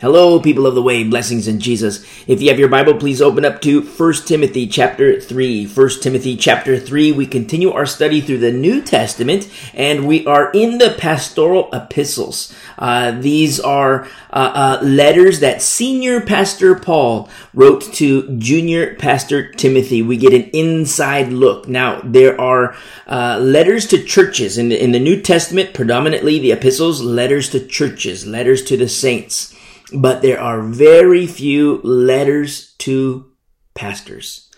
Hello, people of the way, blessings in Jesus. If you have your Bible, please open up to 1 Timothy chapter 3. 1 Timothy chapter 3, we continue our study through the New Testament, and we are in the pastoral epistles. Uh, these are uh, uh, letters that senior pastor Paul wrote to junior pastor Timothy. We get an inside look. Now, there are uh, letters to churches in the, in the New Testament, predominantly the epistles, letters to churches, letters to the saints but there are very few letters to pastors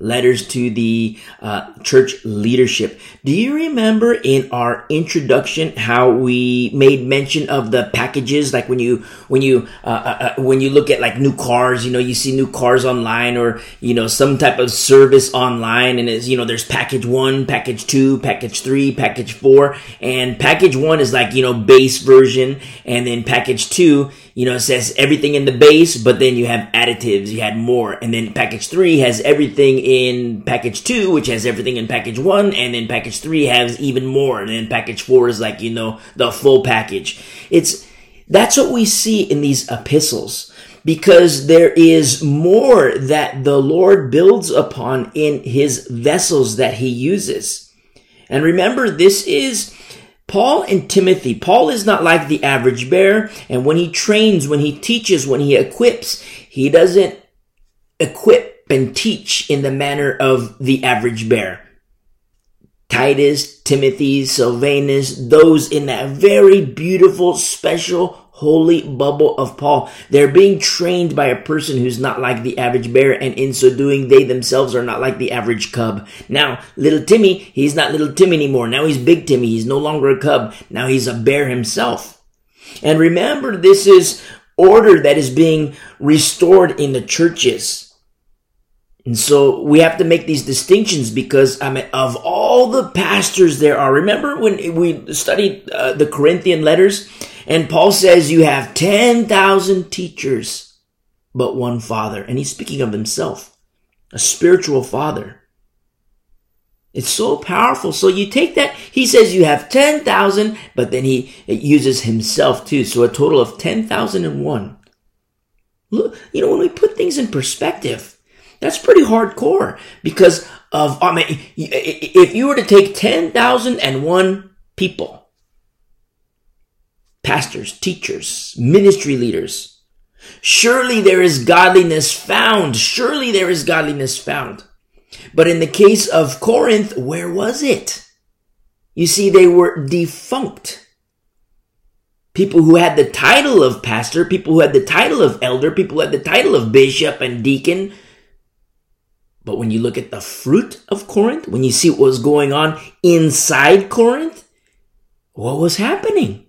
letters to the uh, church leadership. Do you remember in our introduction how we made mention of the packages? Like when you when you uh, uh, uh, when you look at like new cars, you know, you see new cars online or you know some type of service online, and it's you know there's package one, package two, package three, package four, and package one is like you know base version, and then package two you know, it says everything in the base, but then you have additives, you had more. And then package three has everything in package two, which has everything in package one. And then package three has even more. And then package four is like, you know, the full package. It's, that's what we see in these epistles because there is more that the Lord builds upon in his vessels that he uses. And remember, this is Paul and Timothy, Paul is not like the average bear. And when he trains, when he teaches, when he equips, he doesn't equip and teach in the manner of the average bear. Titus, Timothy, Silvanus, those in that very beautiful, special, holy bubble of Paul. They're being trained by a person who's not like the average bear, and in so doing, they themselves are not like the average cub. Now, little Timmy, he's not little Timmy anymore. Now he's big Timmy. He's no longer a cub. Now he's a bear himself. And remember, this is order that is being restored in the churches. And so we have to make these distinctions because I mean, of all the pastors there are, remember when we studied uh, the Corinthian letters and Paul says you have 10,000 teachers, but one father. And he's speaking of himself, a spiritual father. It's so powerful. So you take that, he says you have 10,000, but then he uses himself too. So a total of 10,001. Look, you know, when we put things in perspective, that's pretty hardcore because of, I mean, if you were to take 10,001 people, pastors, teachers, ministry leaders, surely there is godliness found. Surely there is godliness found. But in the case of Corinth, where was it? You see, they were defunct. People who had the title of pastor, people who had the title of elder, people who had the title of bishop and deacon, but when you look at the fruit of Corinth, when you see what was going on inside Corinth, what was happening?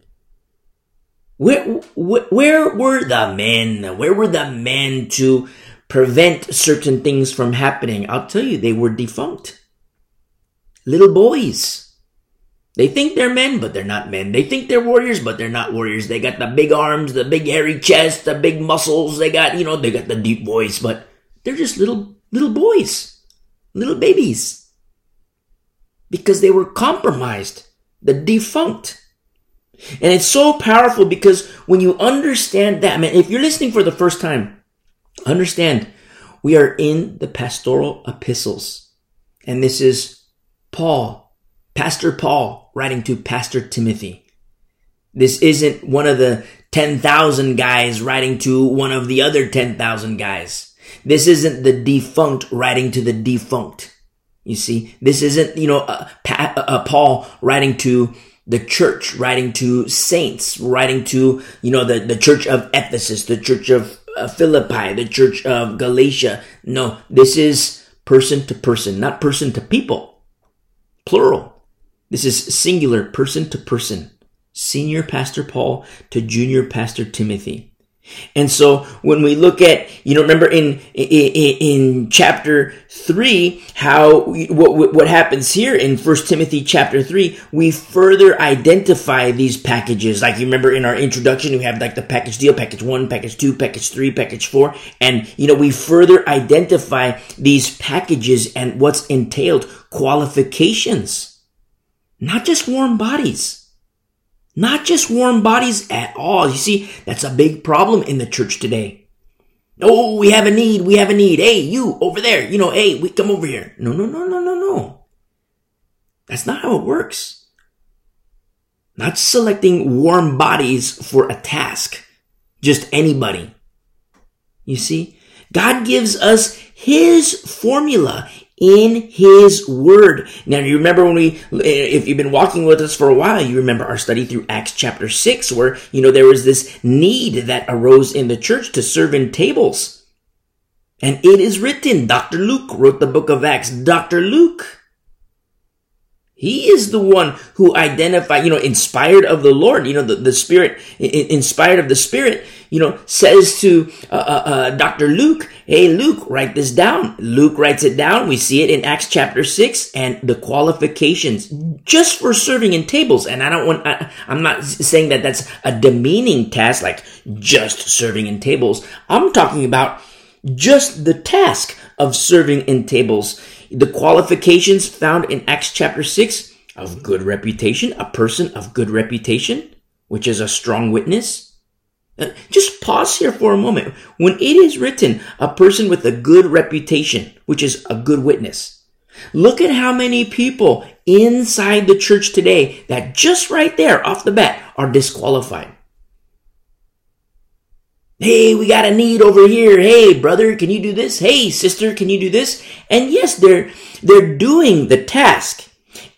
Where, where, were the men? Where were the men to prevent certain things from happening? I'll tell you, they were defunct. Little boys. They think they're men, but they're not men. They think they're warriors, but they're not warriors. They got the big arms, the big hairy chest, the big muscles. They got, you know, they got the deep voice, but they're just little little boys, little babies, because they were compromised, the defunct. And it's so powerful because when you understand that, man, if you're listening for the first time, understand we are in the pastoral epistles. And this is Paul, Pastor Paul, writing to Pastor Timothy. This isn't one of the 10,000 guys writing to one of the other 10,000 guys. This isn't the defunct writing to the defunct. You see, this isn't, you know, uh, pa- uh, uh, Paul writing to the church, writing to saints, writing to, you know, the, the church of Ephesus, the church of uh, Philippi, the church of Galatia. No, this is person to person, not person to people. Plural. This is singular, person to person. Senior Pastor Paul to Junior Pastor Timothy. And so when we look at, you know, remember in, in, in chapter three, how, what, what happens here in First Timothy chapter three, we further identify these packages. Like you remember in our introduction, we have like the package deal, package one, package two, package three, package four. And, you know, we further identify these packages and what's entailed qualifications, not just warm bodies. Not just warm bodies at all. You see, that's a big problem in the church today. Oh, we have a need. We have a need. Hey, you over there. You know, hey, we come over here. No, no, no, no, no, no. That's not how it works. Not selecting warm bodies for a task. Just anybody. You see, God gives us His formula in His Word. Now, you remember when we, if you've been walking with us for a while, you remember our study through Acts chapter 6, where, you know, there was this need that arose in the church to serve in tables. And it is written, Dr. Luke wrote the book of Acts. Dr. Luke he is the one who identified, you know, inspired of the Lord, you know, the, the Spirit, inspired of the Spirit, you know, says to uh, uh, uh, Dr. Luke, hey, Luke, write this down. Luke writes it down. We see it in Acts chapter 6 and the qualifications just for serving in tables. And I don't want, I, I'm not saying that that's a demeaning task, like just serving in tables. I'm talking about just the task of serving in tables the qualifications found in Acts chapter 6 of good reputation, a person of good reputation, which is a strong witness. Uh, just pause here for a moment. When it is written, a person with a good reputation, which is a good witness, look at how many people inside the church today that just right there off the bat are disqualified. Hey, we got a need over here. Hey, brother, can you do this? Hey, sister, can you do this? And yes, they're, they're doing the task.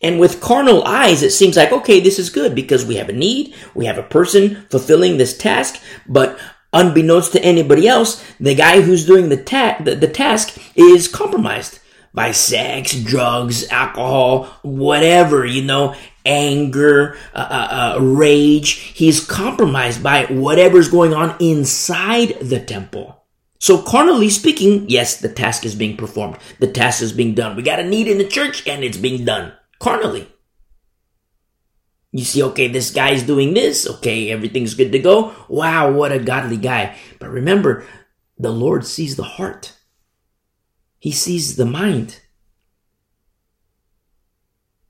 And with carnal eyes, it seems like, okay, this is good because we have a need. We have a person fulfilling this task. But unbeknownst to anybody else, the guy who's doing the, ta- the, the task is compromised by sex, drugs, alcohol, whatever, you know, anger, uh, uh, uh, rage. He's compromised by whatever's going on inside the temple. So carnally speaking, yes, the task is being performed. The task is being done. We got a need in the church and it's being done carnally. You see, okay, this guy's doing this. Okay, everything's good to go. Wow, what a godly guy. But remember, the Lord sees the heart. He sees the mind.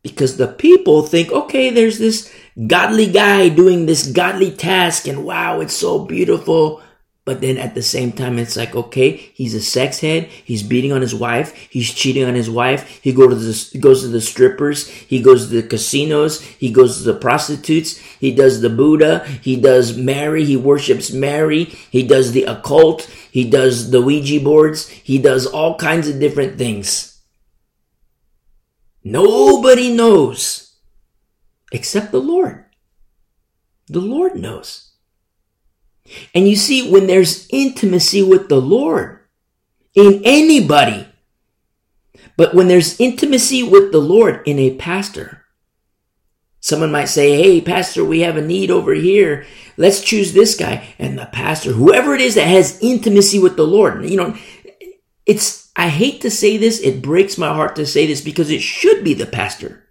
Because the people think, okay, there's this godly guy doing this godly task and wow, it's so beautiful. But then at the same time, it's like, okay, he's a sex head. He's beating on his wife. He's cheating on his wife. He go to the, goes to the strippers. He goes to the casinos. He goes to the prostitutes. He does the Buddha. He does Mary. He worships Mary. He does the occult. He does the Ouija boards. He does all kinds of different things. Nobody knows except the Lord. The Lord knows. And you see, when there's intimacy with the Lord in anybody, but when there's intimacy with the Lord in a pastor, someone might say, Hey, pastor, we have a need over here. Let's choose this guy. And the pastor, whoever it is that has intimacy with the Lord, you know, it's, I hate to say this. It breaks my heart to say this because it should be the pastor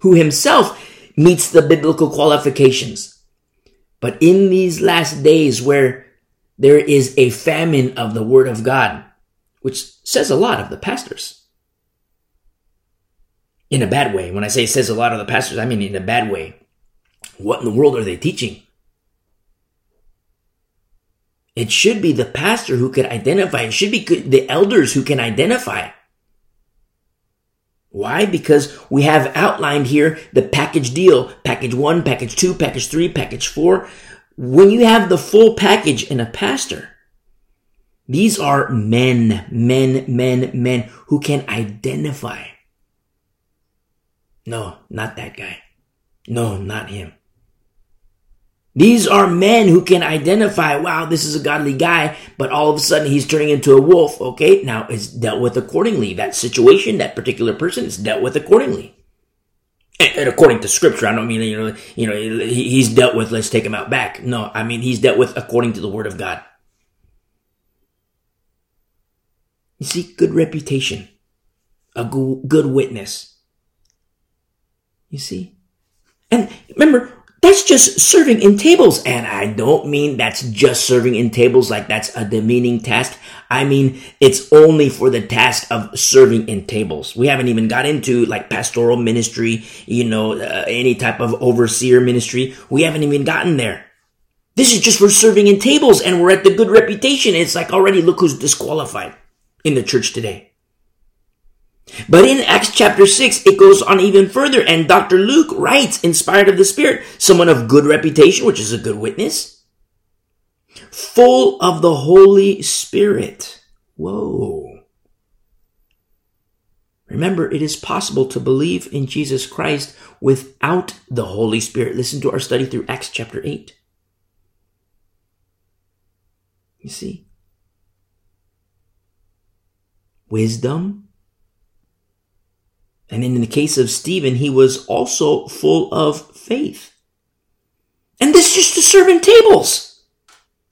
who himself meets the biblical qualifications. But in these last days where there is a famine of the word of God, which says a lot of the pastors. In a bad way. When I say it says a lot of the pastors, I mean in a bad way. What in the world are they teaching? It should be the pastor who can identify. It should be the elders who can identify. Why? Because we have outlined here the package deal. Package one, package two, package three, package four. When you have the full package in a pastor, these are men, men, men, men who can identify. No, not that guy. No, not him. These are men who can identify, wow, this is a godly guy, but all of a sudden he's turning into a wolf. Okay, now it's dealt with accordingly. That situation, that particular person is dealt with accordingly. And, according to scripture, I don't mean, you know, you know, he's dealt with, let's take him out back. No, I mean, he's dealt with according to the word of God. You see, good reputation, a good witness. You see? And remember, that's just serving in tables. And I don't mean that's just serving in tables like that's a demeaning task. I mean, it's only for the task of serving in tables. We haven't even got into like pastoral ministry, you know, uh, any type of overseer ministry. We haven't even gotten there. This is just for serving in tables and we're at the good reputation. It's like already look who's disqualified in the church today. But in Acts chapter 6, it goes on even further, and Dr. Luke writes, inspired of the Spirit, someone of good reputation, which is a good witness, full of the Holy Spirit. Whoa. Remember, it is possible to believe in Jesus Christ without the Holy Spirit. Listen to our study through Acts chapter 8. You see? Wisdom, and in the case of Stephen, he was also full of faith. And this just to serve in tables.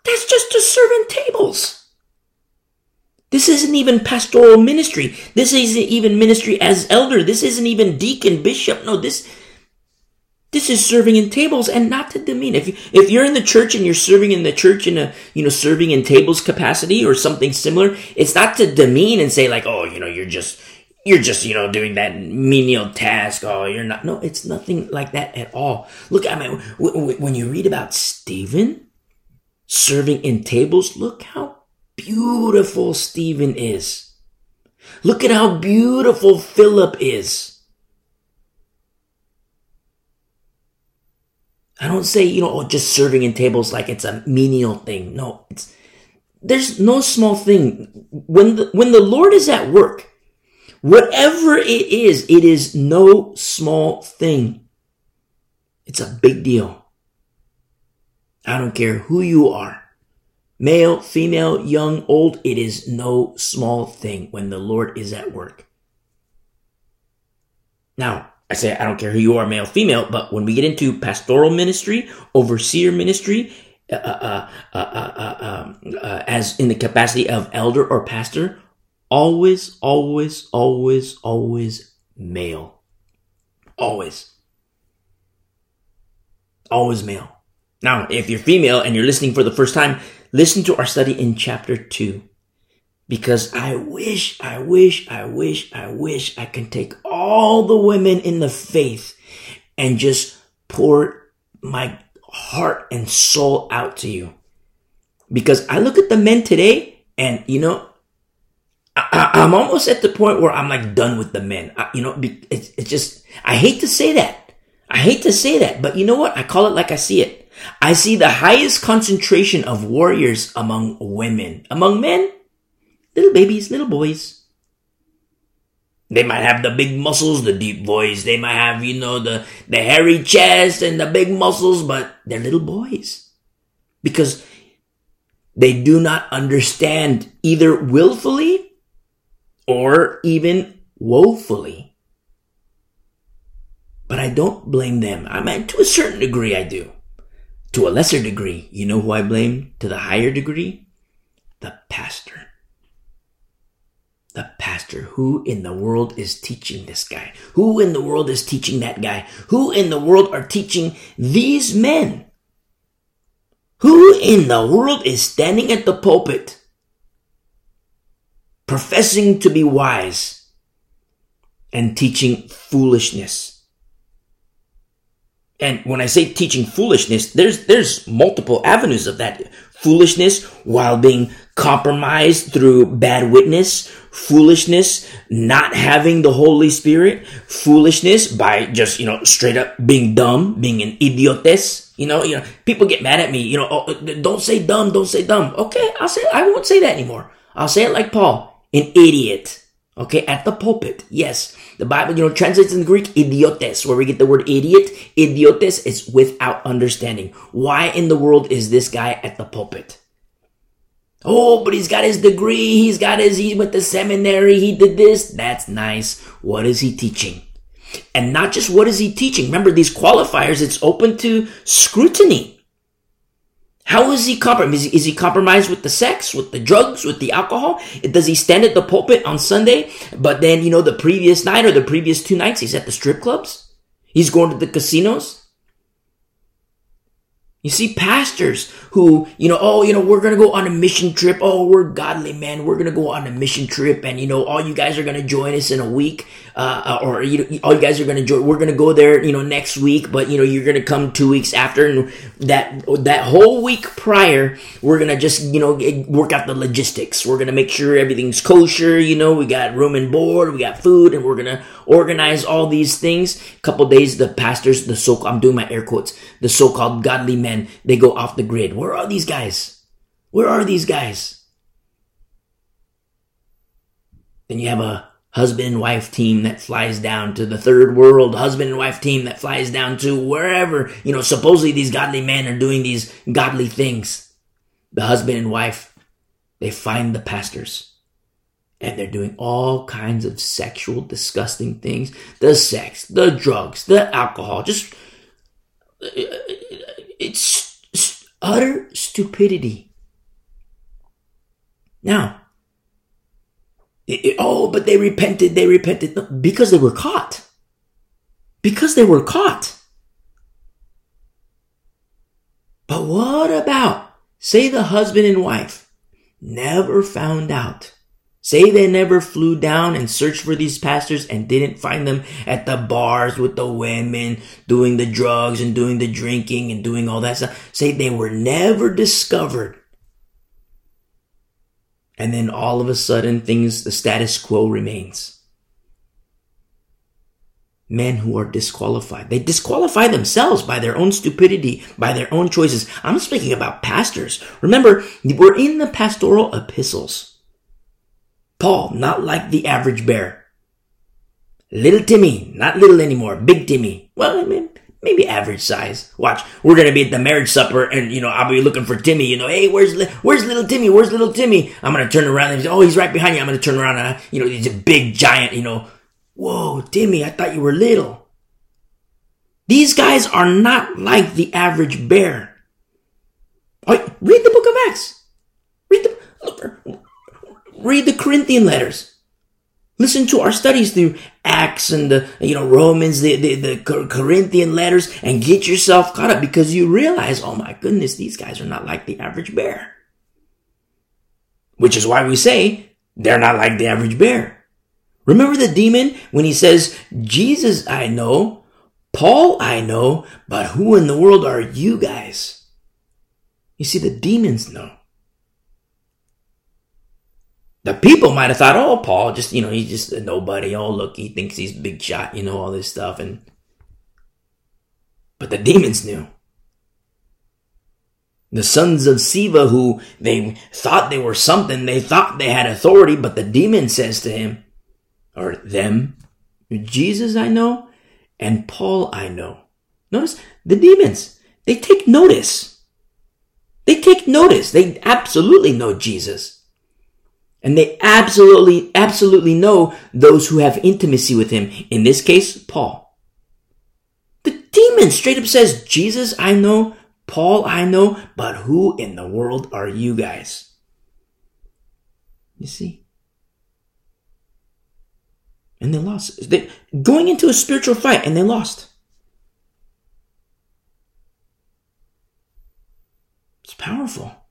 That's just to serve in tables. This isn't even pastoral ministry. This isn't even ministry as elder. This isn't even deacon, bishop. No, this, this is serving in tables and not to demean. If, you, if you're in the church and you're serving in the church in a, you know, serving in tables capacity or something similar, it's not to demean and say like, oh, you know, you're just, you're just, you know, doing that menial task. Oh, you're not. No, it's nothing like that at all. Look, I mean, when you read about Stephen serving in tables, look how beautiful Stephen is. Look at how beautiful Philip is. I don't say, you know, oh, just serving in tables like it's a menial thing. No, it's, there's no small thing. When the, when the Lord is at work, Whatever it is, it is no small thing. It's a big deal. I don't care who you are. Male, female, young, old, it is no small thing when the Lord is at work. Now, I say I don't care who you are, male, female, but when we get into pastoral ministry, overseer ministry, uh, uh, uh, as in the capacity of elder or pastor, always, always, always, always male. Always. Always male. Now, if you're female and you're listening for the first time, listen to our study in chapter 2. Because I wish, I wish, I wish, I wish I can take all the women in the faith and just pour my heart and soul out to you. Because I look at the men today and, you know, I, am almost at the point where I'm like done with the men. I, you know, it's, it's just, I hate to say that. I hate to say that, but you know what? I call it like I see it. I see the highest concentration of warriors among women. Among men, little babies, little boys. They might have the big muscles, the deep voice. They might have, you know, the, the hairy chest and the big muscles, but they're little boys. Because they do not understand either willfully or even woefully. But I don't blame them. I mean, to a certain degree, I do. To a lesser degree, you know who I blame? To the higher degree? The pastor. The pastor. Who in the world is teaching this guy? Who in the world is teaching that guy? Who in the world are teaching these men? Who in the world is standing at the pulpit professing to be wise and teaching foolishness. And when I say teaching foolishness, there's, there's multiple avenues of that. Foolishness while being compromised through bad witness, foolishness, not having the Holy Spirit, foolishness by just, you know, straight up being dumb, being an idiotes. You know, you know, people get mad at me, you know, oh, don't say dumb, don't say dumb. Okay, I'll say, I won't say that anymore. I'll say it like Paul an idiot. Okay, at the pulpit. Yes. The Bible, you know, translates in Greek, idiotes, where we get the word idiot. Idiotes is without understanding. Why in the world is this guy at the pulpit? Oh, but he's got his degree. He's got his, he went to seminary. He did this. That's nice. What is he teaching? And not just what is he teaching. Remember these qualifiers, it's open to scrutiny. How is he compromised? Is, is he compromised with the sex, with the drugs, with the alcohol? Does he stand at the pulpit on Sunday, but then, you know, the previous night or the previous two nights, he's at the strip clubs? He's going to the casinos? You see pastors who, you know, oh, you know, we're going to go on a mission trip. Oh, we're godly men. We're going to go on a mission trip. And, you know, all you guys are going to join us in a week. Uh, or, you know, all you guys are to join. We're to go there, you know, next week, but, you know, you're to come two weeks after. And that, that whole week prior, we're to just, you know, work out the logistics. We're to make sure everything's kosher. You know, we got room and board, we got food, and we're to organize all these things. A couple days, the pastors, the so, I'm doing my air quotes, the so-called godly men they go off the grid. Where are these guys? Where are these guys? Then you have a husband and wife team that flies down to the third world, husband and wife team that flies down to wherever, you know, supposedly these godly men are doing these godly things. The husband and wife, they find the pastors and they're doing all kinds of sexual, disgusting things. The sex, the drugs, the alcohol, just it's utter stupidity. Now, it, it, oh, but they repented, they repented. No, because they were caught. Because they were caught. But what about, say the husband and wife never found out Say they never flew down and searched for these pastors and didn't find them at the bars with the women doing the drugs and doing the drinking and doing all that stuff. Say they were never discovered. And then all of a sudden things, the status quo remains. Men who are disqualified. They disqualify themselves by their own stupidity, by their own choices. I'm speaking about pastors. Remember, we're in the pastoral epistles. Paul, not like the average bear. Little Timmy, not little anymore, big Timmy. Well, I mean, maybe average size. Watch, we're gonna be at the marriage supper, and you know I'll be looking for Timmy. You know, hey, where's where's little Timmy? Where's little Timmy? I'm gonna turn around and say, oh, he's right behind you. I'm gonna turn around and uh, you know he's a big giant. You know, whoa, Timmy, I thought you were little. These guys are not like the average bear. Right, read the book of Acts. Read the Read the Corinthian letters. Listen to our studies through Acts and the, you know, Romans, the, the, the Corinthian letters and get yourself caught up because you realize, oh my goodness, these guys are not like the average bear. Which is why we say they're not like the average bear. Remember the demon when he says, Jesus I know, Paul I know, but who in the world are you guys? You see, the demons know. The people might have thought, oh, Paul, just, you know, he's just a nobody. Oh, look, he thinks he's big shot, you know, all this stuff. And, but the demons knew. The sons of Sceva, who they thought they were something, they thought they had authority, but the demon says to him, or them, Jesus I know, and Paul I know. Notice the demons, they take notice. They take notice. They absolutely know Jesus. And they absolutely, absolutely know those who have intimacy with him. In this case, Paul. The demon straight up says, Jesus, I know, Paul, I know, but who in the world are you guys? You see? And they lost. They, going into a spiritual fight and they lost. It's powerful.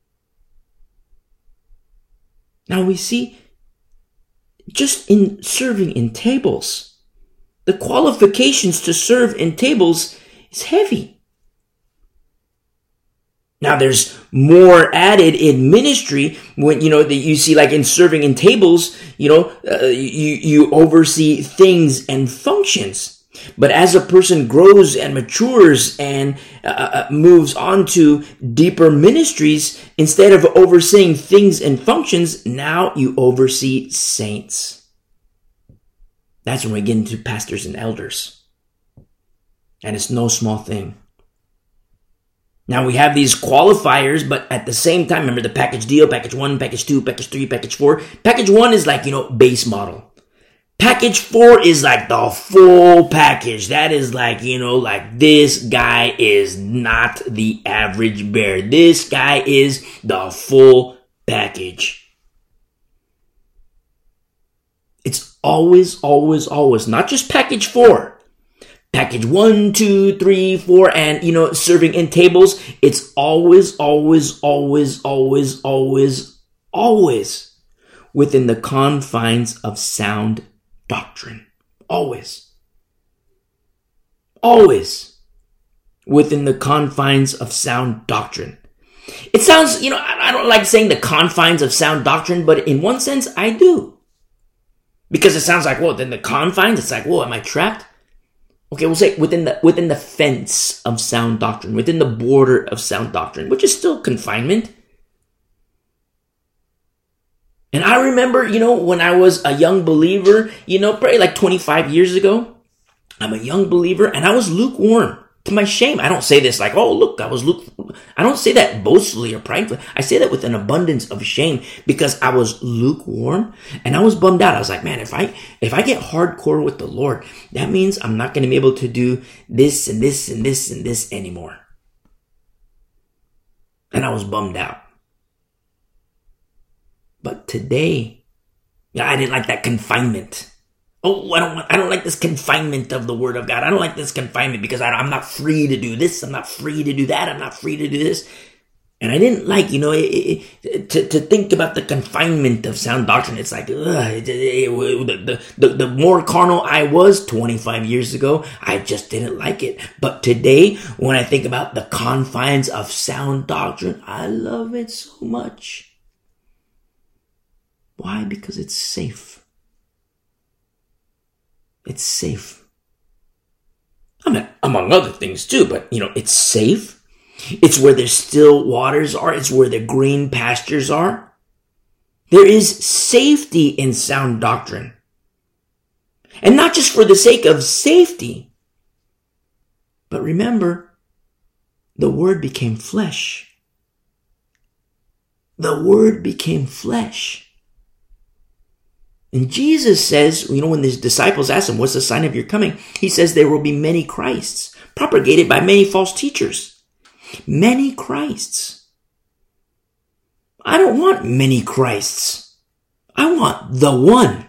Now we see just in serving in tables, the qualifications to serve in tables is heavy. Now there's more added in ministry when you know that you see like in serving in tables, you know, uh, you you oversee things and functions. But as a person grows and matures and uh, uh, uh, moves on to deeper ministries, instead of overseeing things and functions, now you oversee saints. That's when we get into pastors and elders. And it's no small thing. Now we have these qualifiers, but at the same time, remember the package deal, package one, package two, package three, package four. Package one is like, you know, base model. Package four is like the full package. That is like, you know, like this guy is not the average bear. This guy is the full package. It's always, always, always not just package four. package one, two, three, four, and you know, serving in tables. It's always, always, always, always, always, always within the confines of sound doctrine. Always. Always within the confines of sound doctrine. It sounds, you know, I don't like saying the confines of sound doctrine, but in one sense, I do. Because it sounds like, well, then the confines, it's like, whoa, am I trapped? Okay, we'll say within the within the fence of sound doctrine, within the border of sound doctrine, which is still confinement. And I remember, you know, when I was a young believer, you know, probably like 25 years ago, I'm a young believer and I was lukewarm to my shame. I don't say this like, oh, look, I was lukewarm. I don't say that boastfully or pridefully. I say that with an abundance of shame because I was lukewarm and I was bummed out. I was like, man, if I, if I get hardcore with the Lord, that means I'm not going to be able to do this and this and this and this anymore. And I was bummed out. But today, yeah, I didn't like that confinement. Oh, I don't want, I don't like this confinement of the word of God. I don't like this confinement because I, am not free to do this. I'm not free to do that. I'm not free to do this. And I didn't like, you know, it, it, to, to think about the confinement of sound doctrine. It's like, ugh, the, the, the more carnal I was 25 years ago, I just didn't like it. But today, when I think about the confines of sound doctrine, I love it so much. Why? Because it's safe. It's safe. I mean, among other things too, but you know, it's safe. It's where the still waters are. It's where the green pastures are. There is safety in sound doctrine. And not just for the sake of safety. But remember, the word became flesh. The word became flesh. And Jesus says, you know, when his disciples ask him, what's the sign of your coming? He says there will be many Christs propagated by many false teachers. Many Christs. I don't want many Christs. I want the one.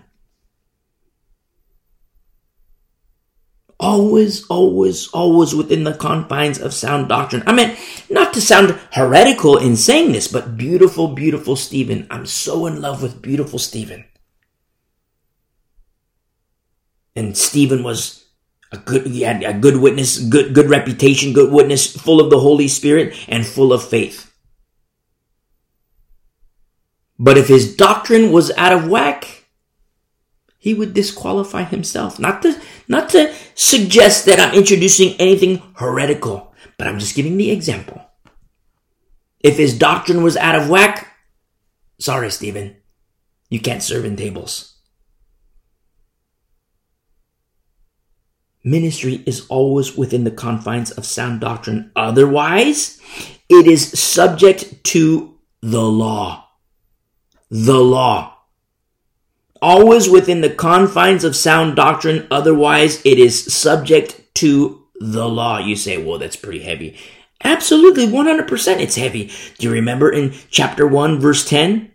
Always, always, always within the confines of sound doctrine. I mean, not to sound heretical in saying this, but beautiful, beautiful Stephen. I'm so in love with beautiful Stephen. And Stephen was a good, he had a good witness, good, good reputation, good witness, full of the Holy Spirit and full of faith. But if his doctrine was out of whack, he would disqualify himself. Not to, not to suggest that I'm introducing anything heretical, but I'm just giving the example. If his doctrine was out of whack, sorry, Stephen, you can't serve in tables. Ministry is always within the confines of sound doctrine. Otherwise, it is subject to the law. The law. Always within the confines of sound doctrine. Otherwise, it is subject to the law. You say, well, that's pretty heavy. Absolutely, 100% it's heavy. Do you remember in chapter 1, verse 10?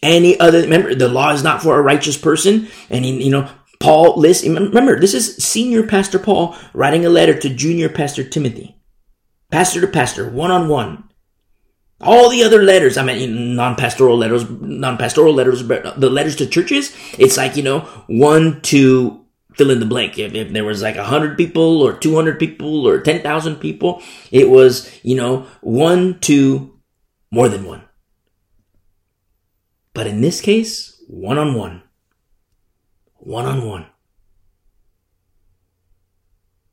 Any other, remember, the law is not for a righteous person. And, you know, Paul lists, remember, this is senior pastor Paul writing a letter to junior pastor Timothy. Pastor to pastor, one on one. All the other letters, I mean, non-pastoral letters, non-pastoral letters, but the letters to churches, it's like, you know, one to fill in the blank. If, if there was like a hundred people or 200 people or 10,000 people, it was, you know, one to more than one. But in this case, one on one one on one.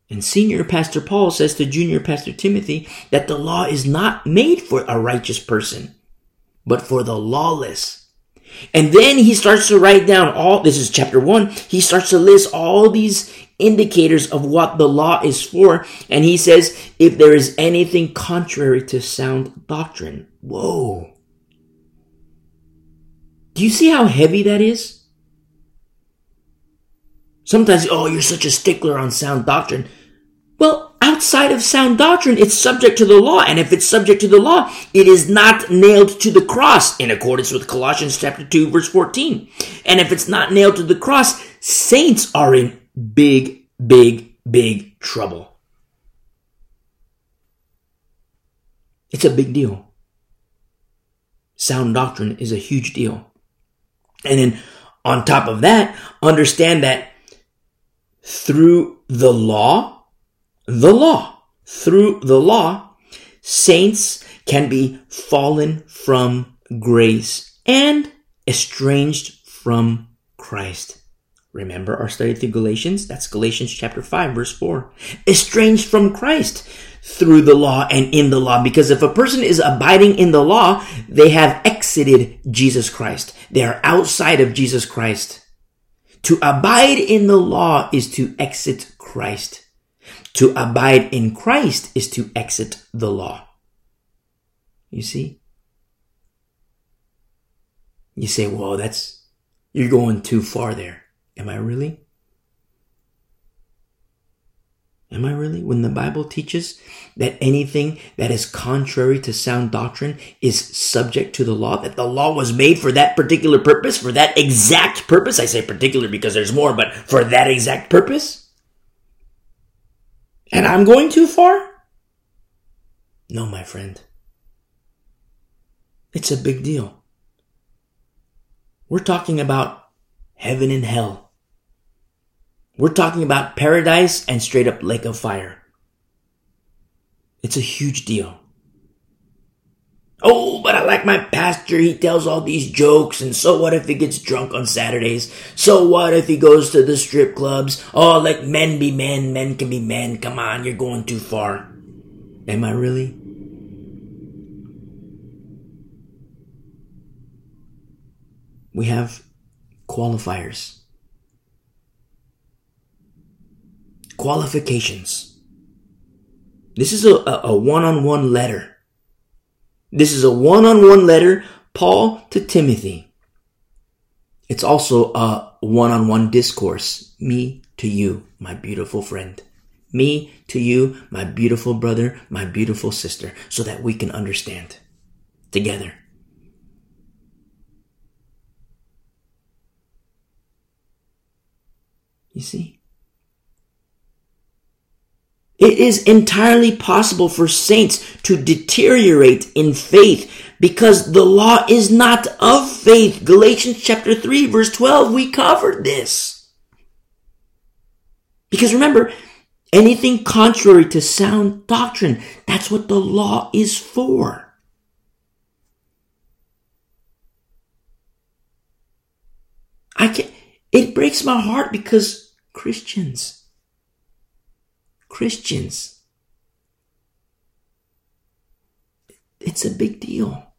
And senior pastor Paul says to junior pastor Timothy that the law is not made for a righteous person, but for the lawless. And then he starts to write down all, this is chapter one, he starts to list all these indicators of what the law is for. And he says, if there is anything contrary to sound doctrine. Whoa. Do you see how heavy that is? Sometimes, oh, you're such a stickler on sound doctrine. Well, outside of sound doctrine, it's subject to the law. And if it's subject to the law, it is not nailed to the cross in accordance with Colossians chapter 2 verse 14. And if it's not nailed to the cross, saints are in big big, big trouble. It's a big deal. Sound doctrine is a huge deal. And then on top of that, understand that through the law, the law, through the law, saints can be fallen from grace and estranged from Christ. Remember our study through Galatians? That's Galatians chapter 5 verse 4. Estranged from Christ through the law and in the law. Because if a person is abiding in the law, they have exited Jesus Christ. They are outside of Jesus Christ. To abide in the law is to exit Christ. To abide in Christ is to exit the law. You see? You say, well, that's, you're going too far there. Am I really? Am I really? When the Bible teaches that anything that is contrary to sound doctrine is subject to the law, that the law was made for that particular purpose, for that exact purpose. I say particular because there's more, but for that exact purpose. And I'm going too far? No, my friend. It's a big deal. We're talking about heaven and hell. We're talking about paradise and straight up lake of fire. It's a huge deal. Oh, but I like my pastor. He tells all these jokes. And so what if he gets drunk on Saturdays? So what if he goes to the strip clubs? Oh, let men be men. Men can be men. Come on, you're going too far. Am I really? We have qualifiers. Qualifications. This is a, a one-on-one letter. This is a one-on-one letter, Paul to Timothy. It's also a one-on-one discourse, me to you, my beautiful friend. Me to you, my beautiful brother, my beautiful sister, so that we can understand together. You see? It is entirely possible for saints to deteriorate in faith because the law is not of faith. Galatians chapter 3 verse 12, we covered this. Because remember, anything contrary to sound doctrine, that's what the law is for. I can it breaks my heart because Christians Christians. It's a big deal.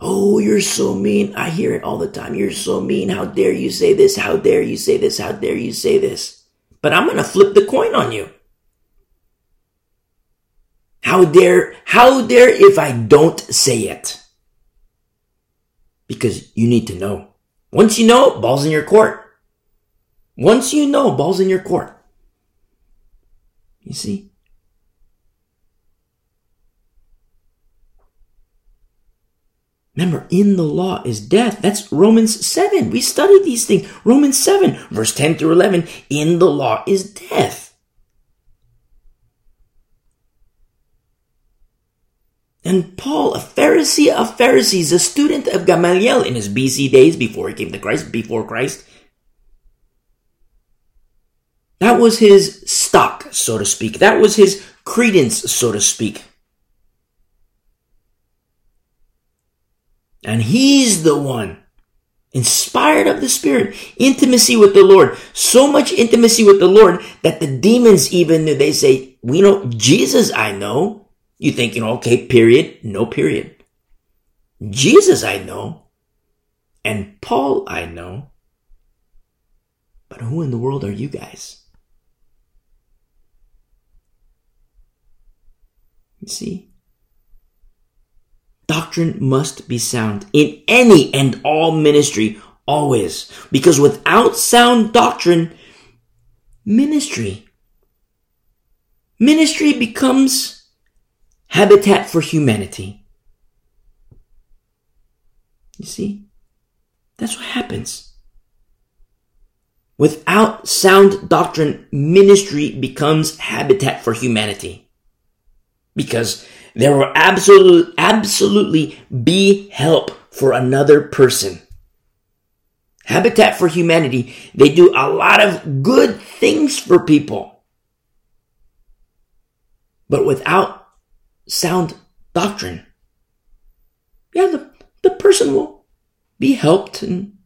Oh, you're so mean. I hear it all the time. You're so mean. How dare you say this? How dare you say this? How dare you say this? But I'm going to flip the coin on you. How dare, how dare if I don't say it? Because you need to know. Once you know, ball's in your court. Once you know, ball's in your court. You see? Remember, in the law is death. That's Romans 7. We studied these things. Romans 7, verse 10 through 11. In the law is death. And Paul, a Pharisee of Pharisees, a student of Gamaliel in his BC days before he came to Christ, before Christ, that was his stock, so to speak. That was his credence, so to speak. And he's the one inspired of the Spirit, intimacy with the Lord, so much intimacy with the Lord that the demons even they say, we know Jesus I know. You think, you know, okay, period, no period. Jesus I know. And Paul I know. But who in the world are you guys? You see? Doctrine must be sound in any and all ministry, always. Because without sound doctrine, ministry, ministry becomes habitat for humanity. You see? That's what happens. Without sound doctrine, ministry becomes habitat for humanity. Because there will absolutely, absolutely be help for another person. Habitat for Humanity, they do a lot of good things for people. But without sound doctrine, yeah, the, the person will be helped and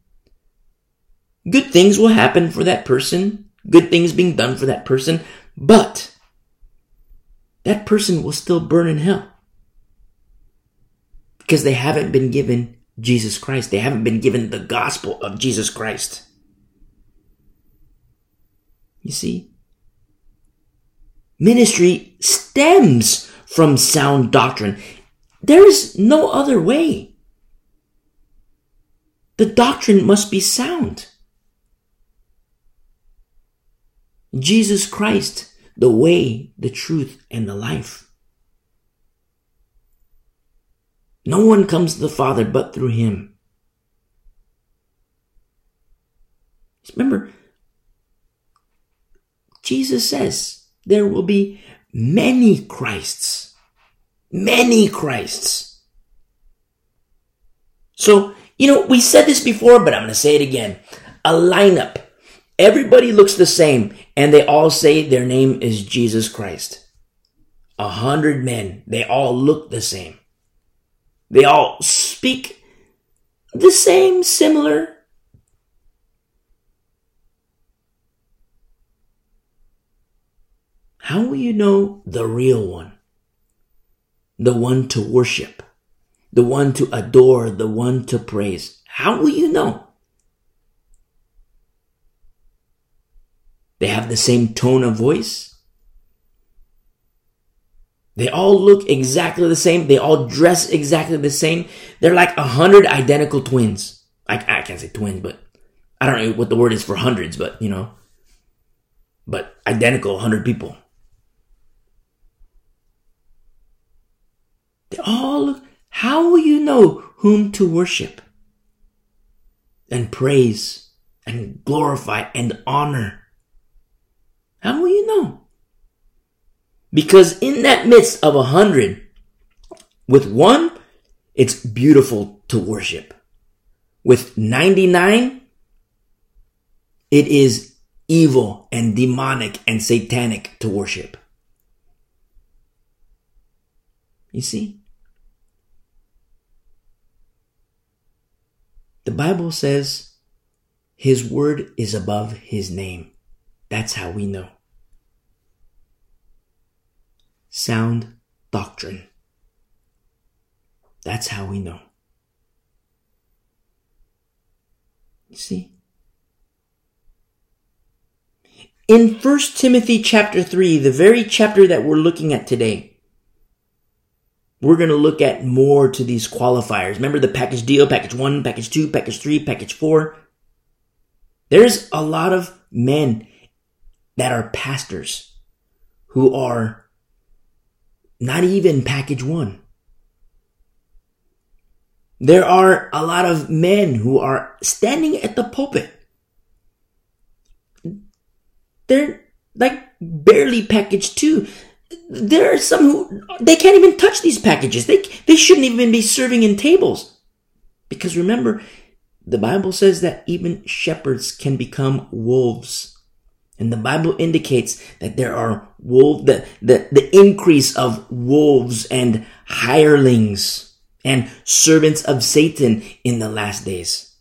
good things will happen for that person. Good things being done for that person. But that person will still burn in hell because they haven't been given Jesus Christ. They haven't been given the gospel of Jesus Christ. You see? Ministry stems from sound doctrine. There is no other way. The doctrine must be sound. Jesus Christ, the way, the truth, and the life. No one comes to the Father but through him. Remember, Jesus says there will be many Christs. Many Christs. So, you know, we said this before, but I'm going to say it again. A lineup. Everybody looks the same and they all say their name is Jesus Christ. A hundred men. They all look the same. They all speak the same, similar. How will you know the real one? The one to worship, the one to adore, the one to praise. How will you know? They have the same tone of voice. They all look exactly the same. They all dress exactly the same. They're like a hundred identical twins. I, I can't say twins, but I don't know what the word is for hundreds, but you know, but identical hundred people. They all look, how will you know whom to worship and praise and glorify and honor? How will you know? Because in that midst of a hundred, with one, it's beautiful to worship. With 99, it is evil and demonic and satanic to worship. You see? The Bible says his word is above his name. That's how we know sound doctrine. That's how we know. You see? In 1 Timothy chapter 3, the very chapter that we're looking at today, we're going to look at more to these qualifiers. Remember the package deal, package 1, package 2, package 3, package 4? There's a lot of men that are pastors who are not even package one. There are a lot of men who are standing at the pulpit. They're like barely package two. There are some who they can't even touch these packages. They they shouldn't even be serving in tables. Because remember, the Bible says that even shepherds can become wolves. And the Bible indicates that there are wolf, the, the, the increase of wolves and hirelings and servants of Satan in the last days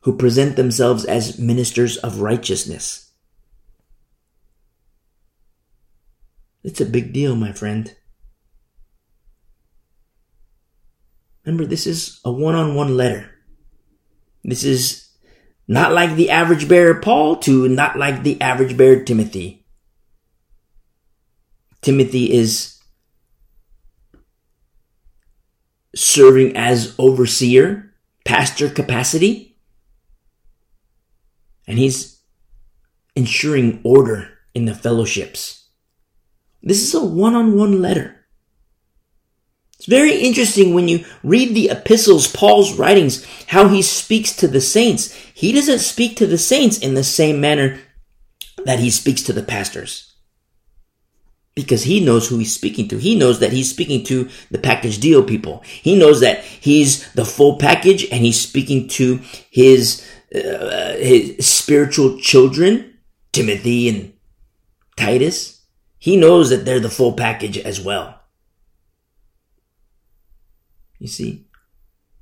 who present themselves as ministers of righteousness. It's a big deal, my friend. Remember, this is a one on one letter. This is not like the average bear Paul to not like the average bear Timothy. Timothy is serving as overseer, pastor capacity, and he's ensuring order in the fellowships. This is a one on one letter. It's very interesting when you read the epistles, Paul's writings, how he speaks to the saints. He doesn't speak to the saints in the same manner that he speaks to the pastors. Because he knows who he's speaking to. He knows that he's speaking to the package deal people. He knows that he's the full package and he's speaking to his, uh, his spiritual children, Timothy and Titus. He knows that they're the full package as well. You see?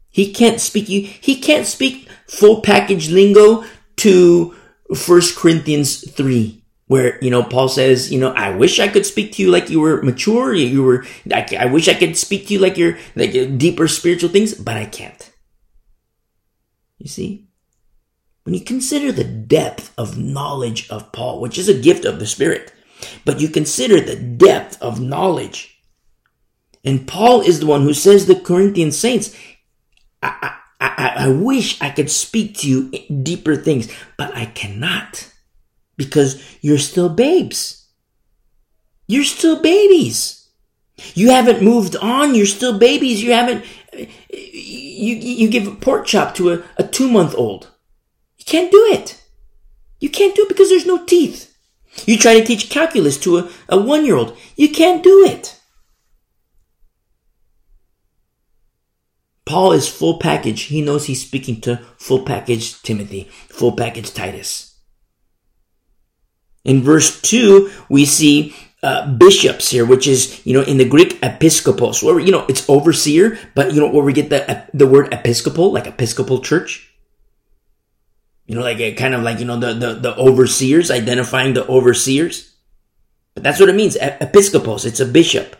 He can't speak you, he can't speak full package lingo to First Corinthians 3 where, you know, Paul says, you know, I wish I could speak to you like you were mature, you were, I, I wish I could speak to you like you're, like uh, deeper spiritual things, but I can't. You see? When you consider the depth of knowledge of Paul, which is a gift of the Spirit, but you consider the depth of knowledge and Paul is the one who says the Corinthian saints, I, I, I, I wish I could speak to you deeper things, but I cannot because you're still babes. You're still babies. You haven't moved on. You're still babies. You haven't, you, you give a pork chop to a, a two month old. You can't do it. You can't do it because there's no teeth. You try to teach calculus to a, a one year old. You can't do it. Paul is full package. He knows he's speaking to full package Timothy, full package Titus. In verse 2, we see uh, bishops here, which is, you know, in the Greek, episkopos, where, you know, it's overseer, but, you know, where we get the, the word episcopal, like episcopal church. You know, like kind of like, you know, the, the, the overseers, identifying the overseers. But that's what it means, episkopos, it's a bishop.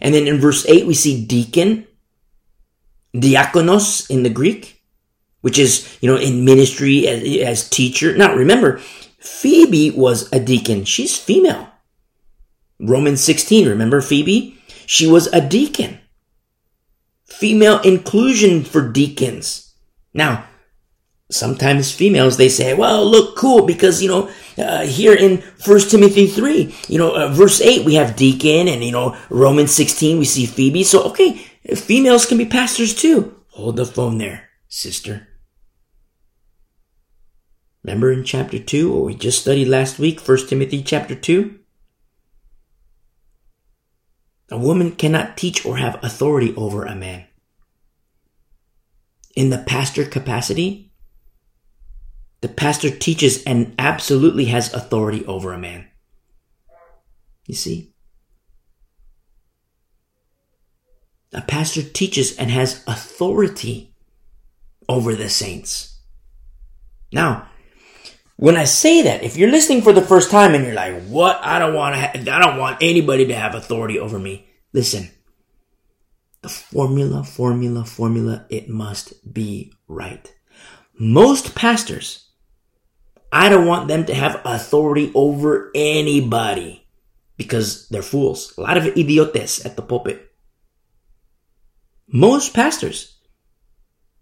And then in verse 8, we see deacon, diakonos in the Greek, which is, you know, in ministry as, as teacher. Now remember, Phoebe was a deacon. She's female. Romans 16, remember Phoebe? She was a deacon. Female inclusion for deacons. Now, sometimes females, they say, well, look cool because, you know, uh, here in First Timothy 3, you know, uh, verse 8, we have deacon and, you know, Romans 16, we see Phoebe. So, okay, Females can be pastors too. Hold the phone there, sister. Remember in chapter 2, what we just studied last week, 1 Timothy chapter 2? A woman cannot teach or have authority over a man. In the pastor capacity, the pastor teaches and absolutely has authority over a man. You see? A pastor teaches and has authority over the saints. Now, when I say that, if you're listening for the first time and you're like, "What? I don't want to. Ha- I don't want anybody to have authority over me." Listen. The formula, formula, formula. It must be right. Most pastors, I don't want them to have authority over anybody because they're fools. A lot of idiotes at the pulpit. Most pastors.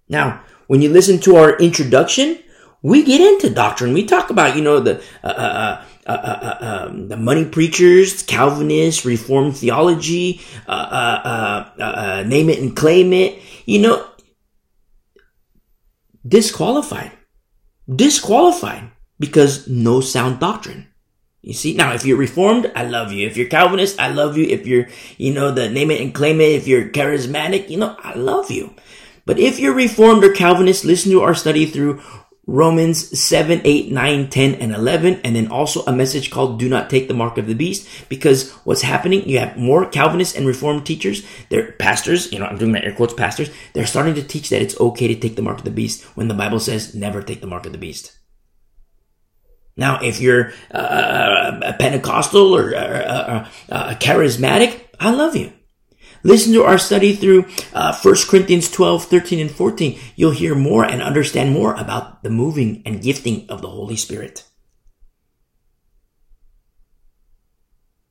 Now, when you listen to our introduction, we get into doctrine. We talk about, you know, the uh, uh, uh, uh, uh um, the money preachers, Calvinists, Reformed theology, uh, name it and claim it. You know, disqualified, disqualified because no sound doctrine. You see, now if you're reformed, I love you. If you're Calvinist, I love you. If you're, you know, the name it and claim it, if you're charismatic, you know, I love you. But if you're reformed or Calvinist, listen to our study through Romans 7, 8, 9, 10, and 11, and then also a message called Do Not Take the Mark of the Beast, because what's happening, you have more Calvinist and Reformed teachers, they're pastors, you know, I'm doing my air quotes, pastors, they're starting to teach that it's okay to take the mark of the beast when the Bible says never take the mark of the beast. Now, if you're uh, a Pentecostal or uh, uh, charismatic, I love you. Listen to our study through uh, 1 Corinthians 12, 13, and 14. You'll hear more and understand more about the moving and gifting of the Holy Spirit.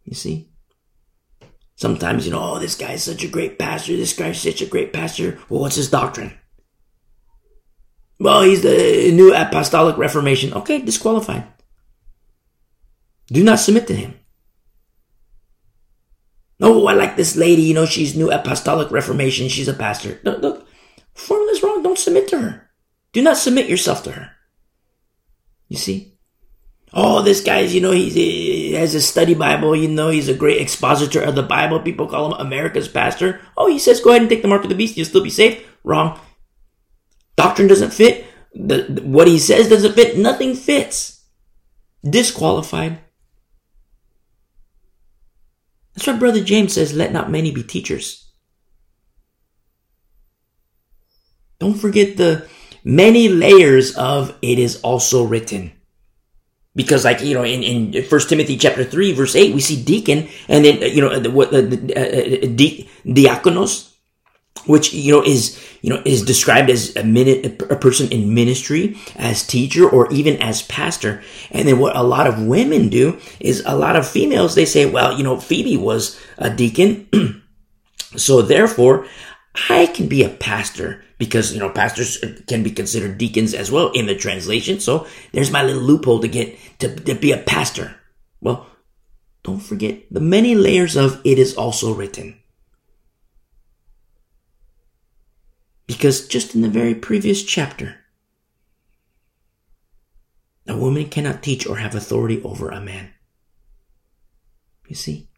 You see? Sometimes, you know, oh, this guy's such a great pastor. This guy's such a great pastor. Well, what's his doctrine? Well, he's the new apostolic reformation. Okay, disqualified. Do not submit to him. Oh, I like this lady. You know, she's New Apostolic Reformation. She's a pastor. Look, look formula is wrong. Don't submit to her. Do not submit yourself to her. You see? Oh, this guy's, you know, he has a study Bible. You know, he's a great expositor of the Bible. People call him America's pastor. Oh, he says, go ahead and take the mark of the beast. You'll still be safe. Wrong. Doctrine doesn't fit. The, what he says doesn't fit. Nothing fits. Disqualified. That's why Brother James says, let not many be teachers. Don't forget the many layers of it is also written. Because like, you know, in, in 1 Timothy chapter 3 verse 8, we see deacon and then, you know, the, what, the uh, di- diakonos, which, you know, is, you know, is described as a minute, a person in ministry, as teacher, or even as pastor. And then what a lot of women do is a lot of females, they say, well, you know, Phoebe was a deacon. so therefore, I can be a pastor because, you know, pastors can be considered deacons as well in the translation. So there's my little loophole to get to, to be a pastor. Well, don't forget the many layers of it is also written. Because just in the very previous chapter, a woman cannot teach or have authority over a man. You see?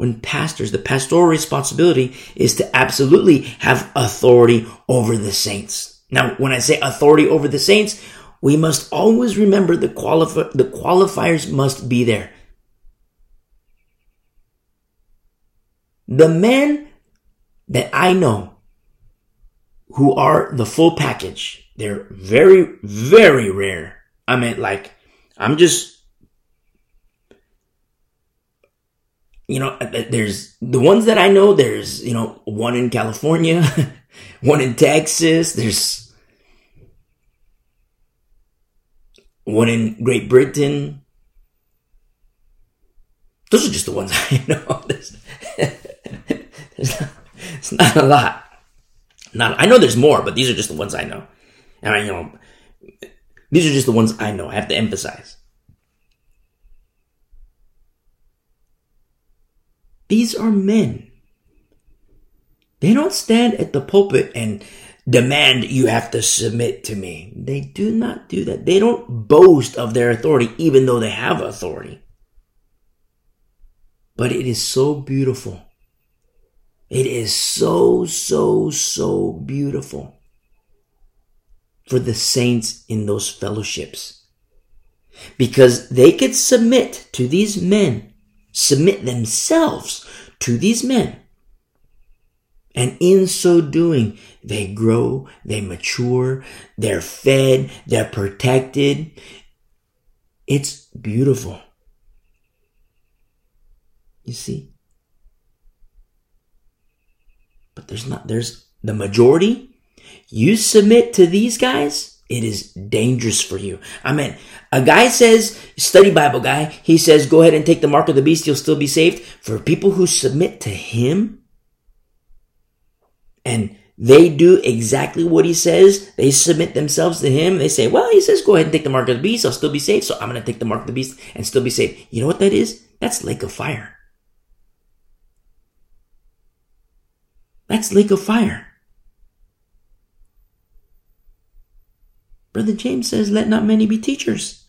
when pastors, the pastoral responsibility is to absolutely have authority over the saints. Now, when I say authority over the saints, we must always remember the qualifi- the qualifiers must be there. The men that I know who are the full package, they're very, very rare. I mean, like, I'm just you know, uh, there's the ones that I know, there's, you know, one in California, one in Texas, there's one in Great Britain. Those are just the ones I know. There's not, it's not a lot. Not, I know there's more, but these are just the ones I know. And I, you know, these are just the ones I know. I have to emphasize. These are men. They don't stand at the pulpit and demand you have to submit to me. They do not do that. They don't boast of their authority, even though they have authority. But it is so beautiful. It is so, so, so beautiful for the saints in those fellowships. Because they could submit to these men submit themselves to these men. And in so doing, they grow, they mature, they're fed, they're protected. It's beautiful. You see? But there's not, there's the majority. You submit to these guys, it is dangerous for you. I mean, a guy says, study Bible guy, he says, go ahead and take the mark of the beast, you'll still be saved. For people who submit to him and they do exactly what he says, they submit themselves to him, they say, well, he says, go ahead and take the mark of the beast, I'll still be saved, so I'm going to take the mark of the beast and still be saved. You know what that is? That's lake of fire. That's lake of fire. Brother James says, let not many be teachers.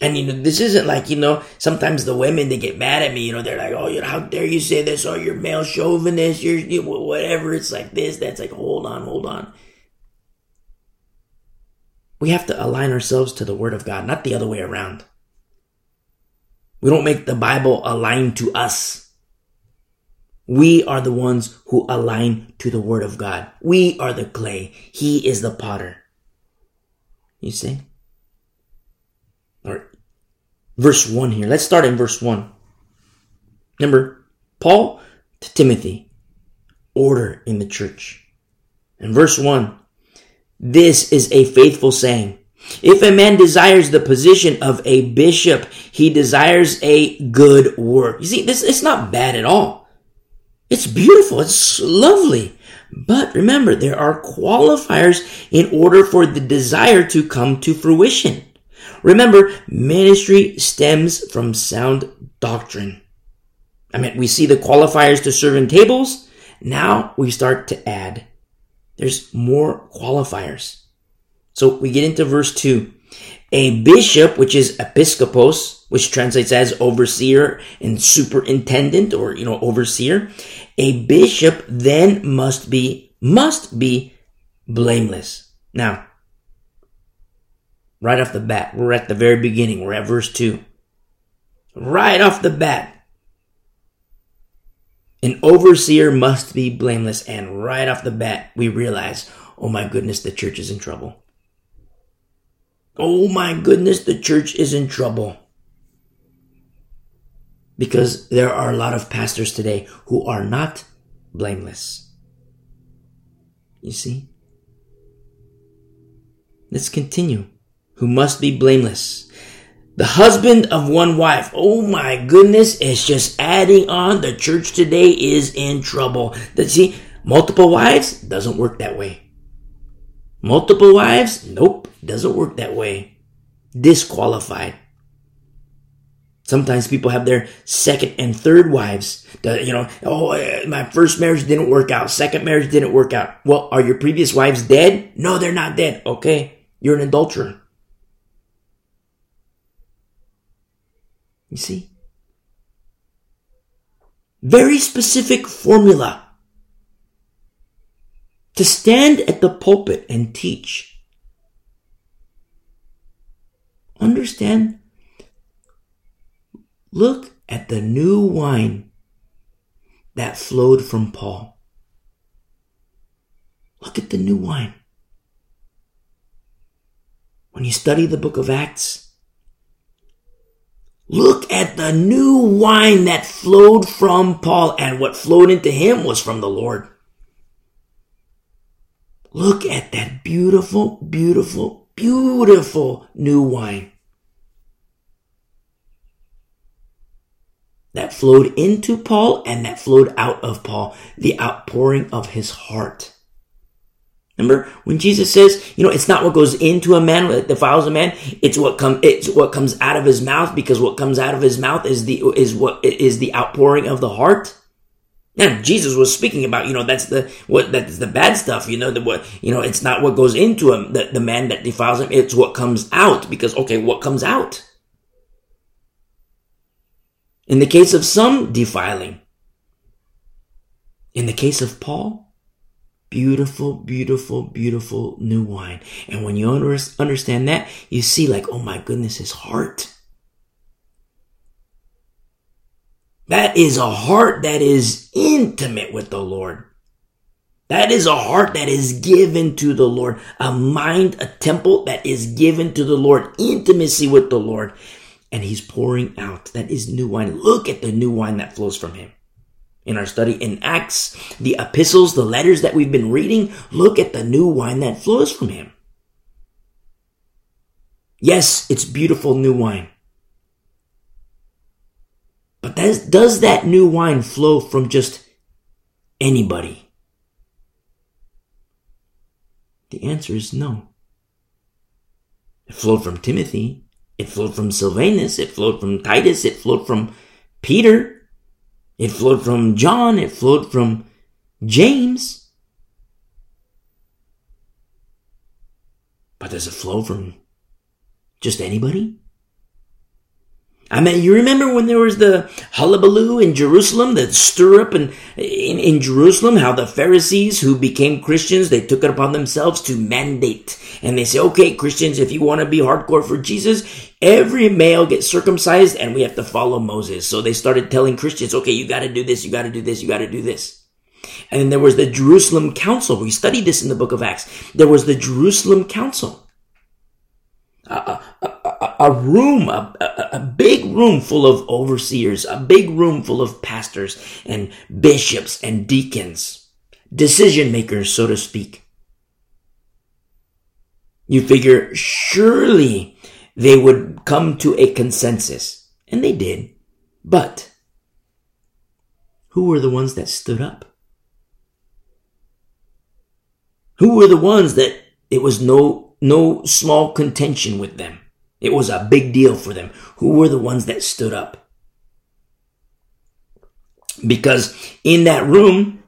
And you know, this isn't like, you know, sometimes the women, they get mad at me, you know, they're like, oh, you know, how dare you say this? Oh, you're male chauvinist, you're, you, whatever. It's like this, that's like, hold on, hold on. We have to align ourselves to the Word of God, not the other way around. We don't make the Bible align to us. We are the ones who align to the word of God. We are the clay. He is the potter. You see? Or verse 1 here. Let's start in verse 1. Remember, Paul to Timothy, order in the church. In verse 1, this is a faithful saying. If a man desires the position of a bishop, he desires a good work. You see, this it's not bad at all. It's beautiful. It's lovely. But remember, there are qualifiers in order for the desire to come to fruition. remember, ministry stems from sound doctrine. I mean, we see the qualifiers to serve in tables. Now we start to add. There's more qualifiers. So we get into verse 2. A bishop, which is episkopos, which translates as overseer and superintendent or, you know, overseer. A bishop then must be, must be blameless. Now, right off the bat, we're at the very beginning. We're at verse 2. Right off the bat, an overseer must be blameless. And right off the bat, we realize, oh my goodness, the church is in trouble. Oh my goodness, the church is in trouble. Because there are a lot of pastors today who are not blameless. You see? Let's continue. Who must be blameless. The husband of one wife. Oh my goodness, it's just adding on. The church today is in trouble. See, multiple wives doesn't work that way. Multiple wives? Nope, doesn't work that way. Disqualified. Sometimes people have their second and third wives. you know, oh, uh, my first marriage didn't work out. Second marriage didn't work out. Well, are your previous wives dead? No, they're not dead. Okay. You're an adulterer. You see? Very specific formula to stand at the pulpit and teach. Understand? Look at the new wine that flowed from Paul. Look at the new wine. When you study the book of Acts, look at the new wine that flowed from Paul, and what flowed into him was from the Lord. Look at that beautiful, beautiful, beautiful new wine that flowed into Paul and that flowed out of Paul, the outpouring of his heart. Remember when Jesus says, you know, it's not what goes into a man that defiles a man, it's what come it's what comes out of his mouth because what comes out of his mouth is the is what is the outpouring of the heart. Now Jesus was speaking about, you know, that's the what that's the bad stuff, you know, the what you know, it's not what goes into him, the, the man that defiles him, it's what comes out. Because okay, what comes out? In the case of some defiling. In the case of Paul, beautiful, beautiful, beautiful new wine. And when you understand that, you see like, oh my goodness, his heart That is a heart that is intimate with the Lord. That is a heart that is given to the Lord, a mind, a temple that is given to the Lord, intimacy with the Lord. And he's pouring out. That is new wine. Look at the new wine that flows from him. In our study in Acts, the epistles, the letters that we've been reading, look at the new wine that flows from him. Yes, it's beautiful new wine. But does, does that new wine flow from just anybody? The answer is no. It flowed from Timothy. It flowed from Silvanus. It flowed from Titus. It flowed from Peter. It flowed from John. It flowed from James. But does it flow from just anybody? I mean, you remember when there was the hullabaloo in Jerusalem, the stir up in, in, in, Jerusalem, how the Pharisees who became Christians, they took it upon themselves to mandate. And they say, okay, Christians, if you want to be hardcore for Jesus, every male gets circumcised and we have to follow Moses. So they started telling Christians, okay, you got to do this, you got to do this, you got to do this. And then there was the Jerusalem Council. We studied this in the book of Acts. There was the Jerusalem Council. Uh, uh, a room, a, a, a, big room full of overseers, a big room full of pastors and bishops and deacons, decision makers, so to speak. You figure surely they would come to a consensus. And they did. But who were the ones that stood up? Who were the ones that it was no, no small contention with them? It was a big deal for them. Who were the ones that stood up? Because in that room,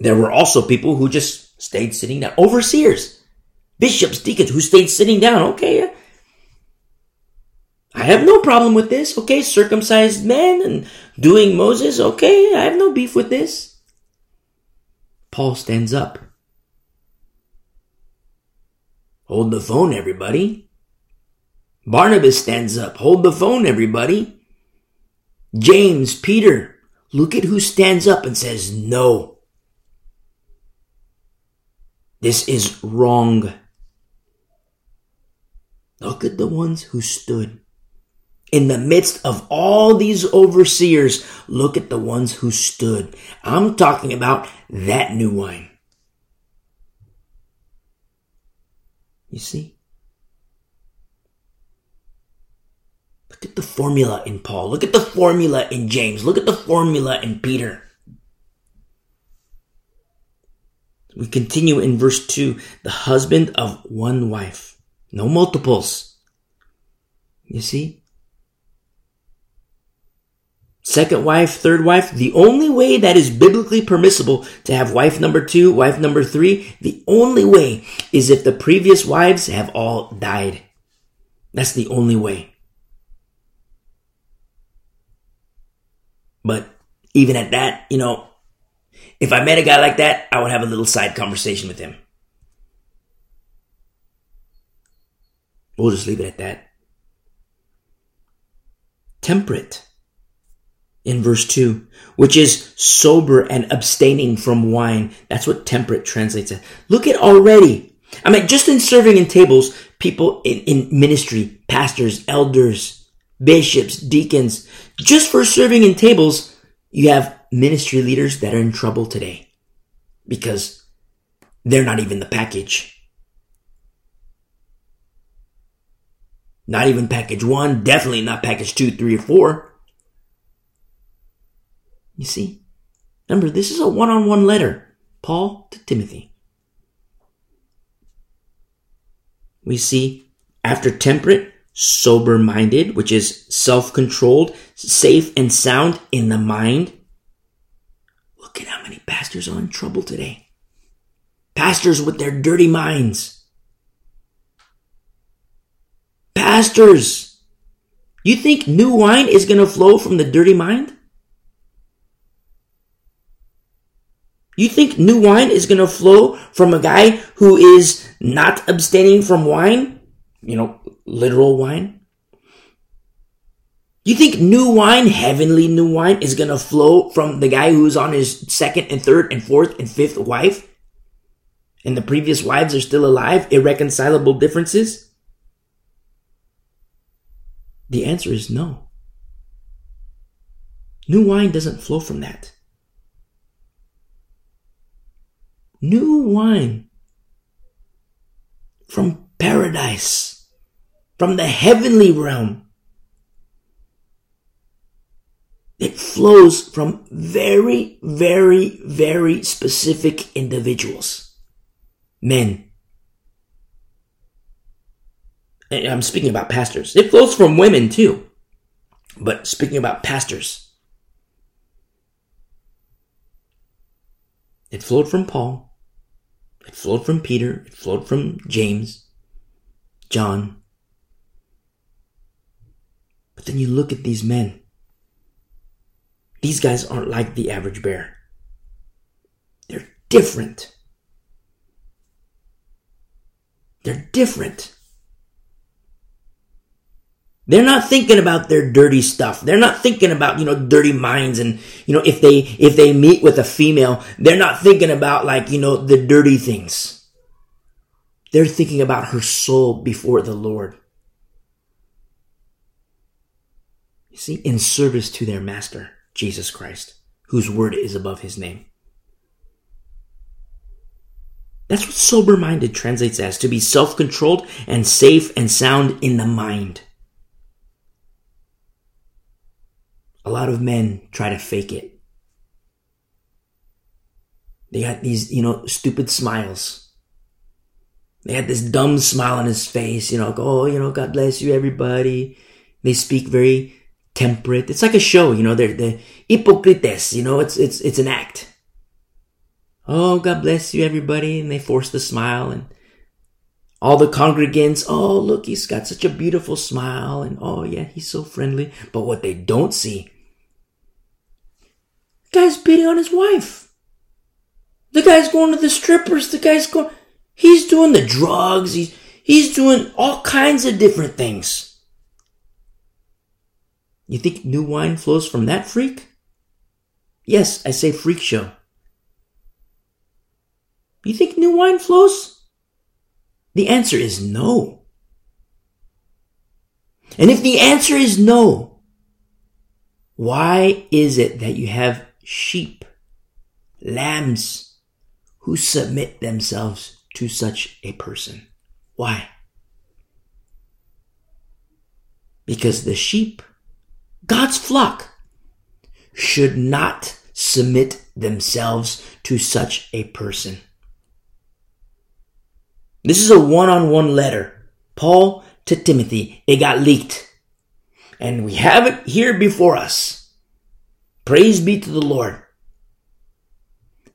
there were also people who just stayed sitting down. Overseers, bishops, deacons who stayed sitting down. Okay, I have no problem with this. Okay, circumcised men and doing Moses. Okay, I have no beef with this. Paul stands up. Hold the phone, everybody. Barnabas stands up. Hold the phone, everybody. James, Peter, look at who stands up and says no. This is wrong. Look at the ones who stood. In the midst of all these overseers, look at the ones who stood. I'm talking about that new wine. You see? Look at the formula in Paul. Look at the formula in James. Look at the formula in Peter. We continue in verse 2 the husband of one wife, no multiples. You see? Second wife, third wife, the only way that is biblically permissible to have wife number two, wife number three, the only way is if the previous wives have all died. That's the only way. But even at that, you know, if I met a guy like that, I would have a little side conversation with him. We'll just leave it at that. Temperate in verse 2, which is sober and abstaining from wine. That's what temperate translates as. Look at already. I mean, just in serving in tables, people in, in ministry, pastors, elders, bishops, deacons, just for serving in tables, you have ministry leaders that are in trouble today because they're not even the package. Not even package one, definitely not package two, three, or four. You see? Remember, this is a one on one letter. Paul to Timothy. We see after temperate, sober minded, which is self controlled, safe and sound in the mind. Look at how many pastors are in trouble today. Pastors with their dirty minds. Pastors! You think new wine is going to flow from the dirty mind? You think new wine is going to flow from a guy who is not abstaining from wine? You know, literal wine? You think new wine, heavenly new wine, is to flow from the guy who's on his second and third and fourth and fifth wife? And the previous wives are still alive? Irreconcilable differences? The answer is no. New wine doesn't flow from that. new wine from paradise, from the heavenly realm. It flows from very, very, very specific individuals. Men. I'm speaking about pastors. It flows from women too. But speaking about pastors, it flowed from Paul. It flowed from Peter, it flowed from James, John. But then you look at these men. These guys aren't like the average bear. They're different. They're different. They're not thinking about their dirty stuff. They're not thinking about, you know, dirty minds and, you know, if they, if they meet with a female, they're not thinking about like, you know, the dirty things. They're thinking about her soul before the Lord. You see, in service to their master, Jesus Christ, whose word is above his name. That's what sober minded translates as to be self controlled and safe and sound in the mind. a lot of men try to fake it. They got these, you know, stupid smiles. They had this dumb smile on his face, you know, go, oh, you know, God bless you, everybody. They speak very temperate. It's like a show, you know, they're the hypocrites, you know, it's, it's, it's an act. Oh, God bless you, everybody. And they force the smile and all the congregants, oh, look, he's got such a beautiful smile. And oh, yeah, he's so friendly. But what they don't see, the guy's beating on his wife. The guy's going to the strippers. The guy's going, he's doing the drugs. He's, he's doing all kinds of different things. You think new wine flows from that freak? Yes, I say freak show. You think new wine flows? The answer is no. And if the answer is no, why is it that you have sheep, lambs, who submit themselves to such a person? Why? Because the sheep God's flock should not submit themselves to such a person. This is a one on one letter. Paul to Timothy. It got leaked. And we have it here before us. Praise be to the Lord.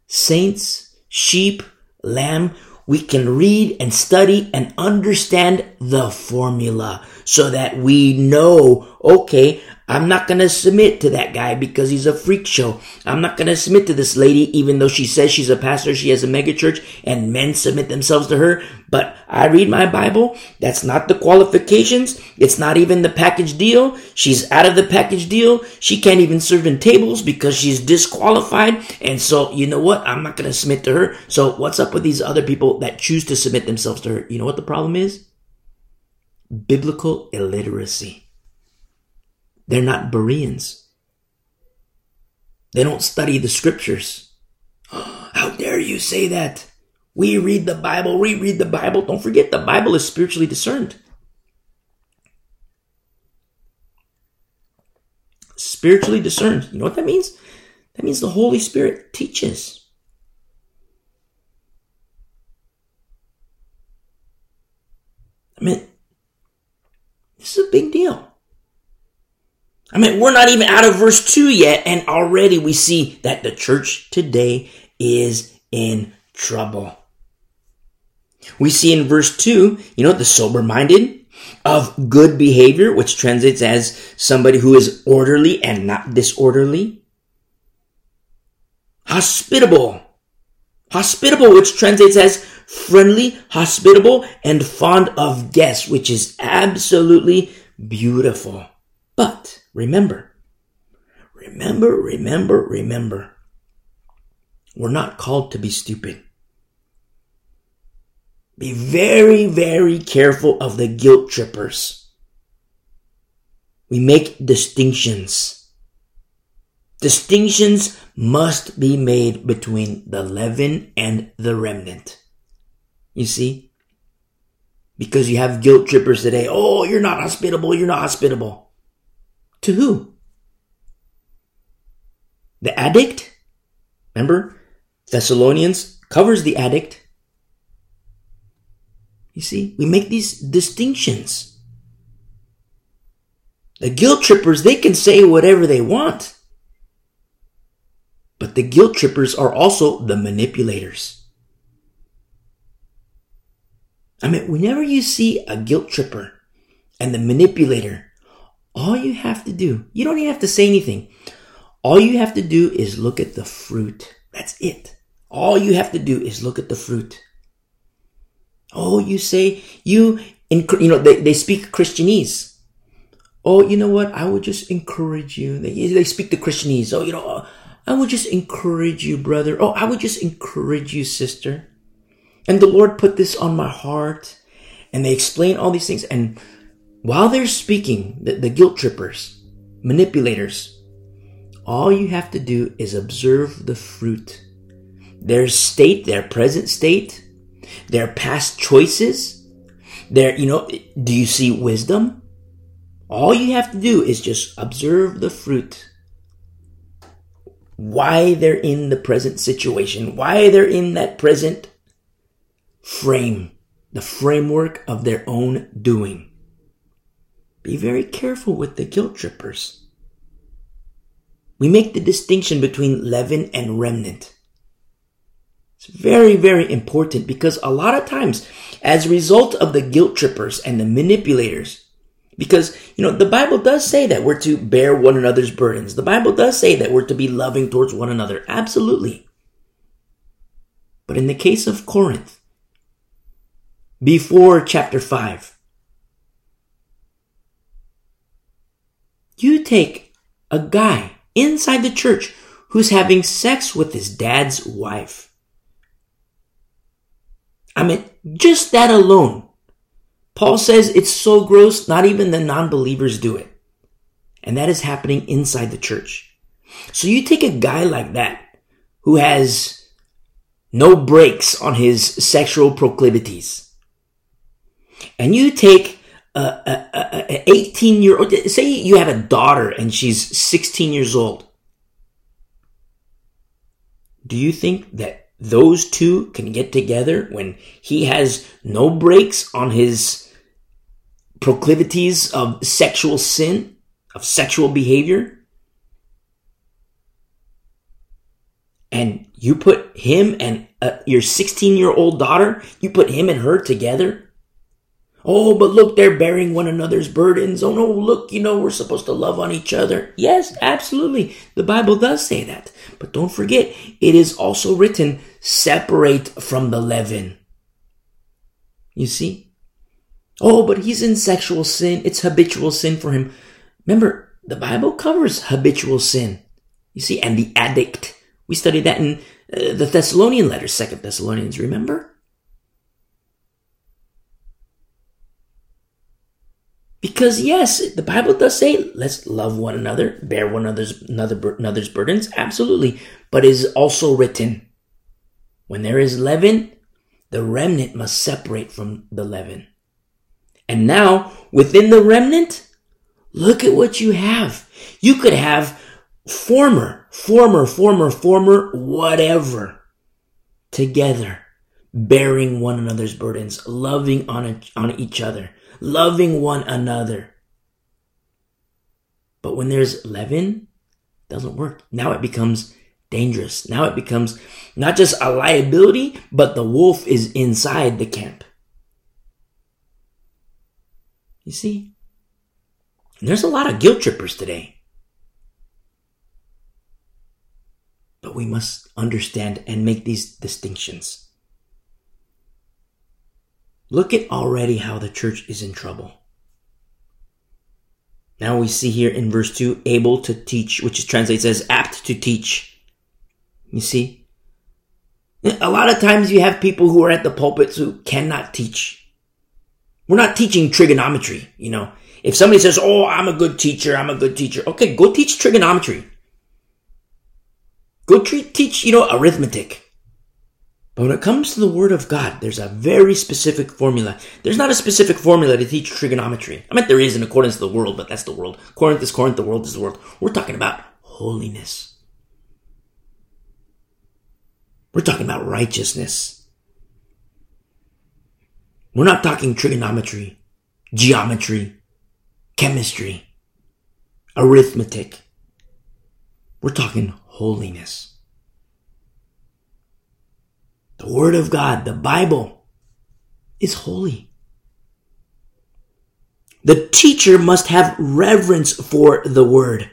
Saints, sheep, lamb, we can read and study and understand the formula so that we know, okay, I'm not going to submit to that guy because he's a freak show. I'm not going to submit to this lady even though she says she's a pastor, she has a megachurch and men submit themselves to her. But I read my Bible. That's not the qualifications. It's not even the package deal. She's out of the package deal. She can't even serve in tables because she's disqualified. And so, you know what? I'm not going to submit to her. So what's up with these other people that choose to submit themselves to her? You know what the problem is? Biblical illiteracy. They're not Bereans. They don't study the scriptures. How dare you say that? We read the Bible, we read the Bible. Don't forget the Bible is spiritually discerned. Spiritually discerned. You know what that means? That means the Holy Spirit teaches. I mean, this is a big deal. I mean, we're not even out of verse 2 yet, and already we see that the church today is in trouble. We see in verse 2, you know, the sober minded, of good behavior, which translates as somebody who is orderly and not disorderly. Hospitable. Hospitable, which translates as friendly, hospitable, and fond of guests, which is absolutely beautiful. But remember, remember, remember, remember, we're not called to be stupid. Be very, very careful of the guilt trippers. We make distinctions. Distinctions must be made between the leaven and the remnant. You see? Because you have guilt trippers today. Oh, you're not hospitable. You're not hospitable. To who? The addict? Remember? Thessalonians covers the addict. You see, we make these distinctions. The guilt trippers, they can say whatever they want. But the guilt trippers are also the manipulators. I mean, whenever you see a guilt tripper and the manipulator, all you have to do, you don't even have to say anything. All you have to do is look at the fruit. That's it. All you have to do is look at the fruit. Oh, you say, you, in, you know, they, they speak Christianese. Oh, you know what? I would just encourage you. They, they speak the Christianese. Oh, you know, I would just encourage you, brother. Oh, I would just encourage you, sister. And the Lord put this on my heart. And they explain all these things. And while they're speaking, the, the guilt trippers, manipulators, all you have to do is observe the fruit. Their state, their present state, their past choices, their, you know, do you see wisdom? All you have to do is just observe the fruit. Why they're in the present situation, why they're in that present frame. the framework of their own doing. Be very careful with the guilt trippers. We make the distinction between leaven and remnant. It's very, very important because a lot of times, as a result of the guilt trippers and the manipulators, because, you know, the Bible does say that we're to bear one another's burdens. The Bible does say that we're to be loving towards one another. Absolutely. But in the case of Corinth, before chapter 5, you take a guy inside the church who's having sex with his dad's wife. I mean, just that alone. Paul says it's so gross, not even the non believers do it. And that is happening inside the church. So you take a guy like that who has no brakes on his sexual proclivities, and you take a, 18 year old, say you have a daughter and she's 16 years old. Do you think that those two can get together when he has no brakes on his proclivities of sexual sin, of sexual behavior? And you put him and uh, your 16 year old daughter, you put him and her together? Oh, but look, they're bearing one another's burdens. Oh no, look, you know, we're supposed to love on each other. Yes, absolutely. The Bible does say that. But don't forget, it is also written, separate from the leaven. You see? Oh, but he's in sexual sin. It's habitual sin for him. Remember, the Bible covers habitual sin. You see, and the addict. We studied that in uh, the Thessalonian letter, Second Thessalonians, remember? Because yes, the Bible does say, let's love one another, bear one another's, another, another's burdens. Absolutely. But it is also written, when there is leaven, the remnant must separate from the leaven. And now, within the remnant, look at what you have. You could have former, former, former, former, whatever, together, bearing one another's burdens, loving on, on each other loving one another. But when there's leaven, doesn't work. Now it becomes dangerous. Now it becomes not just a liability, but the wolf is inside the camp. You see? there's a lot of guilt trippers today. But we must understand and make these distinctions. Look at already how the church is in trouble. Now we see here in verse 2, able to teach, which is translated as apt to teach. You see? A lot of times you have people who are at the pulpits who cannot teach. We're not teaching trigonometry, you know. If somebody says, Oh, I'm a good teacher, I'm a good teacher. Okay, go teach trigonometry. Go teach, you know, arithmetic. But when it comes to the Word of God, there's a very specific formula. There's not a specific formula to teach trigonometry. I mean, there is in accordance to the world, but that's the world. Corinth is Corinth, the world is the world. We're talking about holiness. We're talking about righteousness. We're not talking trigonometry, geometry, chemistry, arithmetic. We're talking holiness. The Word of God, the Bible, is holy. The teacher must have reverence for the Word,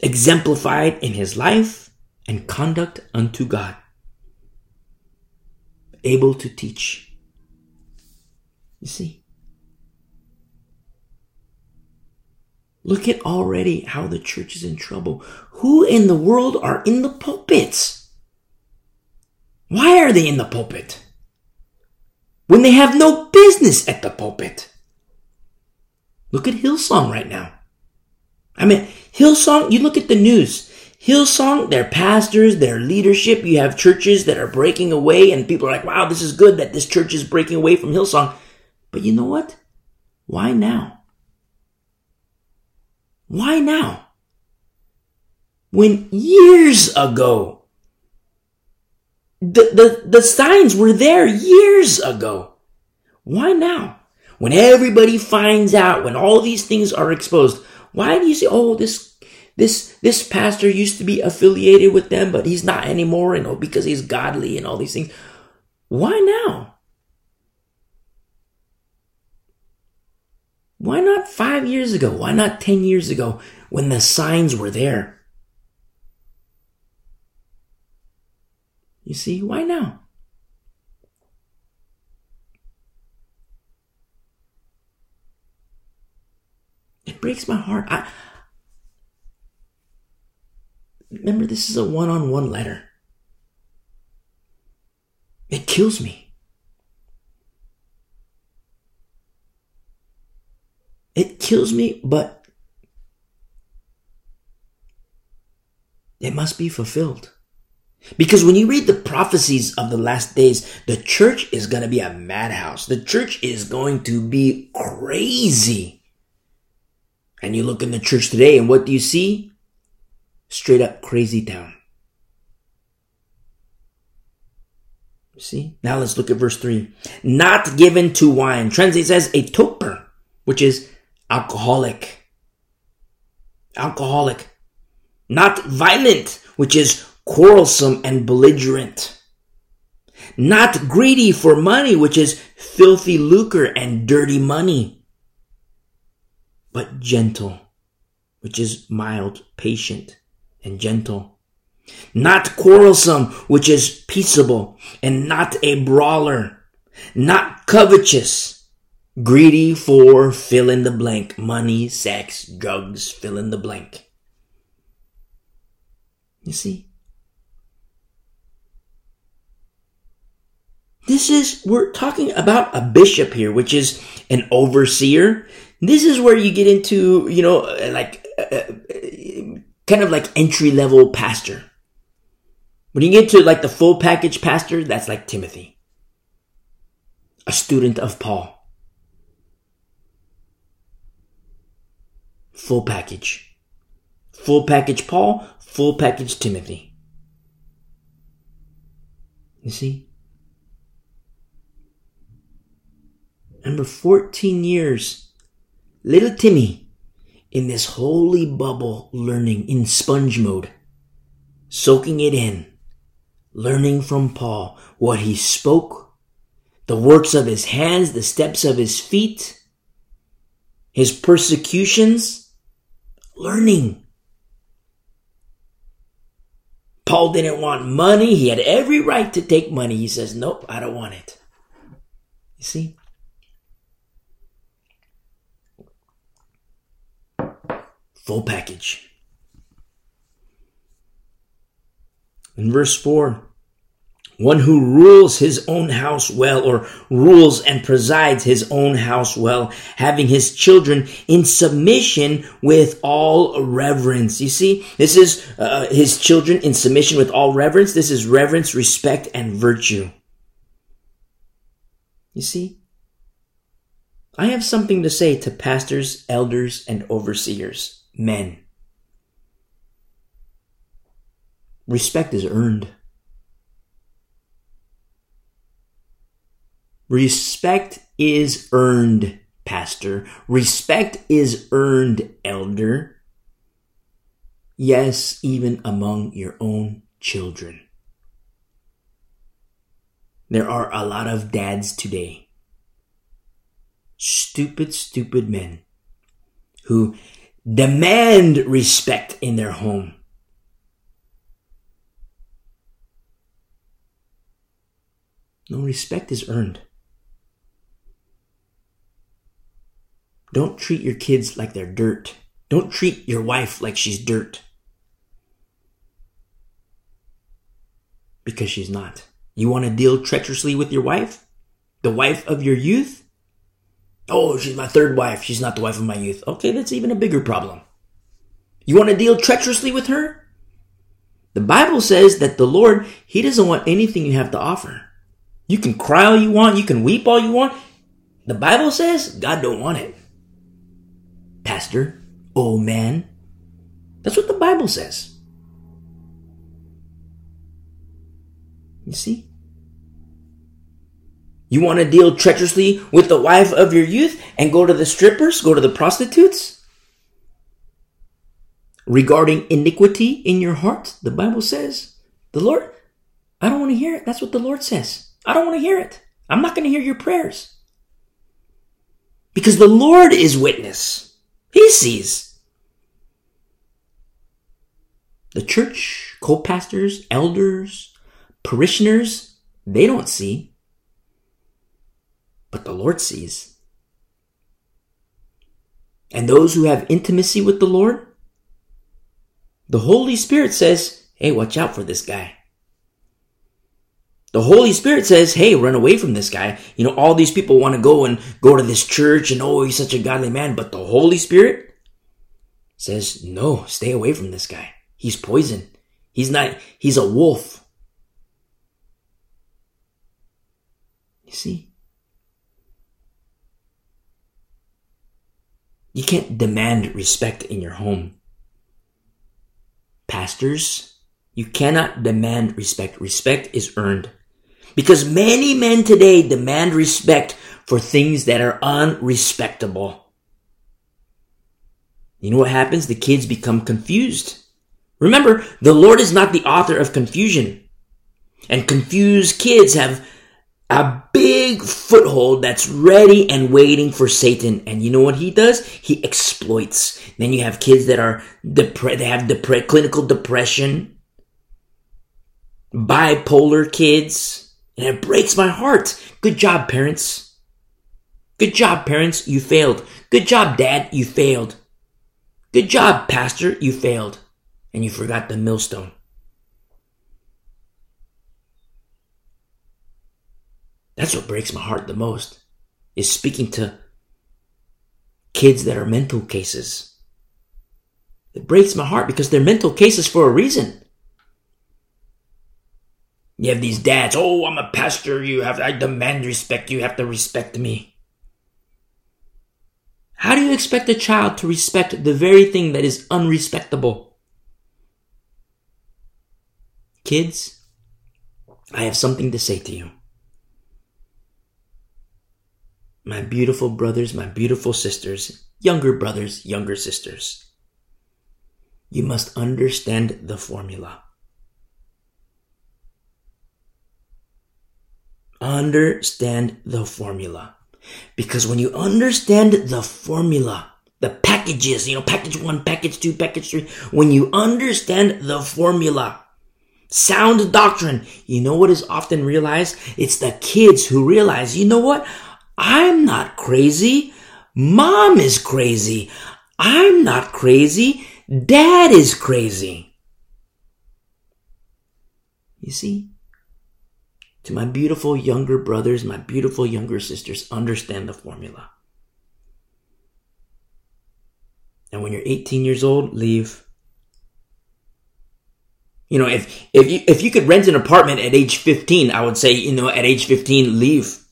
exemplified in his life and conduct unto God. Able to teach. You see? Look at already how the church is in trouble. Who in the world are in the pulpits? Why are they in the pulpit? When they have no business at the pulpit. Look at Hillsong right now. I mean, Hillsong, you look at the news. Hillsong, their pastors, their leadership, you have churches that are breaking away and people are like, wow, this is good that this church is breaking away from Hillsong. But you know what? Why now? Why now? When years ago, the, the, the signs were there years ago. Why now? When everybody finds out, when all these things are exposed, why do you say, oh, this, this, this pastor used to be affiliated with them, but he's not anymore, you know, because he's godly and all these things. Why now? Why not five years ago? Why not 10 years ago when the signs were there? You see, why now? It breaks my heart. I remember this is a one-on-one letter. It kills me. It kills me, but it must be fulfilled. Because when you read the prophecies of the last days, the church is going to be a madhouse. The church is going to be crazy. And you look in the church today and what do you see? Straight up crazy town. See? Now let's look at verse 3. Not given to wine. Translate says a toper, which is alcoholic. Alcoholic. Not violent, which is quarrelsome and belligerent. Not greedy for money, which is filthy lucre and dirty money. But gentle, which is mild, patient, and gentle not quarrelsome, which is peaceable, and not a brawler, not covetous, greedy for fill in the blank, money, sex, drugs, fill in the blank. You see? This is, we're talking about a bishop here, which is an overseer. This is where you get into, you know, like, uh, uh kind of like entry level pastor. When you get to like the full package pastor, that's like Timothy, a student of Paul. Full package. Full package Paul, full package Timothy. You see? Number 14 years, little Timmy in this holy bubble learning in sponge mode, soaking it in learning from Paul what he spoke, the works of his hands, the steps of his feet, his persecutions, learning. Paul didn't want money. He had every right to take money. He says, Nope, I don't want it. You see? Full package. In verse 4, one who rules his own house well or rules and presides his own house well, having his children in submission with all reverence. You see, this is uh, his children in submission with all reverence. This is reverence, respect, and virtue. You see, I have something to say to pastors, elders, and overseers, men. Respect is earned. Respect is earned, Pastor. Respect is earned, Elder. Yes, even among your own children. There are a lot of dads today. Stupid, stupid men who demand respect in their home No respect is earned. Don't treat your kids like they're dirt. Don't treat your wife like she's dirt. Because she's not. You want to deal treacherously with your wife? The wife of your youth? Oh, she's my third wife. She's not the wife of my youth. Okay, that's even a bigger problem. You want to deal treacherously with her? The Bible says that the Lord, He doesn't want anything you have to offer. You can cry all you want. You can weep all you want. The Bible says God don't want it. Pastor, oh man. That's what the Bible says. You see? You want to deal treacherously with the wife of your youth and go to the strippers, go to the prostitutes? Regarding iniquity in your heart, the Bible says, the Lord, I don't want to hear it. That's what the Lord says. I don't want to hear it. I'm not going to hear your prayers. Because the Lord is witness. He sees. The church, co-pastors, elders, parishioners, they don't see. But the Lord sees. And those who have intimacy with the Lord, the Holy Spirit says, hey, watch out for this guy. The Holy Spirit says, hey, run away from this guy. You know, all these people want to go and go to this church and oh, he's such a godly man. But the Holy Spirit says, no, stay away from this guy. He's poison. He's not, he's a wolf. You see? You can't demand respect in your home. Pastors, you cannot demand respect. Respect is earned. Because many men today demand respect for things that are unrespectable. You know what happens? The kids become confused. Remember, the Lord is not the author of confusion. And confused kids have a big foothold that's ready and waiting for Satan. And you know what he does? He exploits. Then you have kids that are depre- they have depre- clinical depression, bipolar kids, and it breaks my heart. Good job, parents. Good job, parents. You failed. Good job, dad. You failed. Good job, pastor. You failed. And you forgot the millstone. That's what breaks my heart the most is speaking to kids that are mental cases. It breaks my heart because they're mental cases for a reason. You have these dads, oh, I'm a pastor, you have I demand respect, you have to respect me. How do you expect a child to respect the very thing that is unrespectable? Kids, I have something to say to you. My beautiful brothers, my beautiful sisters, younger brothers, younger sisters. You must understand the formula. Understand the formula. Because when you understand the formula, the packages, you know, package one, package two, package three, when you understand the formula, sound doctrine, you know what is often realized? It's the kids who realize, you know what? I'm not crazy. Mom is crazy. I'm not crazy. Dad is crazy. You see? To my beautiful younger brothers, my beautiful younger sisters, understand the formula. And when you're 18 years old, leave. You know, if if you if you could rent an apartment at age 15, I would say, you know, at age 15, leave.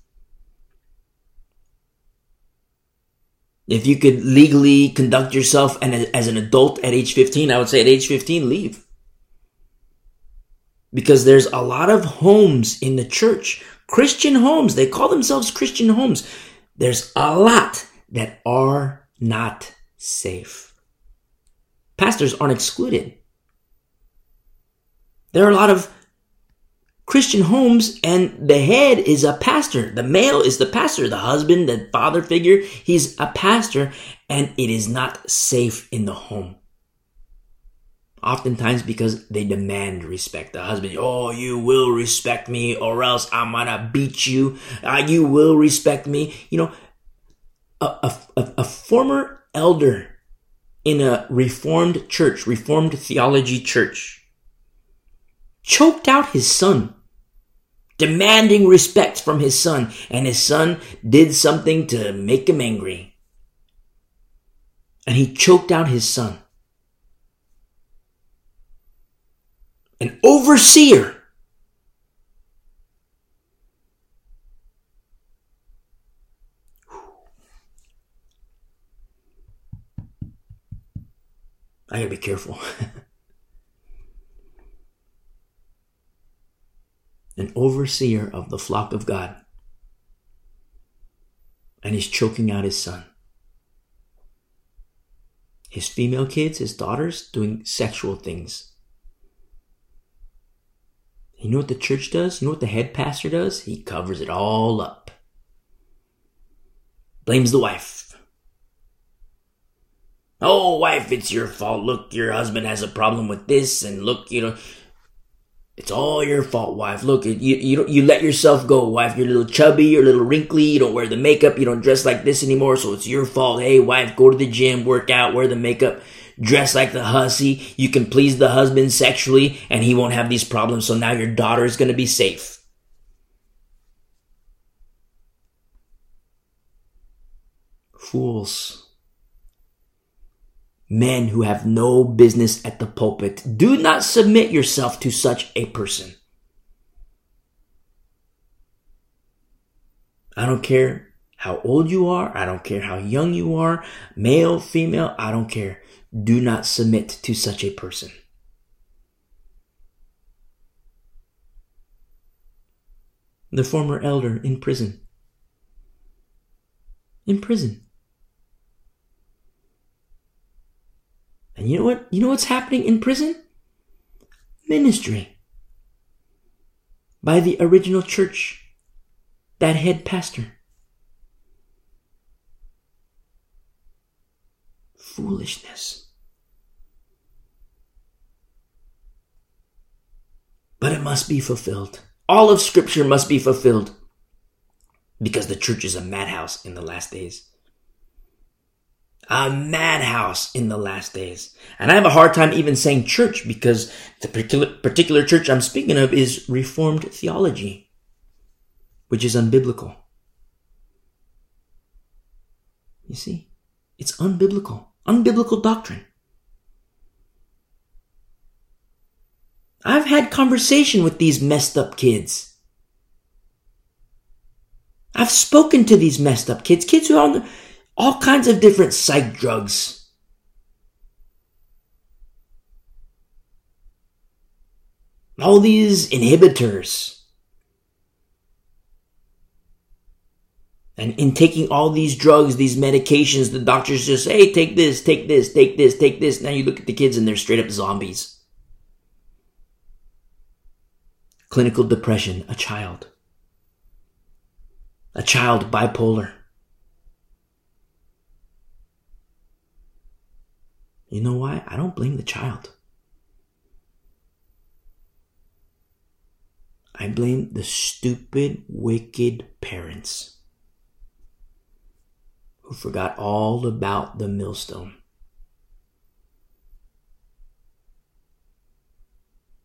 If you could legally conduct yourself and as an adult at age 15, I would say at age 15, leave. Because there's a lot of homes in the church, Christian homes, they call themselves Christian homes. There's a lot that are not safe. Pastors aren't excluded. There are a lot of Christian homes and the head is a pastor. The male is the pastor, the husband, the father figure. He's a pastor and it is not safe in the home. Oftentimes because they demand respect. The husband, oh, you will respect me or else I'm gonna beat you. Uh, you will respect me. You know, a, a, a former elder in a reformed church, reformed theology church, choked out his son demanding respect from his son, and his son did something to make him angry. And he choked out his son. An overseer. I gotta be careful. an overseer of the flock of God, and he's choking out his son. His female kids, his daughters, doing sexual things. You know what the church does? You know what the head pastor does? He covers it all up. Blames the wife. Oh, wife, it's your fault. Look, your husband has a problem with this, and look, you know, it's all your fault, wife. Look, you you you let yourself go, wife. You're a little chubby, you're a little wrinkly. You don't wear the makeup. You don't dress like this anymore, so it's your fault. Hey, wife, go to the gym, work out, wear the makeup, dress like the hussy. You can please the husband sexually, and he won't have these problems. So now your daughter is gonna be safe. Fools men who have no business at the pulpit. Do not submit yourself to such a person. I don't care how old you are. I don't care how young you are, male, female. I don't care. Do not submit to such a person. The former elder in prison. In prison. And you know what? You know what's happening in prison? Ministry. By the original church. That head pastor. Foolishness. But it must be fulfilled. All of scripture must be fulfilled. Because the church is a madhouse in the last days a madhouse in the last days. And I have a hard time even saying church because the particular, particular church I'm speaking of is Reformed theology, which is unbiblical. You see, it's unbiblical, unbiblical doctrine. I've had conversation with these messed up kids. I've spoken to these messed up kids, kids who are all kinds of different psych drugs. All these inhibitors. And in taking all these drugs, these medications, the doctors just say, hey, take this, take this, take this, take this. Now you look at the kids and they're straight up zombies. Clinical depression, a child. A child bipolar. You know why? I don't blame the child. I blame the stupid, wicked parents who forgot all about the millstone.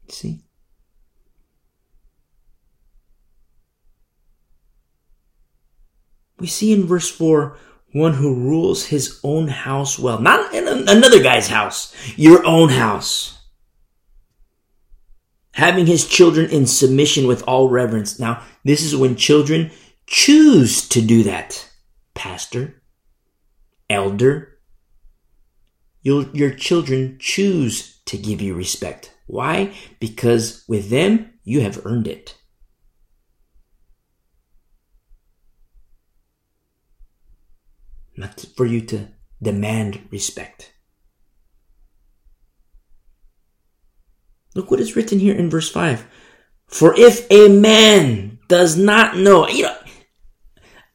See? We see in verse 4 one who rules his own house well, not in another guy's house, your own house. Having his children in submission with all reverence. Now, this is when children choose to do that. Pastor, elder, your, your children choose to give you respect. Why? Because with them, you have earned it. Not for you to demand respect. Look what is written here in verse 5. For if a man does not know, you know,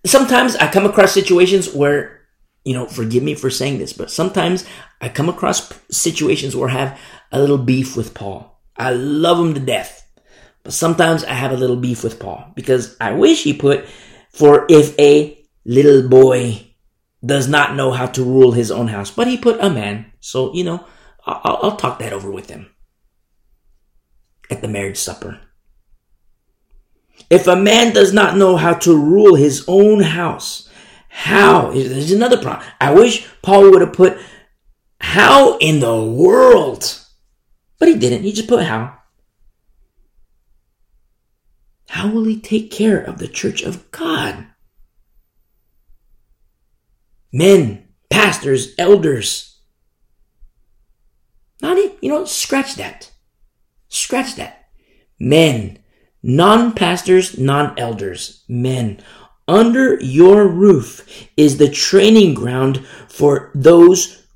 sometimes I come across situations where, you know, forgive me for saying this, but sometimes I come across situations where I have a little beef with Paul. I love him to death. But sometimes I have a little beef with Paul because I wish he put, for if a little boy does not know how to rule his own house, but he put a man. So, you know, I'll, I'll talk that over with him at the marriage supper. If a man does not know how to rule his own house, how? There's another problem. I wish Paul would have put how in the world. But he didn't. He just put how. How will he take care of the church of God? Men, pastors, elders. Not it, you know, scratch that. Scratch that. Men, non-pastors, non-elders, men, under your roof is the training ground for those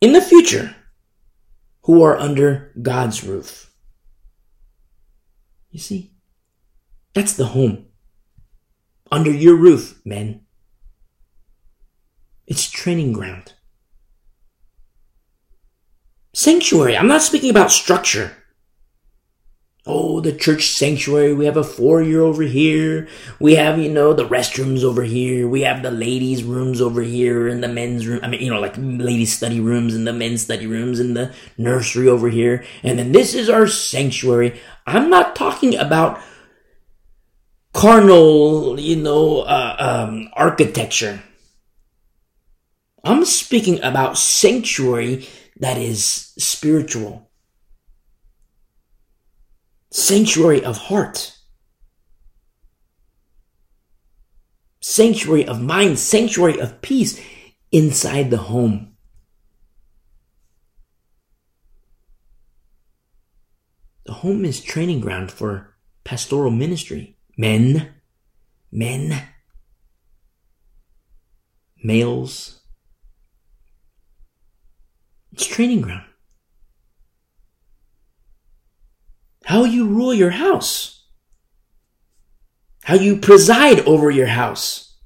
in the future who are under God's roof. You see? That's the home. Under your roof, men. It's training ground. Sanctuary. I'm not speaking about structure. Oh, the church sanctuary. We have a foyer over here. We have, you know, the restrooms over here. We have the ladies' rooms over here and the men's room. I mean, you know, like ladies' study rooms and the men's study rooms and the nursery over here. And then this is our sanctuary. I'm not talking about carnal, you know, uh, um, architecture. I'm speaking about sanctuary that is spiritual. Sanctuary of heart. Sanctuary of mind, sanctuary of peace inside the home. The home is training ground for pastoral ministry. Men, men, males. It's training ground. How you rule your house. How you preside over your house.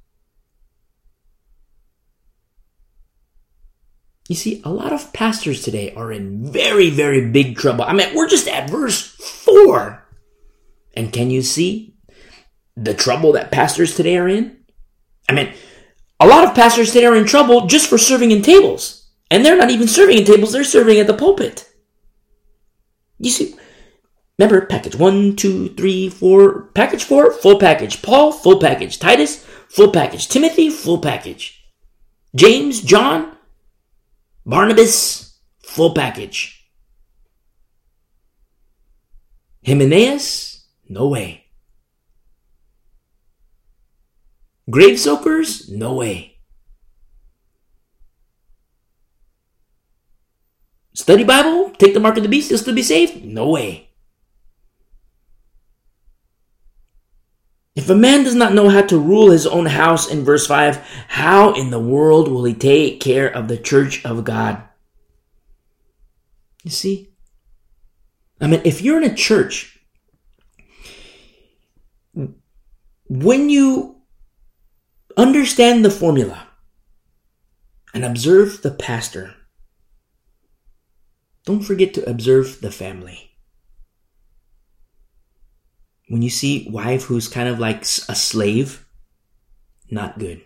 You see, a lot of pastors today are in very, very big trouble. I mean, we're just at verse 4. And can you see the trouble that pastors today are in? I mean, a lot of pastors today are in trouble just for serving in tables. And they're not even serving at tables, they're serving at the pulpit. You see, remember package one, two, three, four, package four, full package. Paul, full package. Titus, full package. Timothy, full package. James, John, Barnabas, full package. Hymenaeus, no way. Grave soakers? No way. Study Bible? Take the mark of the beast? You'll still be saved? No way. If a man does not know how to rule his own house in verse 5, how in the world will he take care of the church of God? You see? I mean, if you're in a church, when you Understand the formula and observe the pastor. Don't forget to observe the family. When you see wife who's kind of like a slave, not good.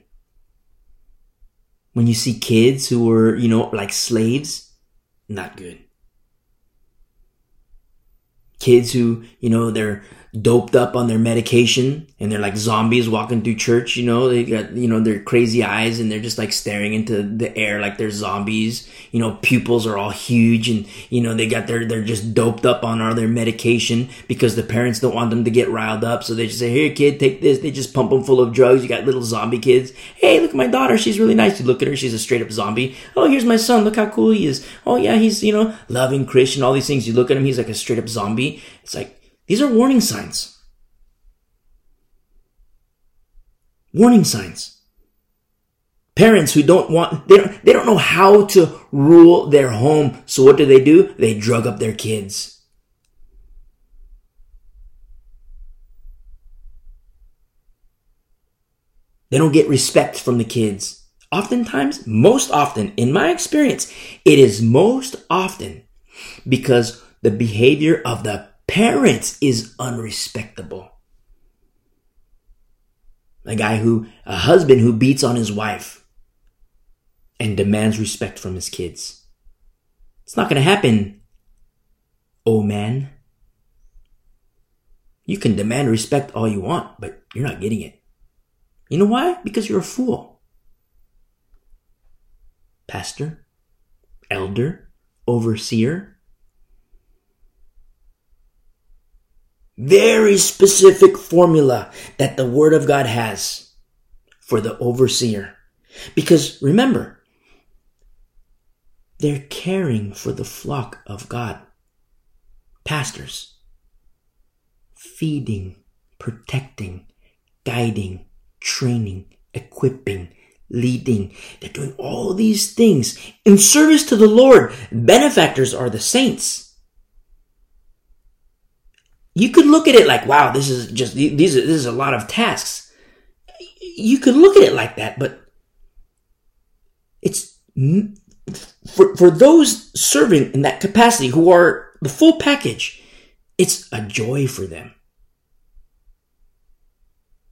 When you see kids who are, you know, like slaves, not good. Kids who, you know, they're doped up on their medication and they're like zombies walking through church, you know, they got, you know, their crazy eyes and they're just like staring into the air like they're zombies. You know, pupils are all huge and, you know, they got their, they're just doped up on all their medication because the parents don't want them to get riled up. So they just say, here kid, take this. They just pump them full of drugs. You got little zombie kids. Hey, look at my daughter. She's really nice. You look at her. She's a straight up zombie. Oh, here's my son. Look how cool he is. Oh yeah, he's, you know, loving Christian, all these things. You look at him. He's like a straight up zombie. It's like, these are warning signs. Warning signs. Parents who don't want, they don't, they don't know how to rule their home. So what do they do? They drug up their kids. They don't get respect from the kids. Oftentimes, most often, in my experience, it is most often because the behavior of the parents is unrespectable. A guy who, a husband who beats on his wife and demands respect from his kids. It's not going to happen, oh man. You can demand respect all you want, but you're not getting it. You know why? Because you're a fool. Pastor, elder, overseer, very specific formula that the Word of God has for the overseer. Because remember, they're caring for the flock of God. Pastors, feeding, protecting, guiding, training, equipping, leading. They're doing all these things in service to the Lord. Benefactors are the saints. You could look at it like, wow, this is just, these are, this is a lot of tasks. You could look at it like that, but it's for, for those serving in that capacity who are the full package, it's a joy for them.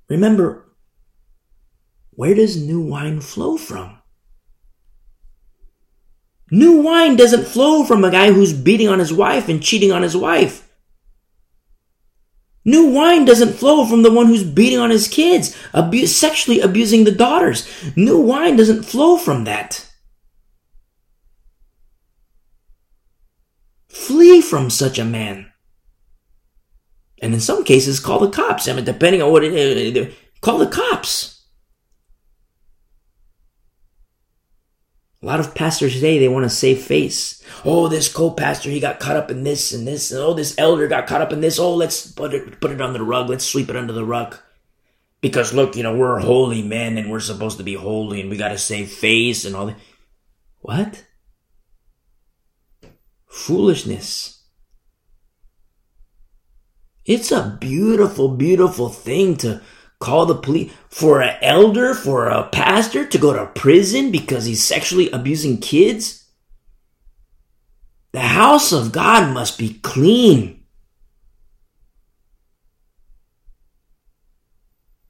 Remember, where does new wine flow from? New wine doesn't flow from a guy who's beating on his wife and cheating on his wife. New wine doesn't flow from the one who's beating on his kids, sexually abusing the daughters. New wine doesn't flow from that. Flee from such a man. And in some cases, call the cops. I mean, depending on what it is, call the cops. A lot of pastors today, they want to save face. Oh, this co-pastor, he got caught up in this and this. And oh, this elder got caught up in this. Oh, let's put it, put it under the rug. Let's sweep it under the rug. Because look, you know, we're holy men and we're supposed to be holy and we got to save face and all that. What? Foolishness. It's a beautiful, beautiful thing to call the police for an elder, for a pastor to go to prison because he's sexually abusing kids? The house of God must be clean.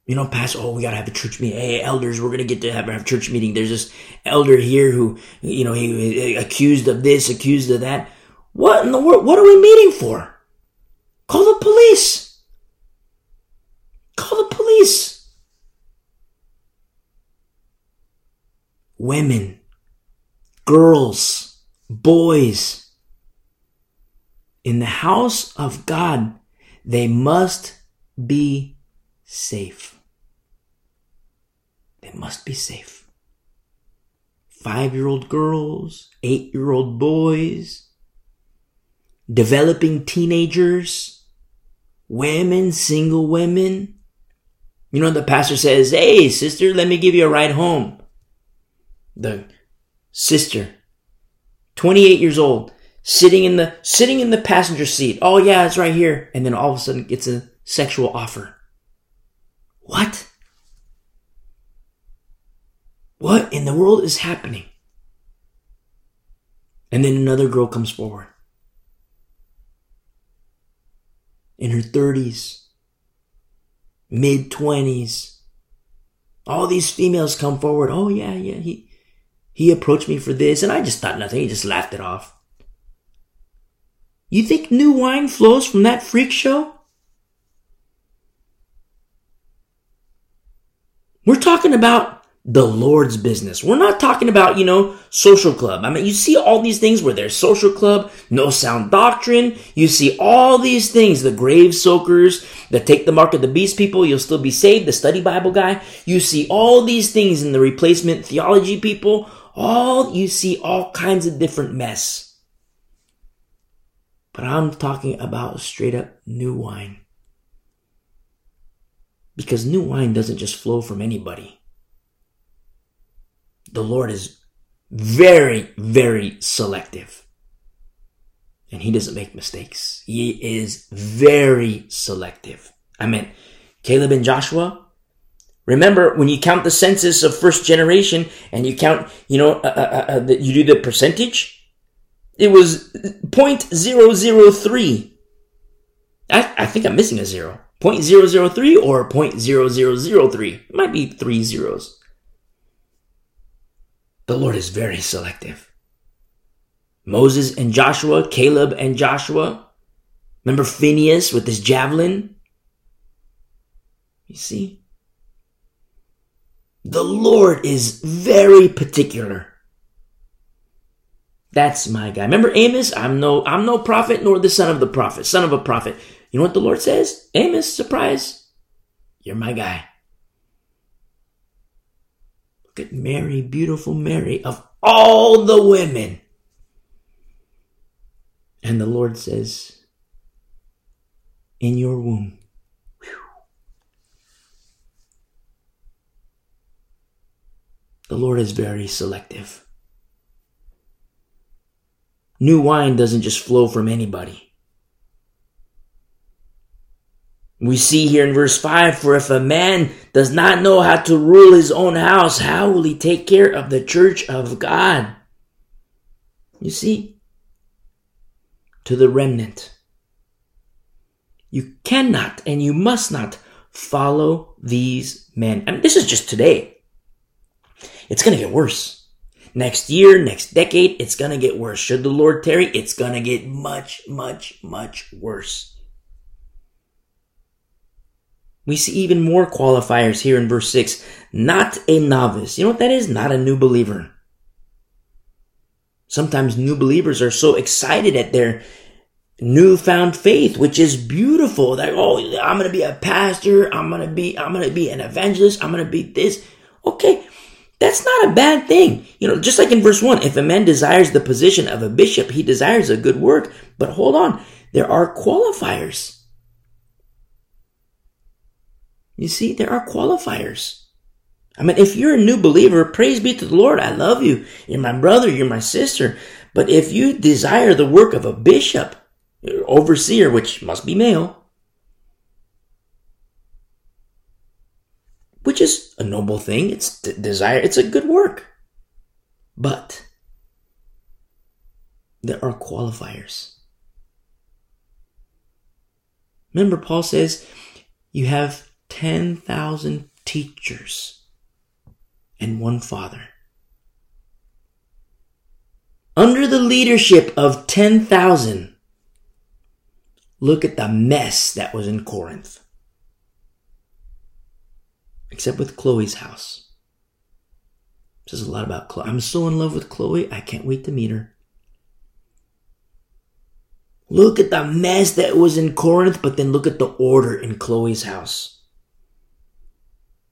You know, pastor, oh, we gotta have a church meeting. Hey, elders, we're gonna get to have a church meeting. There's this elder here who, you know, he, he accused of this, accused of that. What in the world? What are we meeting for? Call the police. Call the police. Women, girls, boys. In the house of God, they must be safe. They must be safe. Five year old girls, eight year old boys, developing teenagers, women, single women, you know, the pastor says, Hey, sister, let me give you a ride home. The sister, 28 years old, sitting in the, sitting in the passenger seat. Oh yeah, it's right here. And then all of a sudden gets a sexual offer. What? What in the world is happening? And then another girl comes forward. In her 30s, mid 20s. All these females come forward. Oh yeah, yeah, he, he approached me for this and I just thought nothing. He just laughed it off. You think new wine flows from that freak show? We're talking about the Lord's business. We're not talking about, you know, social club. I mean, you see all these things where there's social club, no sound doctrine. You see all these things, the grave soakers, the take the mark of the beast people, you'll still be saved, the study Bible guy. You see all these things in the replacement theology people. All, you see all kinds of different mess. But I'm talking about straight up new wine. Because new wine doesn't just flow from anybody the Lord is very, very selective. And he doesn't make mistakes. He is very selective. I mean, Caleb and Joshua, remember when you count the census of first generation and you count, you know, uh, uh, uh, uh you do the percentage, it was 0.003. I, I think I'm missing a zero. 0.003 or 0.0003. It might be three zeros. The Lord is very selective. Moses and Joshua, Caleb and Joshua. Remember Phineas with his javelin? You see? The Lord is very particular. That's my guy. Remember Amos? I'm no, I'm no prophet nor the son of the prophet, son of a prophet. You know what the Lord says? Amos, surprise. You're my guy. Look at Mary, beautiful Mary, of all the women. And the Lord says, in your womb. The Lord is very selective. New wine doesn't just flow from anybody. We see here in verse 5 For if a man does not know how to rule his own house, how will he take care of the church of God? You see, to the remnant, you cannot and you must not follow these men. Mean, this is just today. It's going to get worse. Next year, next decade, it's going to get worse. Should the Lord tarry, it's going to get much, much, much worse. We see even more qualifiers here in verse 6. Not a novice. You know what that is? Not a new believer. Sometimes new believers are so excited at their newfound faith, which is beautiful. Like, oh, I'm going to be a pastor. I'm going to be, I'm going to be an evangelist. I'm going to be this. Okay. That's not a bad thing. You know, just like in verse 1, if a man desires the position of a bishop, he desires a good work. But hold on, there are qualifiers. You see, there are qualifiers. I mean, if you're a new believer, praise be to the Lord. I love you. You're my brother. You're my sister. But if you desire the work of a bishop, overseer, which must be male, which is a noble thing, it's desire, it's a good work. But there are qualifiers. Remember, Paul says you have 10,000 teachers and one father. Under the leadership of 10,000, look at the mess that was in Corinth. Except with Chloe's house. It says a lot about Chloe. I'm so in love with Chloe, I can't wait to meet her. Look at the mess that was in Corinth, but then look at the order in Chloe's house.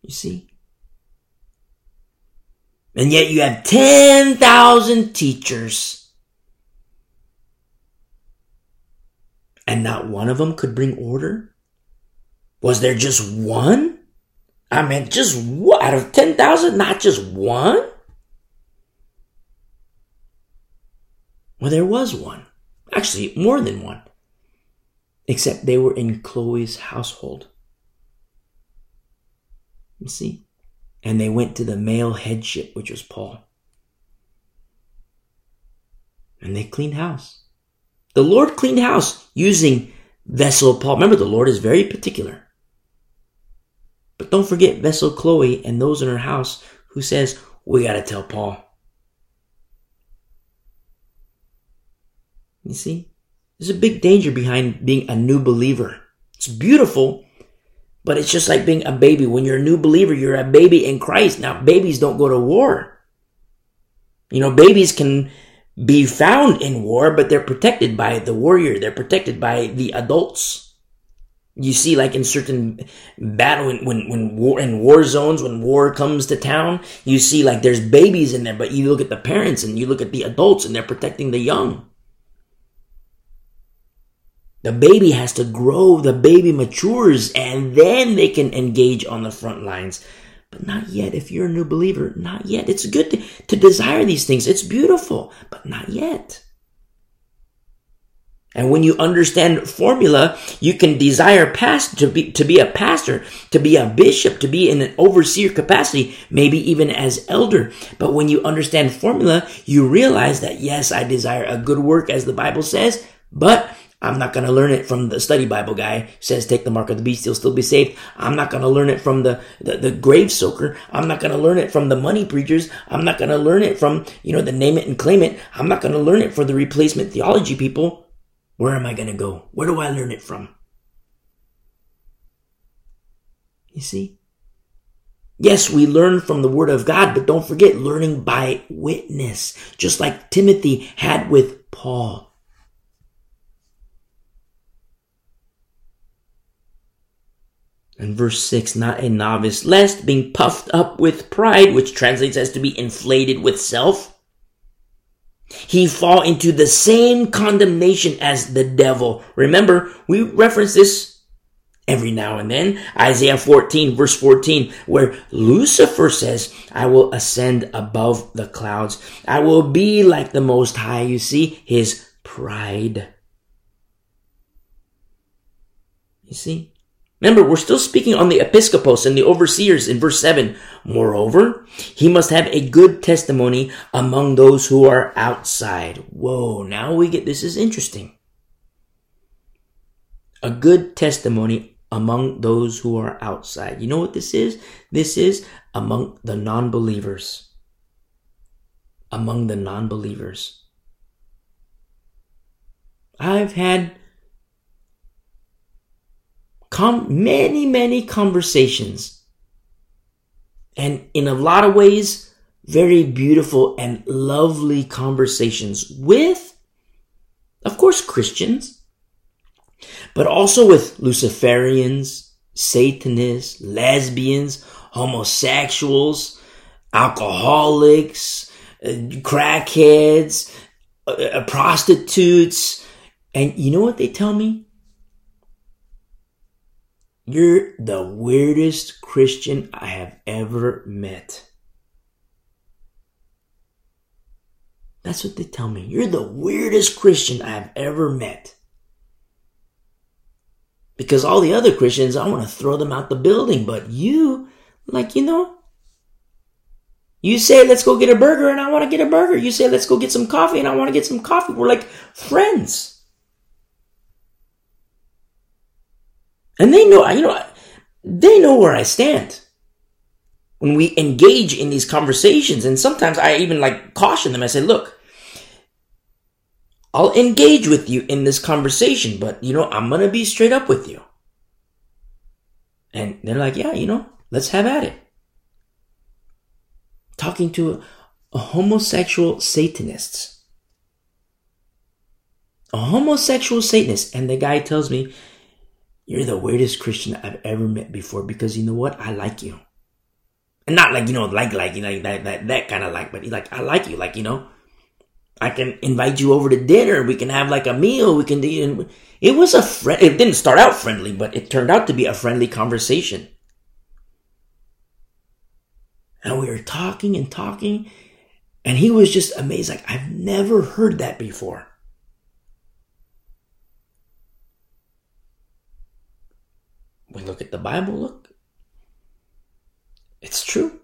You see? And yet you have 10,000 teachers. And not one of them could bring order? Was there just one? I mean, just what? Out of 10,000, not just one? Well, there was one. Actually, more than one. Except they were in Chloe's household. You see? And they went to the male headship, which was Paul. And they cleaned house. The Lord cleaned house using vessel Paul. Remember, the Lord is very particular. But don't forget vessel Chloe and those in her house who says, we gotta tell Paul. You see? There's a big danger behind being a new believer. It's beautiful, but it's just like being a baby. When you're a new believer, you're a baby in Christ. Now, babies don't go to war. You know, babies can be found in war, but they're protected by the warrior. They're protected by the adults. You see, like in certain battle, when, when, when war, in war zones, when war comes to town, you see like there's babies in there, but you look at the parents and you look at the adults and they're protecting the young. The baby has to grow, the baby matures, and then they can engage on the front lines. But not yet. If you're a new believer, not yet. It's good to, to desire these things. It's beautiful, but not yet. And when you understand formula, you can desire past to be to be a pastor, to be a bishop, to be in an overseer capacity, maybe even as elder. But when you understand formula, you realize that yes, I desire a good work as the Bible says, but I'm not going to learn it from the study Bible guy says take the mark of the beast, you'll still be saved. I'm not going to learn it from the, the, the grave soaker. I'm not going to learn it from the money preachers. I'm not going to learn it from, you know, the name it and claim it. I'm not going to learn it for the replacement theology people. Where am I going to go? Where do I learn it from? You see? Yes, we learn from the Word of God, but don't forget learning by witness, just like Timothy had with Paul. And verse 6, not a novice, lest being puffed up with pride, which translates as to be inflated with self, he fall into the same condemnation as the devil. Remember, we reference this every now and then. Isaiah 14 verse 14 where Lucifer says, I will ascend above the clouds. I will be like the most high. You see his pride. You see? Remember, we're still speaking on the episcopos and the overseers in verse 7. Moreover, he must have a good testimony among those who are outside. Whoa, now we get, this is interesting. A good testimony among those who are outside. You know what this is? This is among the non-believers. Among the non-believers. I've had com- many, many conversations. And in a lot of ways, very beautiful and lovely conversations with, of course, Christians, but also with Luciferians, Satanists, lesbians, homosexuals, alcoholics, uh, crackheads, uh, uh, prostitutes. And you know what they tell me? You're the weirdest Christian I have ever met. That's what they tell me. You're the weirdest Christian I've ever met. Because all the other Christians, I want to throw them out the building. But you, like, you know, you say, let's go get a burger and I want to get a burger. You say, let's go get some coffee and I want to get some coffee. We're like friends. And they know, you know, they know where I stand when we engage in these conversations. And sometimes I even like caution them. I say, look, I'll engage with you in this conversation, but you know, I'm going to be straight up with you. And they're like, yeah, you know, let's have at it. Talking to a, homosexual Satanist. A homosexual Satanist. And the guy tells me, you're the weirdest Christian I've ever met before because you know what? I like you. And not like, you know, like, like, you know, that, that, that kind of like, but like, I like you. Like, you know, I can invite you over to dinner. We can have like a meal. We can do, it was a friend, it didn't start out friendly, but it turned out to be a friendly conversation. And we were talking and talking, and he was just amazed. Like, I've never heard that before. We look at the Bible, look, it's true.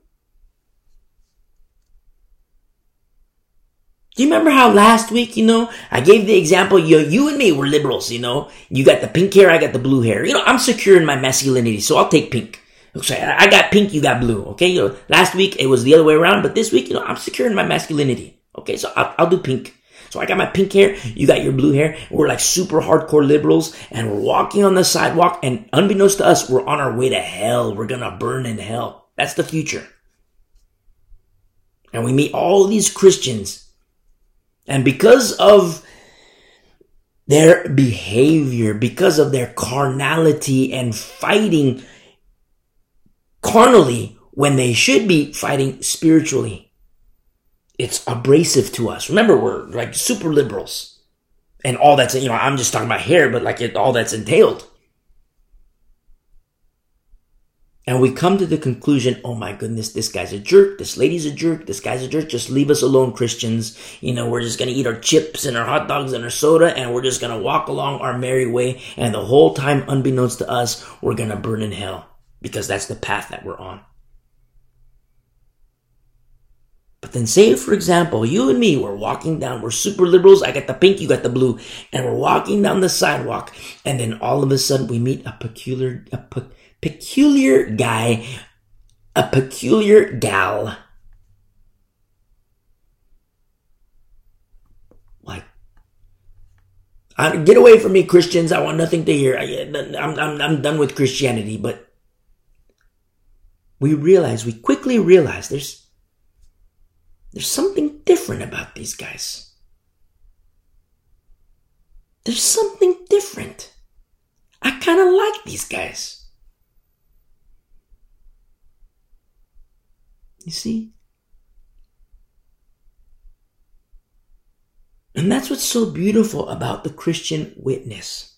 Do you remember how last week, you know, I gave the example, you, you and me were liberals, you know, you got the pink hair, I got the blue hair. You know, I'm secure in my masculinity, so I'll take pink. So I got pink, you got blue, okay? You know, last week it was the other way around, but this week, you know, I'm secure in my masculinity. Okay, so I'll, I'll do pink. So I got my pink hair, you got your blue hair. We're like super hardcore liberals and we're walking on the sidewalk and unbeknownst to us, we're on our way to hell. We're gonna burn in hell. That's the future. And we meet all these Christians. And because of their behavior, because of their carnality and fighting carnally when they should be fighting spiritually, it's abrasive to us. Remember, we're like super liberals and all that's, you know, I'm just talking about hair, but like it, all that's entailed. And we come to the conclusion, oh my goodness, this guy's a jerk, this lady's a jerk, this guy's a jerk, just leave us alone, Christians. You know, we're just gonna eat our chips and our hot dogs and our soda and we're just gonna walk along our merry way and the whole time, unbeknownst to us, we're gonna burn in hell because that's the path that we're on. But then say, for example, you and me, we're walking down, we're super liberals. I got the pink, you got the blue, and we're walking down the sidewalk. And then all of a sudden we meet a peculiar, a pe- peculiar guy, a peculiar gal. Like, I, get away from me, Christians. I want nothing to hear. I, I'm, I'm, I'm done with Christianity. But we realize, we quickly realize there's there's something different about these guys. There's something different. I kind of like these guys. You see? And that's what's so beautiful about the Christian witness.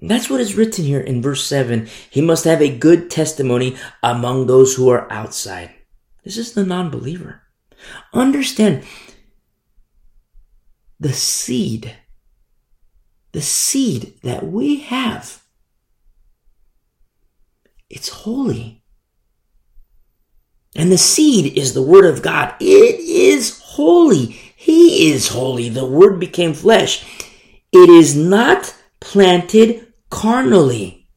That's what is written here in verse 7. He must have a good testimony among those who are outside. This is the non believer. Understand the seed, the seed that we have. It's holy. And the seed is the word of God. It is holy. He is holy. The word became flesh. It is not planted carnally.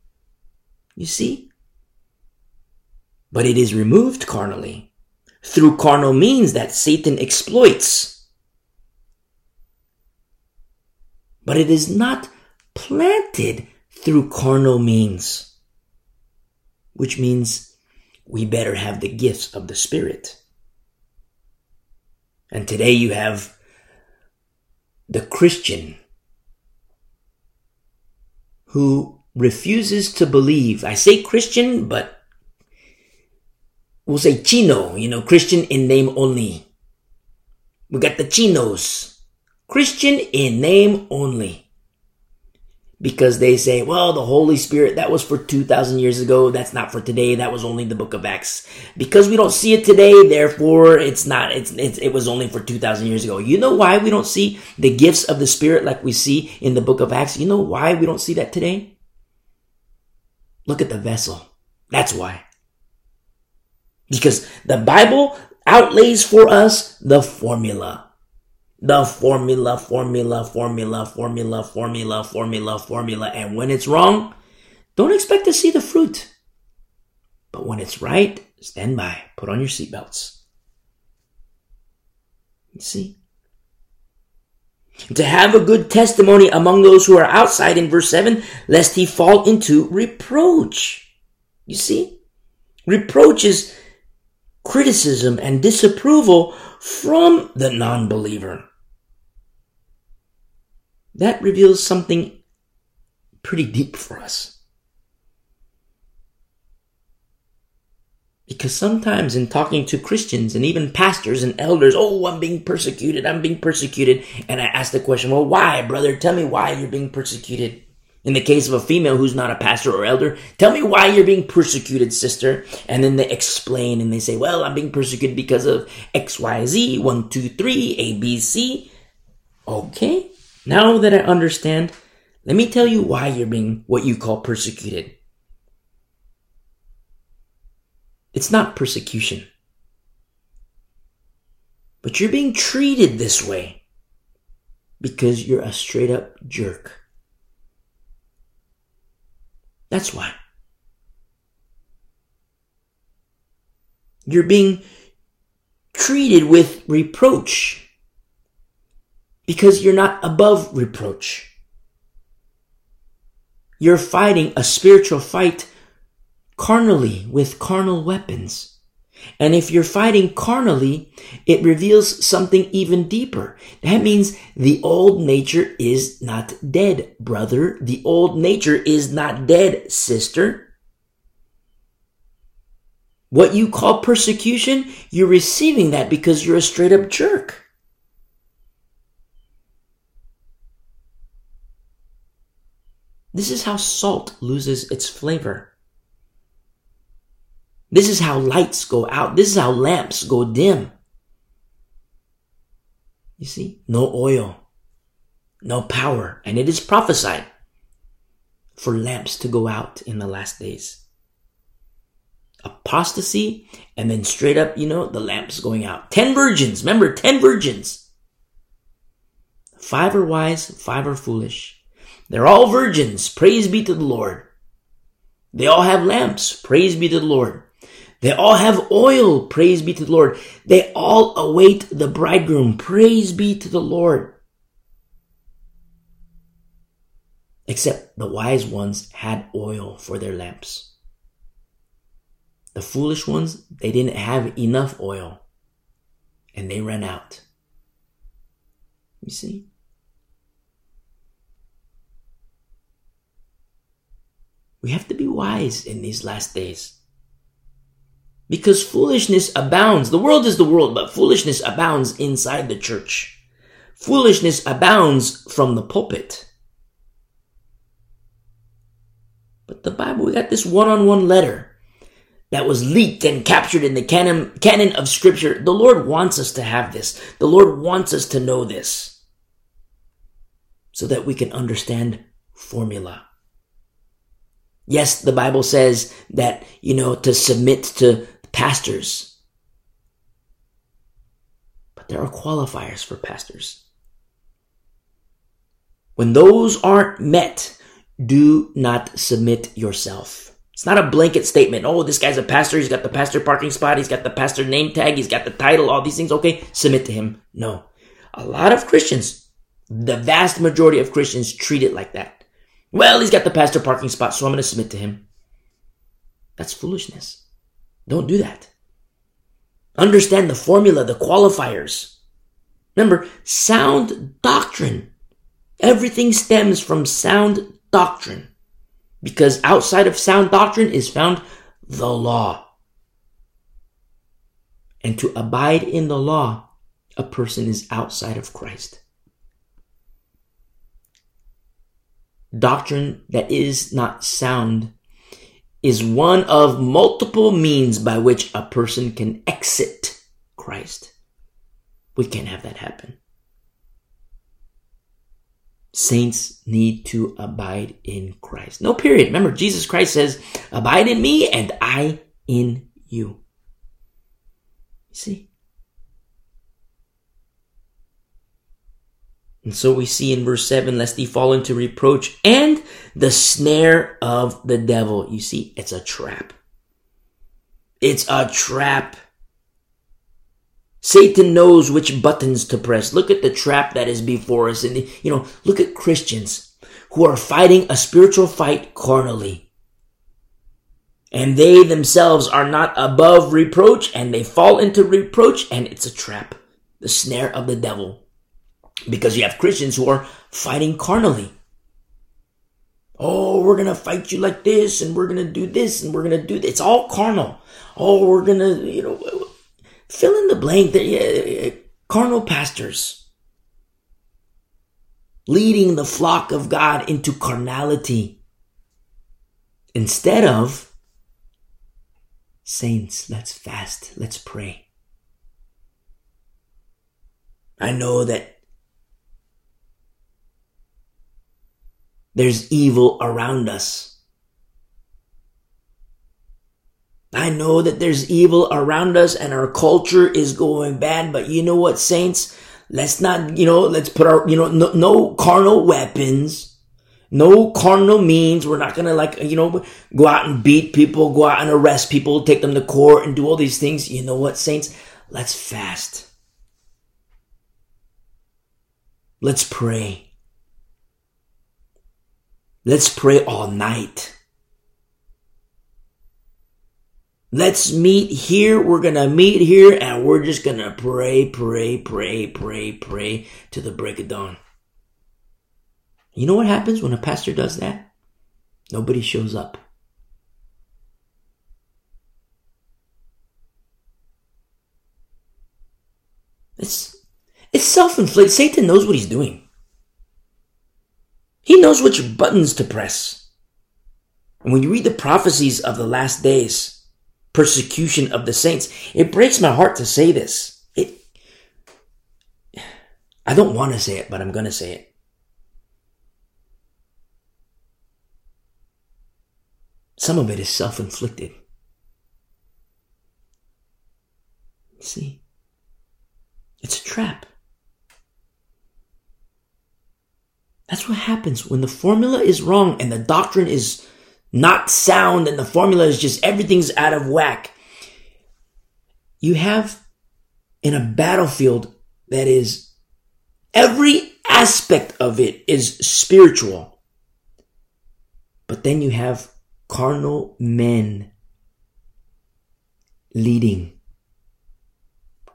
You see? But it is removed carnally through carnal means that Satan exploits. But it is not planted through carnal means, which means we better have the gifts of the Spirit. And today you have the Christian who refuses to believe. I say Christian, but we'll say Chino, you know, Christian in name only. We got the Chinos. Christian in name only. Because they say, well, the Holy Spirit, that was for 2,000 years ago. That's not for today. That was only the book of Acts. Because we don't see it today, therefore it's not, it's, it's it was only for 2,000 years ago. You know why we don't see the gifts of the Spirit like we see in the book of Acts? You know why we don't see that today? Look at the vessel. That's why. Because the Bible outlays for us the formula. The formula, formula, formula, formula, formula, formula, formula. And when it's wrong, don't expect to see the fruit. But when it's right, stand by. Put on your seatbelts. You see? To have a good testimony among those who are outside in verse 7, lest he fall into reproach. You see? Reproach is criticism and disapproval from the non believer. That reveals something pretty deep for us. Because sometimes in talking to Christians and even pastors and elders, oh, I'm being persecuted, I'm being persecuted. And I ask the question, well, why, brother? Tell me why you're being persecuted. In the case of a female who's not a pastor or elder, tell me why you're being persecuted, sister. And then they explain and they say, well, I'm being persecuted because of XYZ, 1, 2, 3, ABC. Okay. Now that I understand, let me tell you why you're being what you call persecuted. It's not persecution. But you're being treated this way because you're a straight up jerk. That's why. You're being treated with reproach because you're not above reproach. You're fighting a spiritual fight carnally with carnal weapons. And if you're fighting carnally, it reveals something even deeper. That means the old nature is not dead, brother. The old nature is not dead, sister. What you call persecution, you're receiving that because you're a straight up jerk. This is how salt loses its flavor. This is how lights go out. This is how lamps go dim. You see, no oil, no power, and it is prophesied for lamps to go out in the last days. Apostasy, and then straight up, you know, the lamps going out. Ten virgins, remember, ten virgins. Five are wise, five are foolish. They're all virgins, praise be to the Lord. They all have lamps, praise be to the Lord. They all have oil. Praise be to the Lord. They all await the bridegroom. Praise be to the Lord. Except the wise ones had oil for their lamps. The foolish ones, they didn't have enough oil and they ran out. You see? We have to be wise in these last days. Because foolishness abounds. The world is the world, but foolishness abounds inside the church. Foolishness abounds from the pulpit. But the Bible, we got this one-on-one letter that was leaked and captured in the canon, canon of scripture. The Lord wants us to have this. The Lord wants us to know this so that we can understand formula. Yes, the Bible says that, you know, to submit to pastors. But there are qualifiers for pastors. When those aren't met, do not submit yourself. It's not a blanket statement. Oh, this guy's a pastor. He's got the pastor parking spot. He's got the pastor name tag. He's got the title, all these things. Okay, submit to him. No. A lot of Christians, the vast majority of Christians treat it like that. Well, he's got the pastor parking spot, so I'm going to submit to him. That's foolishness. Don't do that. Understand the formula, the qualifiers. Remember, sound doctrine. Everything stems from sound doctrine. Because outside of sound doctrine is found the law. And to abide in the law, a person is outside of Christ. Doctrine that is not sound is one of multiple means by which a person can exit Christ. We can't have that happen. Saints need to abide in Christ. No period. Remember, Jesus Christ says, abide in me and I in you. See? And so we see in verse 7, lest he fall into reproach and the snare of the devil. You see, it's a trap. It's a trap. Satan knows which buttons to press. Look at the trap that is before us. And, you know, look at Christians who are fighting a spiritual fight carnally. And they themselves are not above reproach and they fall into reproach and it's a trap. The snare of the devil. Because you have Christians who are fighting carnally. Oh, we're gonna fight you like this, and we're gonna do this, and we're gonna do this. It's all carnal. Oh, we're gonna, you know, fill in the blank. The uh, carnal pastors leading the flock of God into carnality instead of saints. Let's fast. Let's pray. I know that There's evil around us. I know that there's evil around us and our culture is going bad, but you know what, saints? Let's not, you know, let's put our, you know, no, no carnal weapons, no carnal means. We're not gonna like, you know, go out and beat people, go out and arrest people, take them to court and do all these things. You know what, saints? Let's fast. Let's pray. Let's pray all night. Let's meet here. We're going to meet here and we're just going to pray, pray, pray, pray, pray to the break of dawn. You know what happens when a pastor does that? Nobody shows up. It's, it's self-inflicted. Satan knows what he's doing. He knows which buttons to press. And when you read the prophecies of the last days, persecution of the saints, it breaks my heart to say this. It, I don't want to say it, but I'm going to say it. Some of it is self inflicted. See? It's a trap. That's what happens when the formula is wrong and the doctrine is not sound and the formula is just everything's out of whack. You have in a battlefield that is every aspect of it is spiritual. But then you have carnal men leading.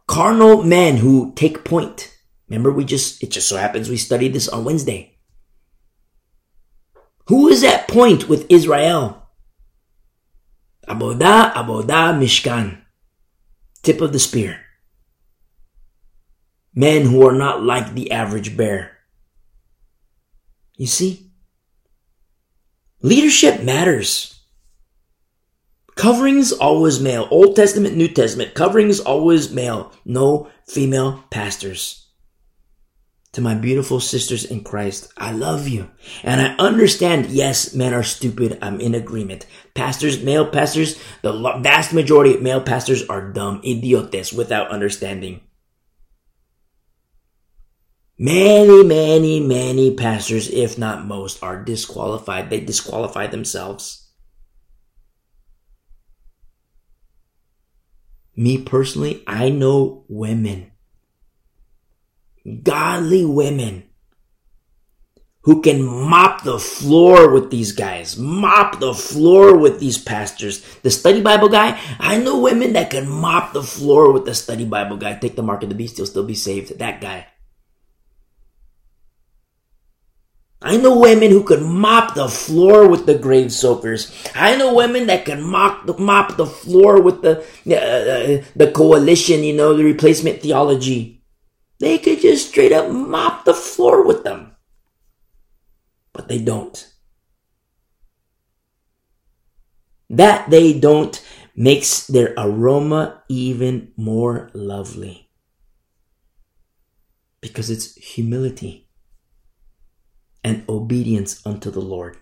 Carnal men who take point. Remember, we just, it just so happens we studied this on Wednesday. Who is at point with Israel? Abodah, Abodah, Mishkan. Tip of the spear. Men who are not like the average bear. You see? Leadership matters. Coverings always male. Old Testament, New Testament. Coverings always male. No female pastors. To my beautiful sisters in Christ, I love you. And I understand, yes, men are stupid. I'm in agreement. Pastors, male pastors, the vast majority of male pastors are dumb, idiotes without understanding. Many, many, many pastors, if not most, are disqualified. They disqualify themselves. Me personally, I know women, godly women, who can mop the floor with these guys, mop the floor with these pastors. The study Bible guy, I know women that can mop the floor with the study Bible guy. Take the mark of the beast, he'll still be saved. That guy. I know women who can mop the floor with the grave soakers. I know women that can mop the, mop the floor with the uh, the coalition, you know, the replacement theology. They could just straight up mop the floor with them. But they don't. That they don't makes their aroma even more lovely. Because it's humility and obedience unto the Lord.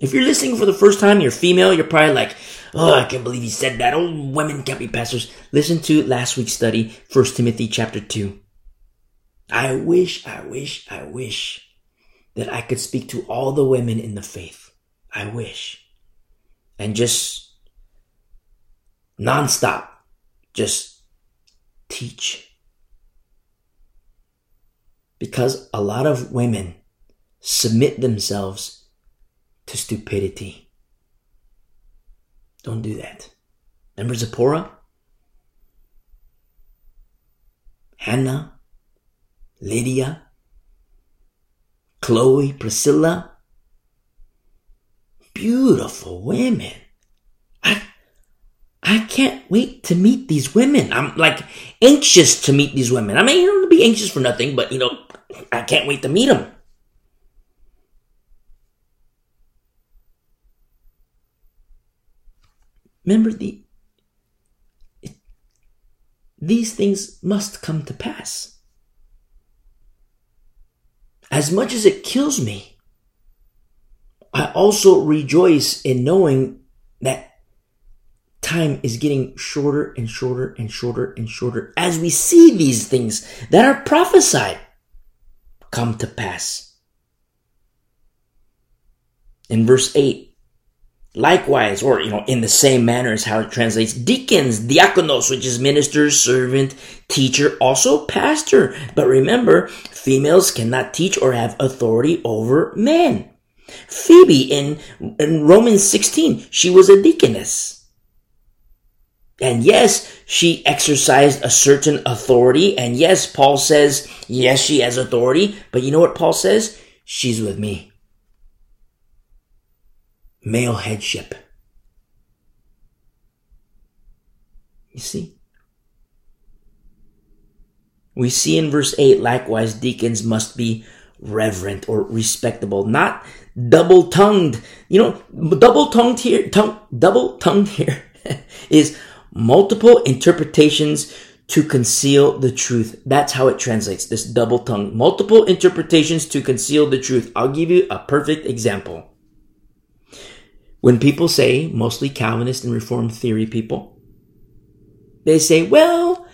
If you're listening for the first time, you're female, you're probably like, oh, I can't believe he said that. Oh, women can't be pastors. Listen to last week's study, 1 Timothy chapter 2. I wish, I wish, I wish that I could speak to all the women in the faith. I wish. And just nonstop, just teach. Because a lot of women submit themselves to stupidity. Don't do that. Remember Zipporah? Hannah? Lydia? Chloe? Priscilla? Beautiful women. I, I can't wait to meet these women. I'm like anxious to meet these women. I mean, you don't be anxious for nothing, but you know, I can't wait to meet them. Remember the these things must come to pass. As much as it kills me, I also rejoice in knowing that time is getting shorter and shorter and shorter and shorter as we see these things that are prophesied come to pass. In verse 8, Likewise, or you know, in the same manner as how it translates, deacons, diakonos, which is minister, servant, teacher, also pastor. But remember, females cannot teach or have authority over men. Phoebe in, in Romans 16, she was a deaconess. And yes, she exercised a certain authority. And yes, Paul says, yes, she has authority. But you know what Paul says? She's with me male headship. You see? We see in verse 8, likewise, deacons must be reverent or respectable, not double tongued. You know, double tongued here, tongue, double tongued here is multiple interpretations to conceal the truth. That's how it translates, this double tongue. Multiple interpretations to conceal the truth. I'll give you a perfect example. When people say, mostly Calvinist and Reformed theory people, they say, well,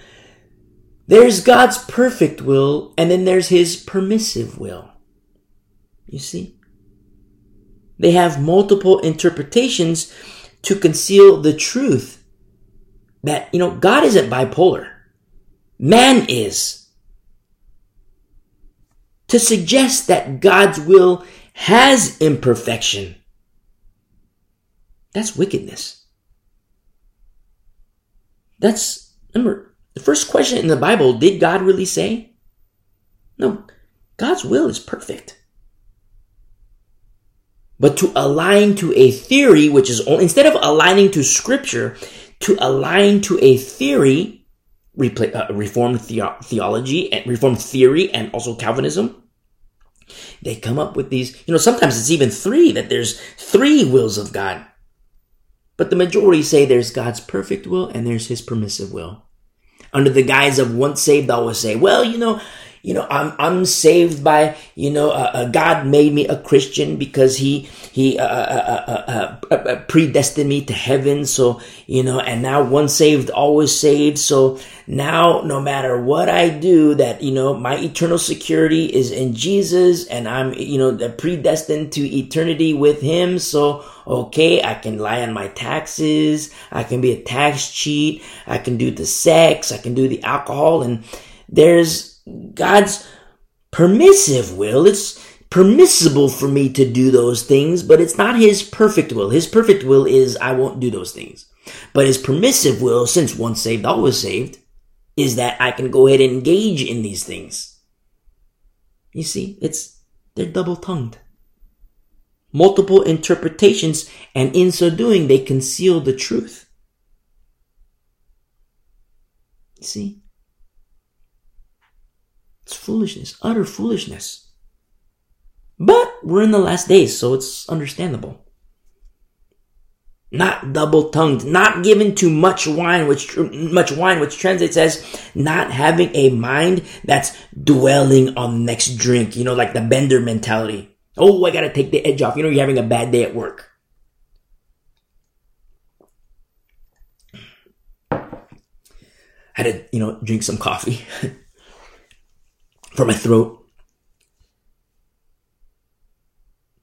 there's God's perfect will and then there's his permissive will. You see? They have multiple interpretations to conceal the truth that, you know, God isn't bipolar. Man is. To suggest that God's will has imperfection that's wickedness. That's, remember, the first question in the Bible, did God really say? No, God's will is perfect. But to align to a theory, which is instead of aligning to scripture, to align to a theory, uh, reformed theology and reformed theory and also Calvinism, They come up with these, you know, sometimes it's even three, that there's three wills of God. But the majority say there's God's perfect will and there's his permissive will. Under the guise of once saved, always say, well, you know, you know, I'm, I'm saved by, you know, uh, uh, God made me a Christian because he, he, uh, uh, uh, uh predestined me to heaven. So, you know, and now once saved, always saved. So now, no matter what I do, that, you know, my eternal security is in Jesus and I'm, you know, predestined to eternity with him. So, okay, I can lie on my taxes. I can be a tax cheat. I can do the sex. I can do the alcohol and there's God's permissive will. It's permissible for me to do those things, but it's not His perfect will. His perfect will is I won't do those things. But His permissive will, since once saved, always saved, is that I can go ahead and engage in these things. You see, it's, they're double tongued. Multiple interpretations, and in so doing, they conceal the truth. See? It's foolishness, utter foolishness. But we're in the last days, so it's understandable. Not double tongued, not given to much wine, which much wine, which translates as not having a mind that's dwelling on next drink. You know, like the bender mentality. Oh, I gotta take the edge off. You know, you're having a bad day at work. I had to, you know, drink some coffee. for my throat.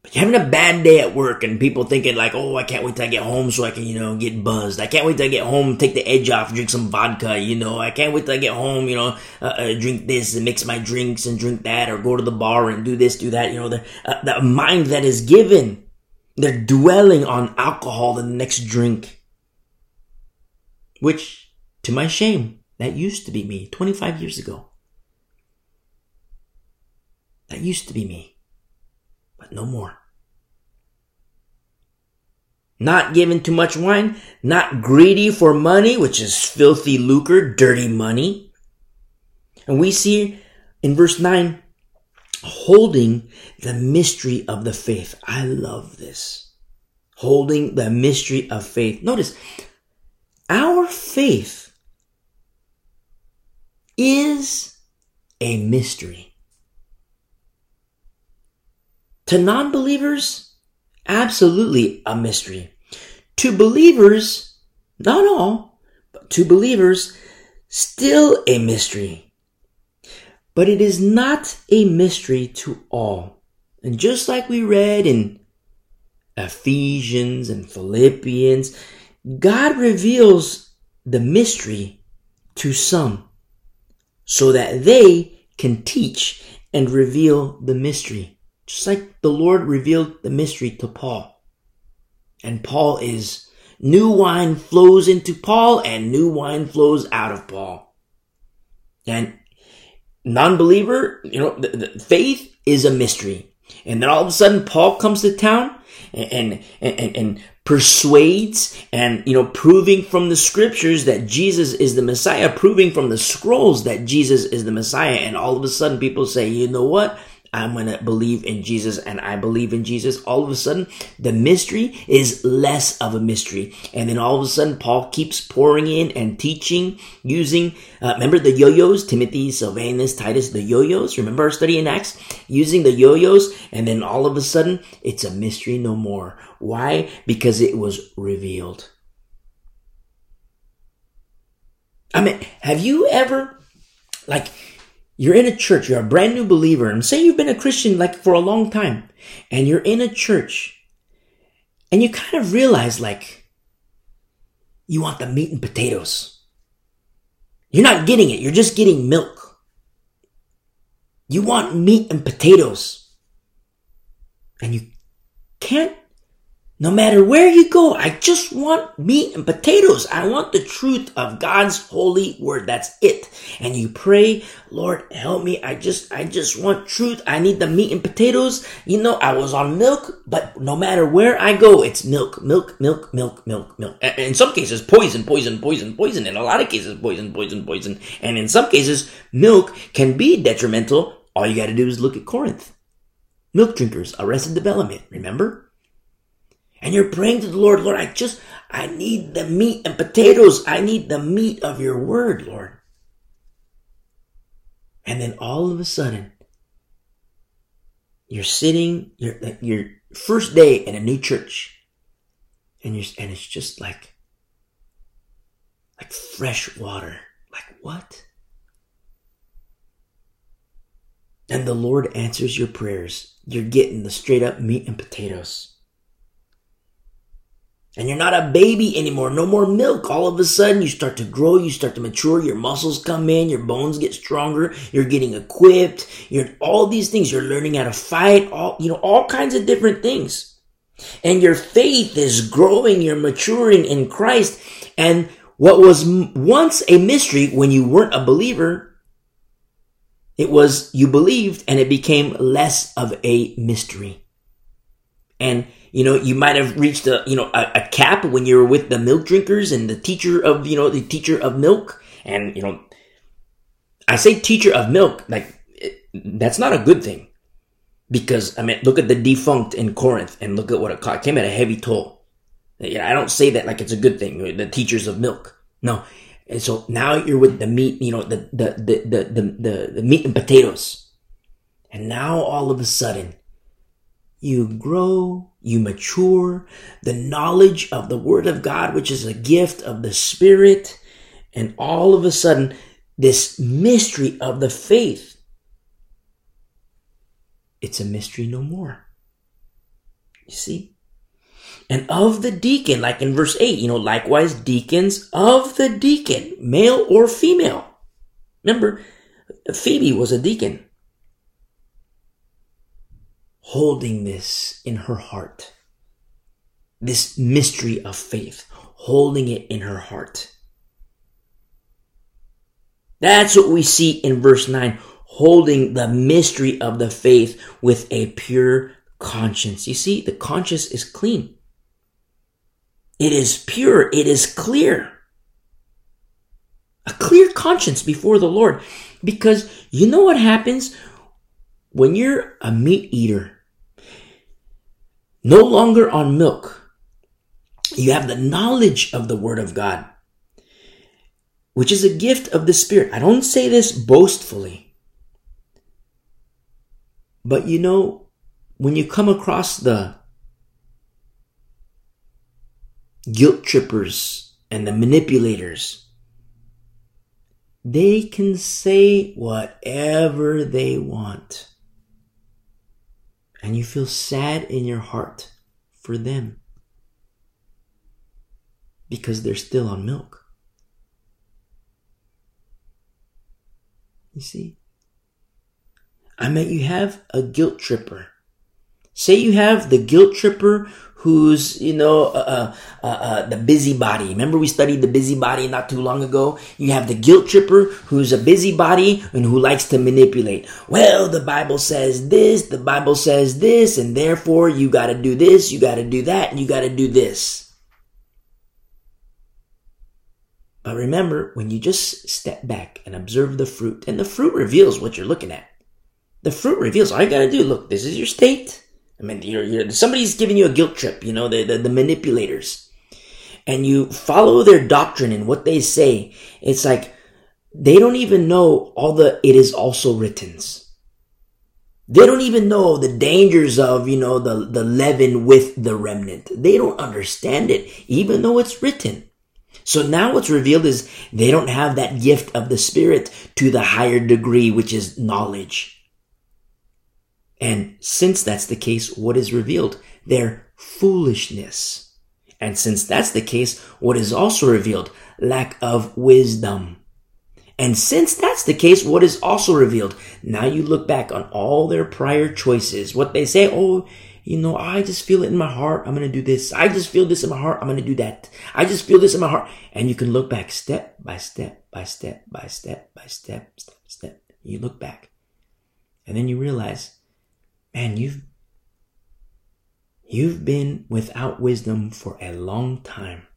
But you're having a bad day at work and people thinking like, oh, I can't wait till I get home so I can, you know, get buzzed. I can't wait till I get home, take the edge off, drink some vodka, you know. I can't wait till I get home, you know, uh, uh, drink this and mix my drinks and drink that or go to the bar and do this, do that, you know, the, uh, the mind that is given. They're dwelling on alcohol, the next drink. Which, to my shame, that used to be me 25 years ago. That used to be me, but no more. Not given too much wine, not greedy for money, which is filthy lucre, dirty money. And we see in verse 9, holding the mystery of the faith. I love this. Holding the mystery of faith. Notice, our faith is a mystery. To non believers, absolutely a mystery. To believers, not all, but to believers, still a mystery. But it is not a mystery to all. And just like we read in Ephesians and Philippians, God reveals the mystery to some so that they can teach and reveal the mystery. Just like the Lord revealed the mystery to Paul. And Paul is new wine flows into Paul and new wine flows out of Paul. And non-believer, you know, the, the faith is a mystery. And then all of a sudden Paul comes to town and, and, and, and persuades and, you know, proving from the scriptures that Jesus is the Messiah, proving from the scrolls that Jesus is the Messiah. And all of a sudden people say, you know what? I'm going to believe in Jesus and I believe in Jesus. All of a sudden, the mystery is less of a mystery. And then all of a sudden, Paul keeps pouring in and teaching using, uh, remember the yo-yos, Timothy, Silvanus, Titus, the yo-yos. Remember our study in Acts? Using the yo-yos. And then all of a sudden, it's a mystery no more. Why? Because it was revealed. I mean, have you ever, like, you're in a church, you're a brand new believer, and say you've been a Christian like for a long time, and you're in a church, and you kind of realize like, you want the meat and potatoes. You're not getting it, you're just getting milk. You want meat and potatoes. And you can't no matter where you go, I just want meat and potatoes. I want the truth of God's holy word. That's it. And you pray, Lord, help me. I just, I just want truth. I need the meat and potatoes. You know, I was on milk, but no matter where I go, it's milk, milk, milk, milk, milk, milk. In some cases, poison, poison, poison, poison. In a lot of cases, poison, poison, poison. And in some cases, milk can be detrimental. All you got to do is look at Corinth. milk drinkers, arrested development, remember? And you're praying to the Lord, Lord, I just, I need the meat and potatoes. I need the meat of your word, Lord. And then all of a sudden, you're sitting, your your first day in a new church, and you're, and it's just like, like fresh water. Like what? And the Lord answers your prayers. You're getting the straight up meat and potatoes. And you're not a baby anymore. No more milk. All of a sudden, you start to grow. You start to mature. Your muscles come in. Your bones get stronger. You're getting equipped. You're all these things. You're learning how to fight. All, you know, all kinds of different things. And your faith is growing. You're maturing in Christ. And what was once a mystery when you weren't a believer, it was you believed and it became less of a mystery. And you know, you might have reached a, you know, a, a, cap when you were with the milk drinkers and the teacher of, you know, the teacher of milk. And, you know, I say teacher of milk, like, it, that's not a good thing. Because, I mean, look at the defunct in Corinth and look at what it, it came at a heavy toll. Yeah, I don't say that like it's a good thing, the teachers of milk. No. And so now you're with the meat, you know, the, the, the, the, the, the, the meat and potatoes. And now all of a sudden, you grow, you mature, the knowledge of the Word of God, which is a gift of the Spirit, and all of a sudden, this mystery of the faith, it's a mystery no more. You see? And of the deacon, like in verse 8, you know, likewise deacons of the deacon, male or female. Remember, Phoebe was a deacon holding this in her heart. This mystery of faith, holding it in her heart. That's what we see in verse 9, holding the mystery of the faith with a pure conscience. You see, the conscience is clean. It is pure. It is clear. A clear conscience before the Lord. Because you know what happens when you're a meat eater no longer on milk. You have the knowledge of the Word of God, which is a gift of the Spirit. I don't say this boastfully. But you know, when you come across the guilt trippers and the manipulators, they can say whatever they want and you feel sad in your heart for them because they're still on milk. You see? I mean, you have a guilt tripper. Say you have the guilt tripper who's, you know, uh, uh, uh, uh, the busybody. Remember we studied the busybody not too long ago? You have the guilt tripper who's a busybody and who likes to manipulate. Well, the Bible says this, the Bible says this, and therefore you gotta do this, you gotta do that, and you gotta do this. But remember, when you just step back and observe the fruit, and the fruit reveals what you're looking at. The fruit reveals all you gotta do. Look, this is your state. I mean, you're, you're, somebody's giving you a guilt trip, you know, the, the, the manipulators. And you follow their doctrine and what they say. It's like, they don't even know all the it is also writtens. They don't even know the dangers of, you know, the, the leaven with the remnant. They don't understand it, even though it's written. So now what's revealed is they don't have that gift of the Spirit to the higher degree, which is knowledge. And since that's the case, what is revealed? Their foolishness. And since that's the case, what is also revealed? Lack of wisdom. And since that's the case, what is also revealed? Now you look back on all their prior choices, what they say, oh, you know, I just feel it in my heart. I'm going to do this. I just feel this in my heart. I'm going to do that. I just feel this in my heart. And you can look back step by step by step by step by step, step, step. You look back and then you realize man, you've you've been without wisdom for a long time.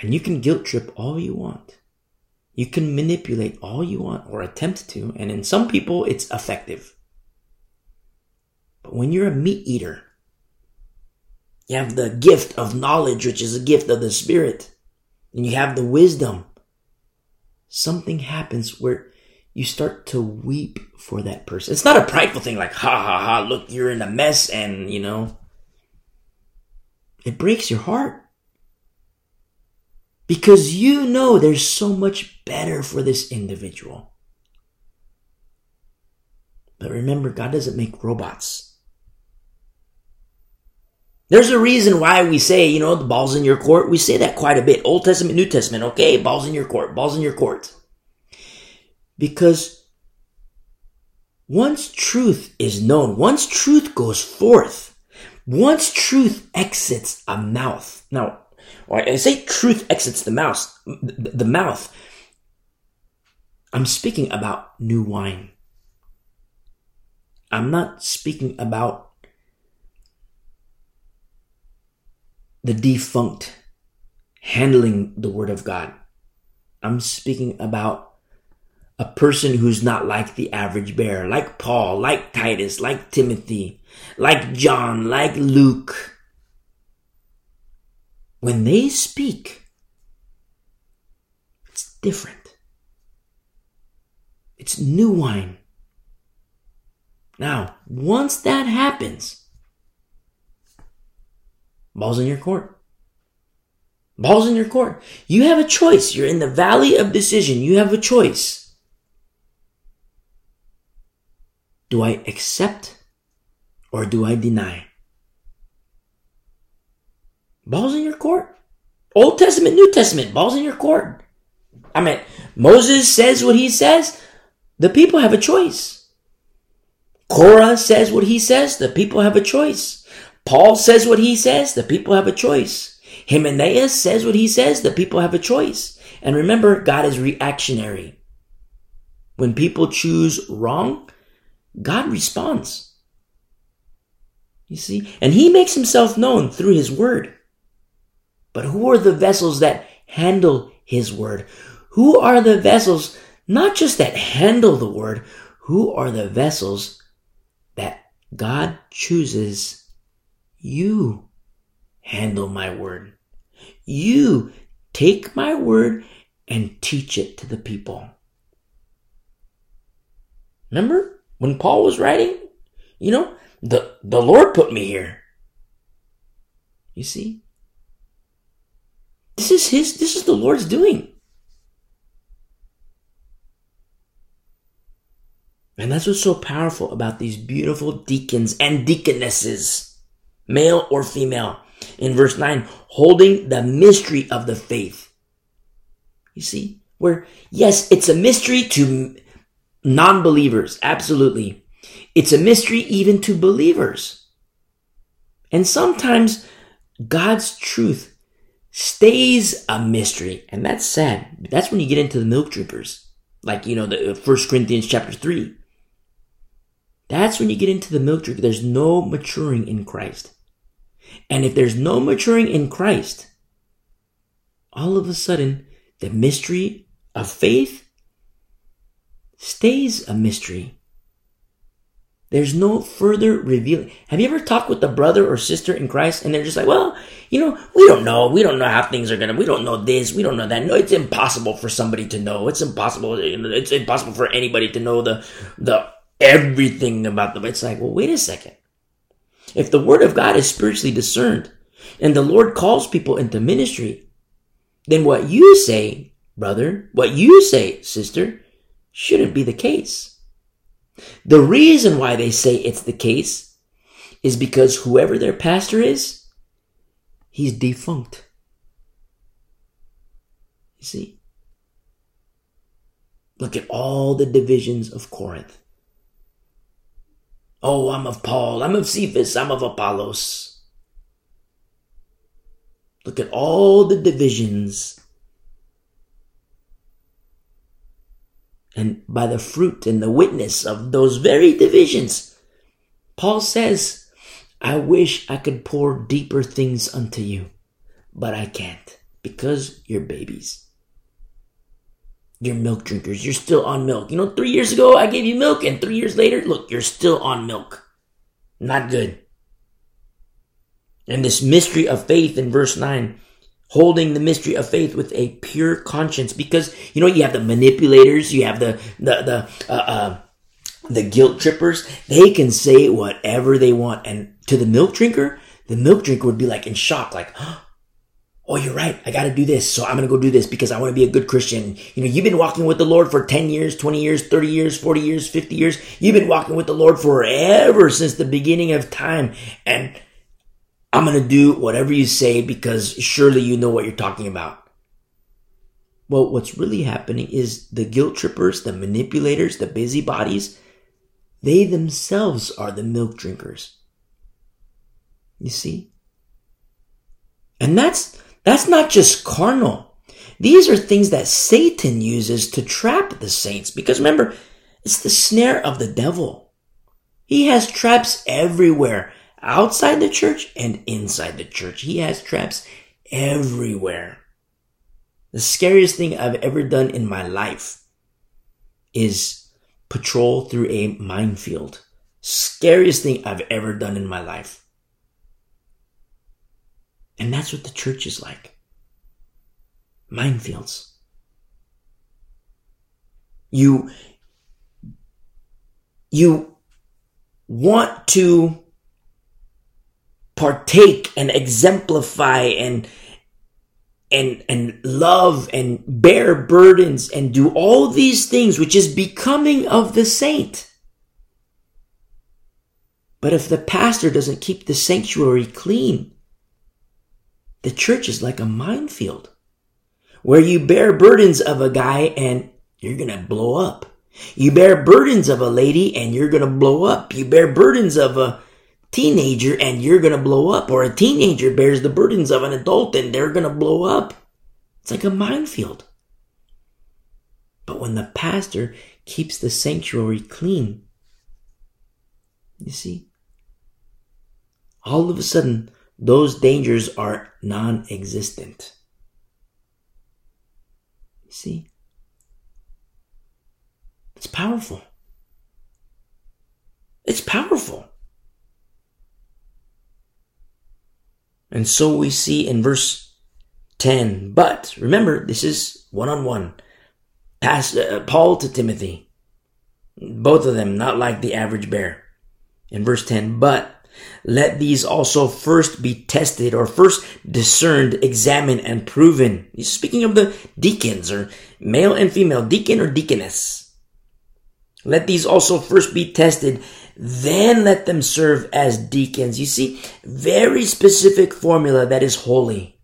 And you can guilt trip all you want. You can manipulate all you want or attempt to, and in some people it's effective. But when you're a meat eater, you have the gift of knowledge, which is a gift of the Spirit, and you have the wisdom. Something happens where you start to weep for that person. It's not a prideful thing like, ha ha ha, look, you're in a mess, and you know, it breaks your heart. Because you know there's so much better for this individual. But remember, God doesn't make robots. There's a reason why we say, you know, the ball's in your court. We say that quite a bit. Old Testament, New Testament. Okay, ball's in your court. Ball's in your court. Because once truth is known, once truth goes forth, once truth exits a mouth. Now, when I say truth exits the mouth, the mouth, I'm speaking about new wine. I'm not speaking about the defunct handling the word of God. I'm speaking about a person who's not like the average bear, like Paul, like Titus, like Timothy, like John, like Luke. When they speak, it's different. It's new wine. Now, once that happens, Ball's in your court. Ball's in your court. You have a choice. You're in the valley of decision. You have a choice. Do I accept or do I deny? Ball's in your court. Old Testament, New Testament, ball's in your court. I mean, Moses says what he says. The people have a choice. Korah says what he says. The people have a choice. Paul says what he says, the people have a choice. Hymenaeus says what he says, the people have a choice. And remember, God is reactionary. When people choose wrong, God responds. You see? And he makes himself known through his word. But who are the vessels that handle his word? Who are the vessels, not just that handle the word, who are the vessels that God chooses you handle my word. You take my word and teach it to the people. Remember when Paul was writing? You know, the, the Lord put me here. You see? This is his, this is the Lord's doing. And that's what's so powerful about these beautiful deacons and deaconesses male or female. In verse 9, holding the mystery of the faith. You see, where, yes, it's a mystery to non believers, absolutely. It's a mystery even to believers. And sometimes God's truth stays a mystery, and that's sad. That's when you get into the milk drinkers, like you know the uh, First Corinthians chapter three. That's when you get into the milk drink. There's no maturing in Christ. And if there's no maturing in Christ, all of a sudden, the mystery of faith stays a mystery. There's no further revealing. Have you ever talked with a brother or sister in Christ and they're just like, well, you know, we don't know. We don't know how things are going to, we don't know this. We don't know that. No, it's impossible for somebody to know. It's impossible. It's impossible for anybody to know the, the everything about them. It's like, well, wait a second. If the word of God is spiritually discerned and the Lord calls people into ministry, then what you say, brother, what you say, sister, shouldn't be the case. The reason why they say it's the case is because whoever their pastor is, he's defunct. You see? Look at all the divisions of Corinth. Oh, I'm of Paul, I'm of Cephas, I'm of Apollos. Look at all the divisions. And by the fruit and the witness of those very divisions, Paul says, I wish I could pour deeper things unto you, but I can't because you're babies. You're milk drinkers. You're still on milk. You know, three years ago I gave you milk, and three years later, look, you're still on milk. Not good. And this mystery of faith in verse 9, holding the mystery of faith with a pure conscience, because you know, you have the manipulators, you have the, the, the, uh, uh, the guilt trippers, they can say whatever they want. And to the milk drinker, the milk drinker would be like in shock, like, oh, you're right. I got to do this. So I'm to go do this because I want to be a good Christian. You know, you've been walking with the Lord for 10 years, 20 years, 30 years, 40 years, 50 years. You've been walking with the Lord forever since the beginning of time. And I'm going to do whatever you say because surely you know what you're talking about. Well, what's really happening is the guilt trippers, the manipulators, the busybodies, they themselves are the milk drinkers. You see? And that's, that's not just carnal. These are things that Satan uses to trap the saints. Because remember, it's the snare of the devil. He has traps everywhere, outside the church and inside the church. He has traps everywhere. The scariest thing I've ever done in my life is patrol through a minefield. Scariest thing I've ever done in my life. And that's what the church is like. Minefields. You, you want to partake and exemplify and and and love and bear burdens and do all these things which is becoming of the saint but if the pastor doesn't keep the sanctuary clean the church is like a minefield where you bear burdens of a guy and you're going to blow up. You bear burdens of a lady and you're going to blow up. You bear burdens of a teenager and you're going to blow up. Or a teenager bears the burdens of an adult and they're going to blow up. It's like a minefield. But when the pastor keeps the sanctuary clean, you see, all of a sudden, those dangers are non existent. You see? It's powerful. It's powerful. And so we see in verse 10, but remember, this is one on one. Paul to Timothy. Both of them, not like the average bear. In verse 10, but let these also first be tested or first discerned, examined, and proven. He's speaking of the deacons or male and female, deacon or deaconess. Let these also first be tested, then let them serve as deacons. You see, very specific formula that is holy.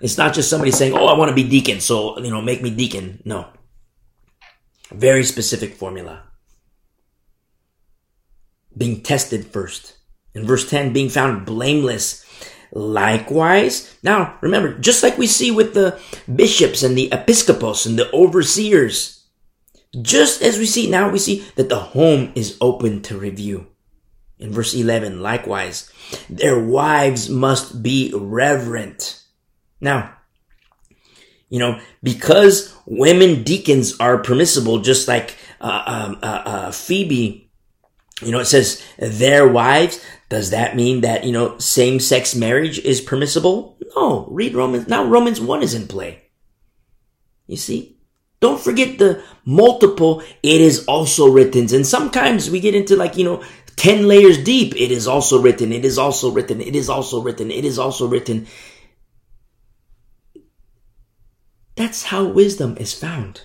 It's not just somebody saying, Oh, I want to be deacon, so, you know, make me deacon. No. Very specific formula being tested first. In verse 10, being found blameless. Likewise, now remember, just like we see with the bishops and the episcopos and the overseers, just as we see now, we see that the home is open to review. In verse 11, likewise, their wives must be reverent. Now, you know, because women deacons are permissible, just like uh, um, uh, uh, Phoebe you know, it says their wives. Does that mean that, you know, same sex marriage is permissible? No. Read Romans. Now Romans 1 is in play. You see? Don't forget the multiple, it is also written. And sometimes we get into like, you know, 10 layers deep. It is also written. It is also written. It is also written. It is also written. That's how wisdom is found.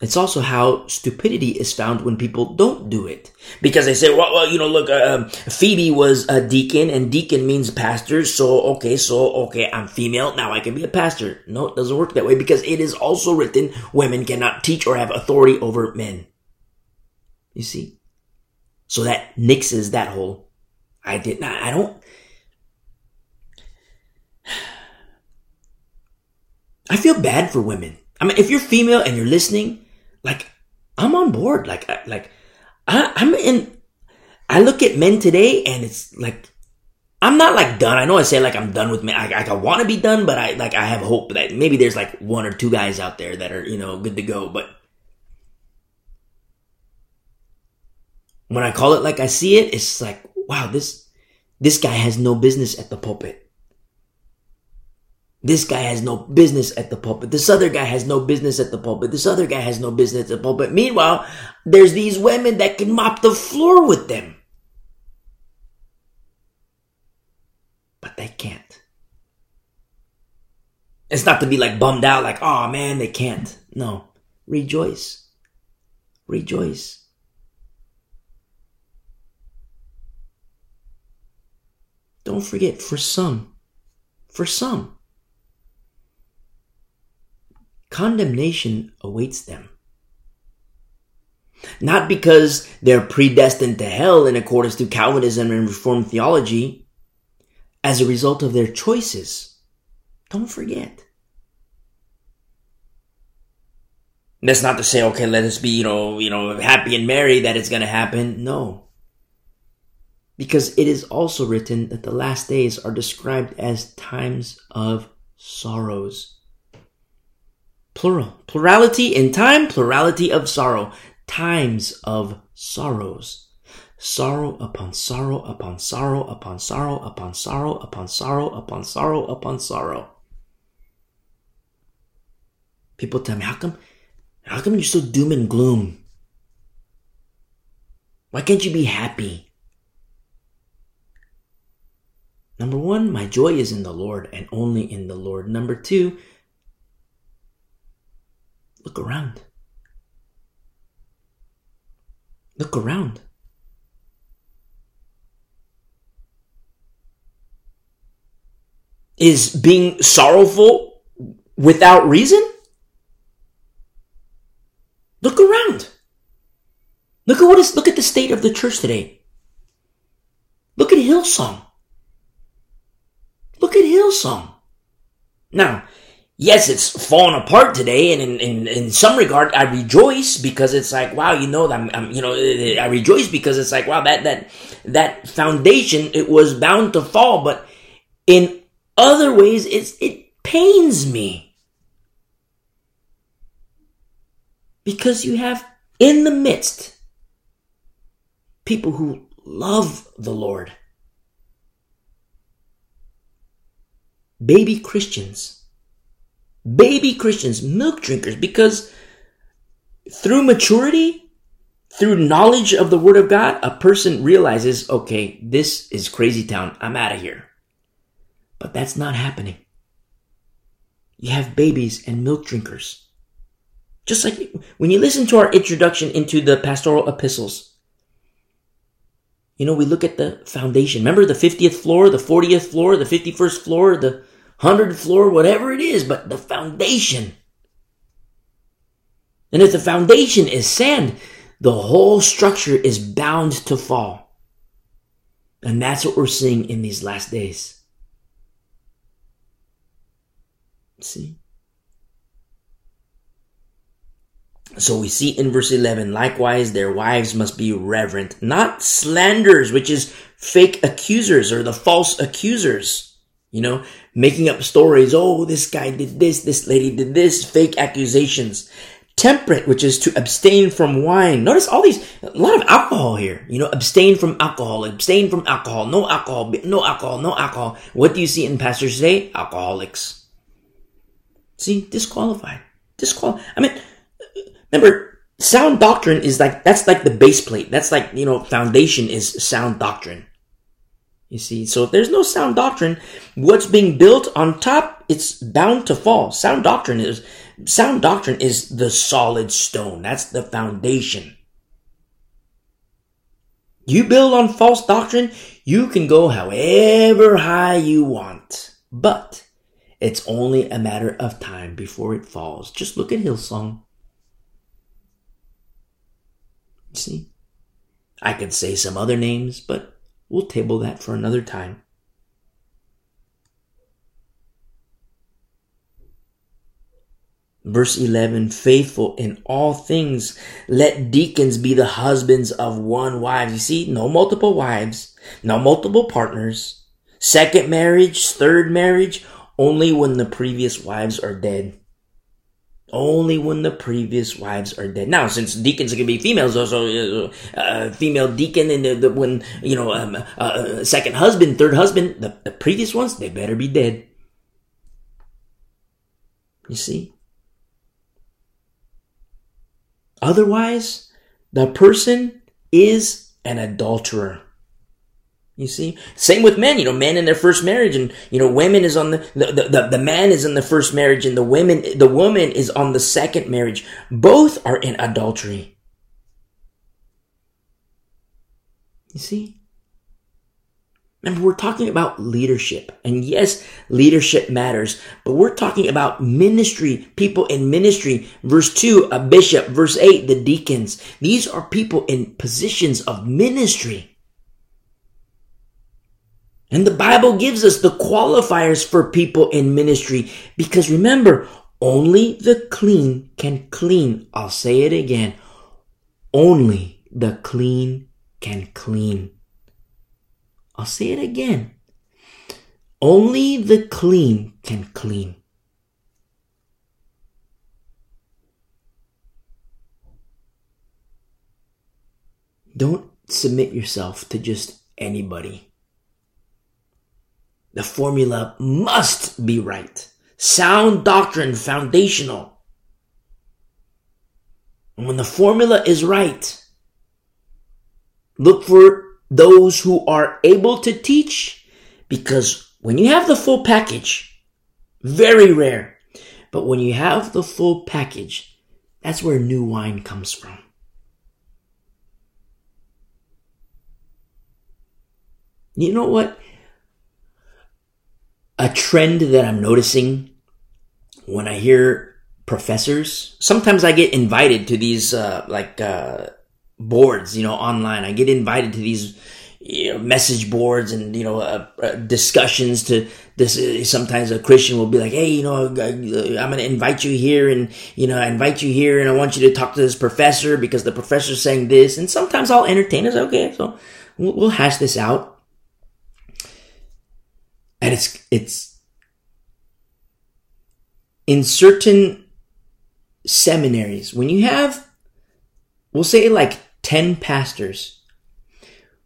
It's also how stupidity is found when people don't do it. Because they say, well, well you know, look, uh, Phoebe was a deacon and deacon means pastor. So, okay, so, okay, I'm female. Now I can be a pastor. No, it doesn't work that way because it is also written women cannot teach or have authority over men. You see? So that nixes that whole, I did not, I don't, I feel bad for women. I mean, if you're female and you're listening, like I'm on board. Like like I, I'm in. I look at men today, and it's like I'm not like done. I know I say like I'm done with me. I, I want to be done, but I like I have hope that maybe there's like one or two guys out there that are you know good to go. But when I call it like I see it, it's like wow this this guy has no business at the pulpit. This guy has no business at the pulpit. This other guy has no business at the pulpit. This other guy has no business at the pulpit. Meanwhile, there's these women that can mop the floor with them. But they can't. It's not to be like bummed out, like, oh man, they can't. No. Rejoice. Rejoice. Don't forget, for some, for some, condemnation awaits them. Not because they're predestined to hell in accordance to Calvinism and Reformed theology, as a result of their choices. Don't forget. That's not to say, okay, let us be, you know, you know, happy and merry that it's going to happen. No. Because it is also written that the last days are described as times of sorrows. Plural. Plurality in time, plurality of sorrow. Times of sorrows. Sorrow upon sorrow upon sorrow upon sorrow upon sorrow upon sorrow upon sorrow upon sorrow. People tell me, how come, how come you're so doom and gloom? Why can't you be happy? Number one, my joy is in the Lord and only in the Lord. Number two, Look around. Look around. Is being sorrowful without reason? Look around. Look at what is look at the state of the church today. Look at Hillsong. Look at Hillsong. Now, yes, it's fallen apart today, and in, in, in some regard, I rejoice because it's like, wow, you know, I'm, I'm, you know, I rejoice because it's like, wow, that that that foundation it was bound to fall, but in other ways, it's it pains me. Because you have in the midst people who love the Lord, baby Christians baby Christians, milk drinkers, because through maturity, through knowledge of the Word of God, a person realizes, okay, this is crazy town. I'm out of here. But that's not happening. You have babies and milk drinkers. Just like when you listen to our introduction into the pastoral epistles, you know, we look at the foundation. Remember the 50th floor, the 40th floor, the 51st floor, the 100 floor, whatever it is, but the foundation. And if the foundation is sand, the whole structure is bound to fall. And that's what we're seeing in these last days. See? So we see in verse 11, likewise, their wives must be reverent, not slanders, which is fake accusers or the false accusers. You know, making up stories. Oh, this guy did this, this lady did this, fake accusations. Temperate, which is to abstain from wine. Notice all these, a lot of alcohol here. You know, abstain from alcohol, abstain from alcohol, no alcohol, no alcohol, no alcohol. What do you see in pastors today? Alcoholics. See, disqualified. Disqual. I mean, remember, sound doctrine is like, that's like the base plate. That's like, you know, foundation is sound doctrine. You see, so if there's no sound doctrine, what's being built on top, it's bound to fall. Sound doctrine is, sound doctrine is the solid stone. That's the foundation. You build on false doctrine, you can go however high you want. But it's only a matter of time before it falls. Just look at Hillsong. You see? I could say some other names, but We'll table that for another time. Verse 11, faithful in all things. Let deacons be the husbands of one wife. You see, no multiple wives, no multiple partners, second marriage, third marriage, only when the previous wives are dead. Only when the previous wives are dead. Now, since deacons can be females, also uh, uh, female deacon, and the, the, when you know um, uh, uh, second husband, third husband, the, the previous ones they better be dead. You see. Otherwise, the person is an adulterer. You see? Same with men, you know, men in their first marriage and, you know, women is on the, the, the, the, man is in the first marriage and the women, the woman is on the second marriage. Both are in adultery. You see? Remember, we're talking about leadership. And yes, leadership matters, but we're talking about ministry, people in ministry. Verse 2, a bishop. Verse 8, the deacons. These are people in positions of ministry. And the Bible gives us the qualifiers for people in ministry because remember, only the clean can clean. I'll say it again. Only the clean can clean. I'll say it again. Only the clean can clean. Don't submit yourself to just anybody. The formula must be right. Sound doctrine, foundational. And when the formula is right, look for those who are able to teach because when you have the full package, very rare, but when you have the full package, that's where new wine comes from. You know what? A trend that I'm noticing when I hear professors. Sometimes I get invited to these uh, like uh, boards, you know, online. I get invited to these you know, message boards and you know uh, uh discussions to this. Uh, sometimes a Christian will be like, "Hey, you know, I'm going to invite you here, and you know, I invite you here, and I want you to talk to this professor because the professor's saying this." And sometimes I'll entertain us. Okay, so we'll hash this out and it's it's in certain seminaries when you have we'll say like 10 pastors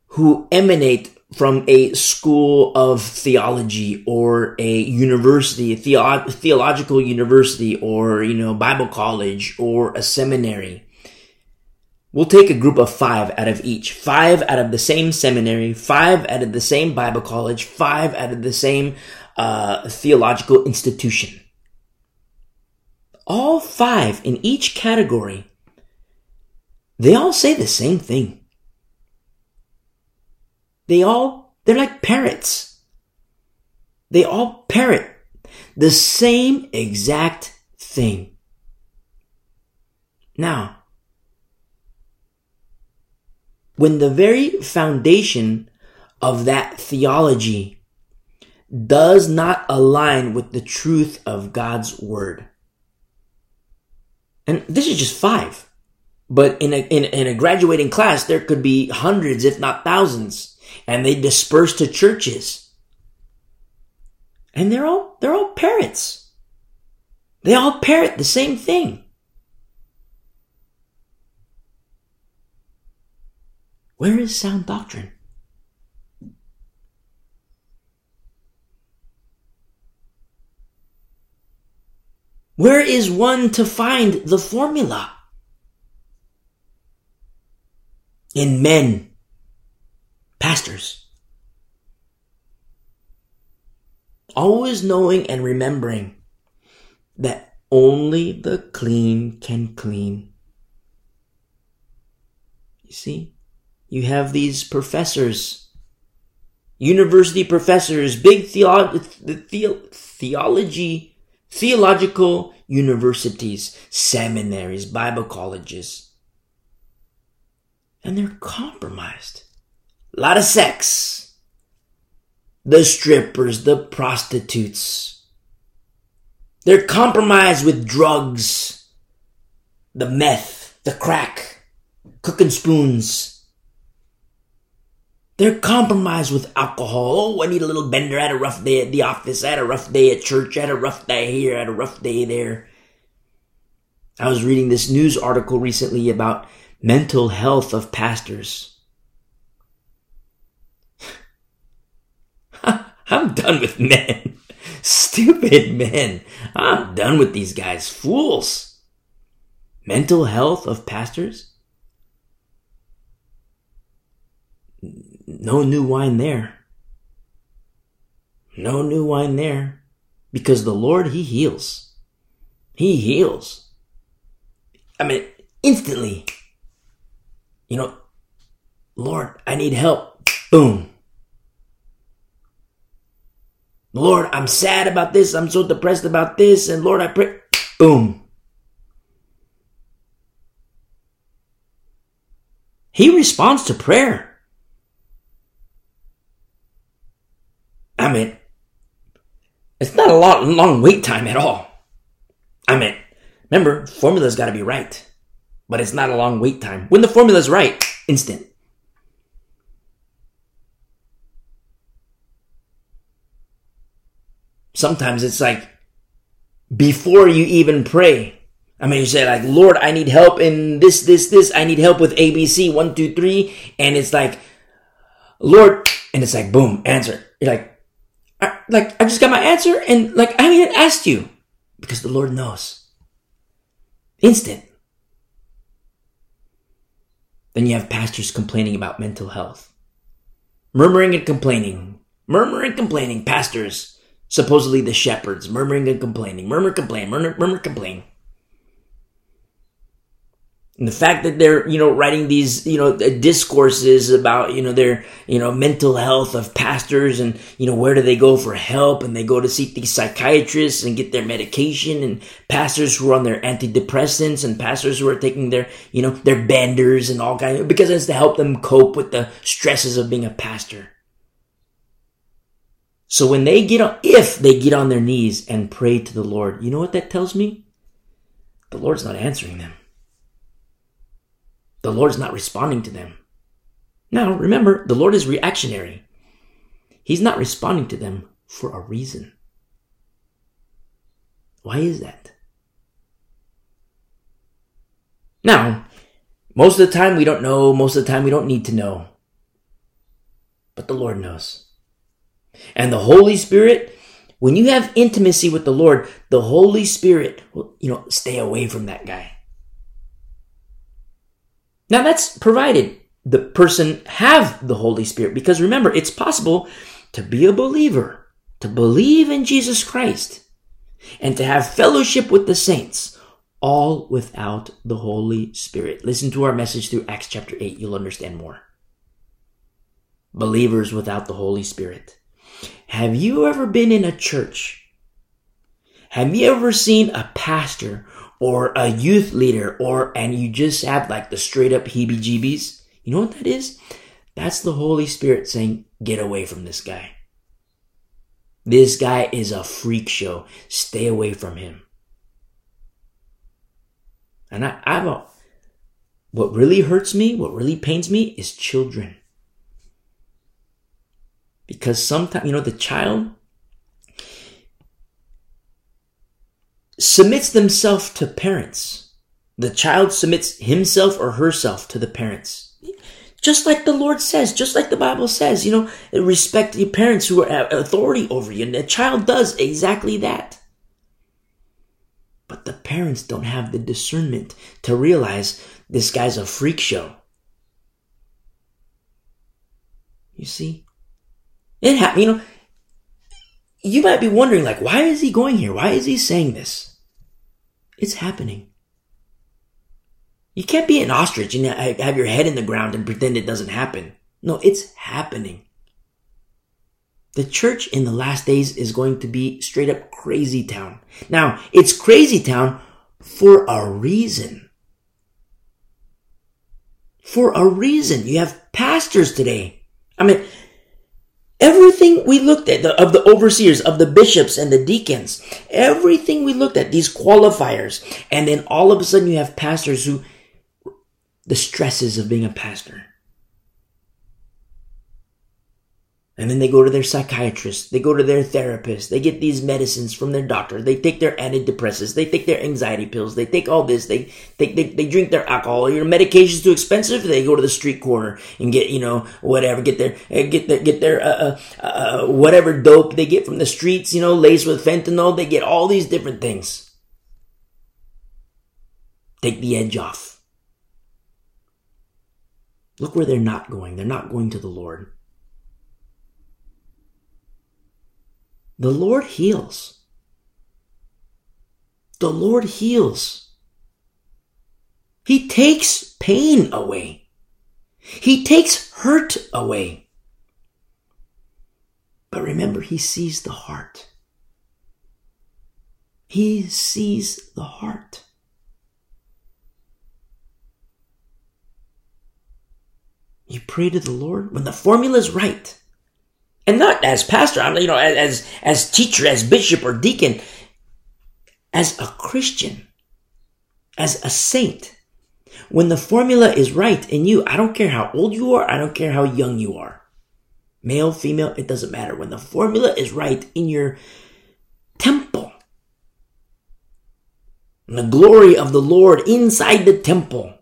who emanate from a school of theology or a university, a theo- theological university or, you know, Bible college or a seminary. We'll take a group of five out of each. Five out of the same seminary, five out of the same Bible college, five out of the same uh, theological institution. All five in each category, they all say the same thing. They all, they're like parrots. They all parrot the same exact thing. Now, when the very foundation of that theology does not align with the truth of God's word. And this is just five. But in a, in, in a graduating class, there could be hundreds, if not thousands, and they disperse to churches. And they're all, they're all parrots. They all parrot the same thing. Where is sound doctrine? Where is one to find the formula? In men, pastors. Always knowing and remembering that only the clean can clean. You see? You have these professors, university professors, big theolo- the- theology, theological universities, seminaries, Bible colleges. And they're compromised. A lot of sex. The strippers, the prostitutes. They're compromised with drugs, the meth, the crack, cooking spoons They're compromised with alcohol. Oh, I need a little bender. I had a rough day at the office. I had a rough day at church. I had a rough day here. I had a rough day there. I was reading this news article recently about mental health of pastors. I'm done with men. Stupid men. I'm done with these guys. Fools. Mental health of pastors? No new wine there. No new wine there. Because the Lord, He heals. He heals. I mean, instantly. You know, Lord, I need help. Boom. Lord, I'm sad about this. I'm so depressed about this. And Lord, I pray. Boom. He responds to prayer. I mean, it's not a lot, long wait time at all. I mean, remember, formula's got to be right, but it's not a long wait time. When the formula's right, instant. Sometimes it's like before you even pray. I mean, you say like, Lord, I need help in this, this, this. I need help with ABC, one, two, three. And it's like, Lord, and it's like, boom, answer. You're like, like I just got my answer and like I haven't even asked you because the Lord knows. Instant. Then you have pastors complaining about mental health. Murmuring and complaining. Murmuring, and complaining. Pastors, supposedly the shepherds, murmuring and complaining. Murmur, complain. Murmur, murmur, complain. And the fact that they're, you know, writing these, you know, uh, discourses about, you know, their, you know, mental health of pastors and, you know, where do they go for help and they go to seek these psychiatrists and get their medication and pastors who are on their antidepressants and pastors who are taking their, you know, their benders and all kinds of, because it's to help them cope with the stresses of being a pastor. So when they get on, if they get on their knees and pray to the Lord, you know what that tells me? The Lord's not answering them the Lord's not responding to them. Now, remember, the Lord is reactionary. He's not responding to them for a reason. Why is that? Now, most of the time we don't know, most of the time we don't need to know. But the Lord knows. And the Holy Spirit, when you have intimacy with the Lord, the Holy Spirit will, you know, stay away from that guy. Now that's provided the person have the Holy Spirit because remember, it's possible to be a believer, to believe in Jesus Christ, and to have fellowship with the saints, all without the Holy Spirit. Listen to our message through Acts chapter 8, you'll understand more. Believers without the Holy Spirit. Have you ever been in a church? Have you ever seen a pastor or a youth leader or and you just have like the straight up heebie jeebies, you know what that is? That's the Holy Spirit saying, get away from this guy. This guy is a freak show. Stay away from him. And I, I've a, what really hurts me, what really pains me is children. Because sometimes, you know, the child, submits themselves to parents. The child submits himself or herself to the parents. Just like the Lord says, just like the Bible says, you know, respect your parents who have authority over you. And the child does exactly that. But the parents don't have the discernment to realize this guy's a freak show. You see? It ha- you know, you might be wondering, like, why is he going here? Why is he saying this? It's happening. You can't be an ostrich and have your head in the ground and pretend it doesn't happen. No, it's happening. The church in the last days is going to be straight up crazy town. Now, it's crazy town for a reason. For a reason. You have pastors today. I mean, Everything we looked at, the, of the overseers, of the bishops and the deacons, everything we looked at, these qualifiers, and then all of a sudden you have pastors who, the stresses of being a pastor. And then they go to their psychiatrist, they go to their therapist, they get these medicines from their doctor, they take their antidepressants, they take their anxiety pills, they take all this, they take, they, they drink their alcohol, your medication's too expensive, they go to the street corner and get, you know, whatever, get their, eh, get their, get their, uh, uh, uh, whatever dope they get from the streets, you know, laced with fentanyl, they get all these different things. Take the edge off. Look where they're not going. They're not going to the Lord. The Lord heals. The Lord heals. He takes pain away. He takes hurt away. But remember, He sees the heart. He sees the heart. You pray to the Lord when the formula is right and not as pastor, I'm you know, as, as teacher, as bishop or deacon, as a Christian, as a saint. When the formula is right in you, I don't care how old you are, I don't care how young you are. Male, female, it doesn't matter. When the formula is right in your temple, and the glory of the Lord inside the temple,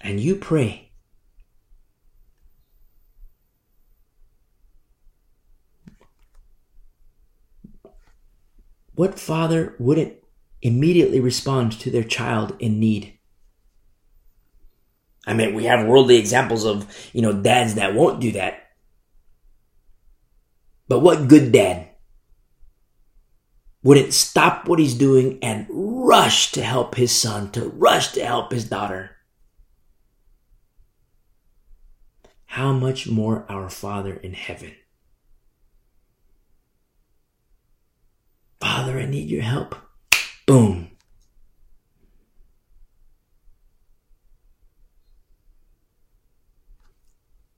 and you pray, What father wouldn't immediately respond to their child in need? I mean, we have worldly examples of, you know, dads that won't do that. But what good dad wouldn't stop what he's doing and rush to help his son, to rush to help his daughter? How much more our Father in heaven? Father, I need your help. Boom.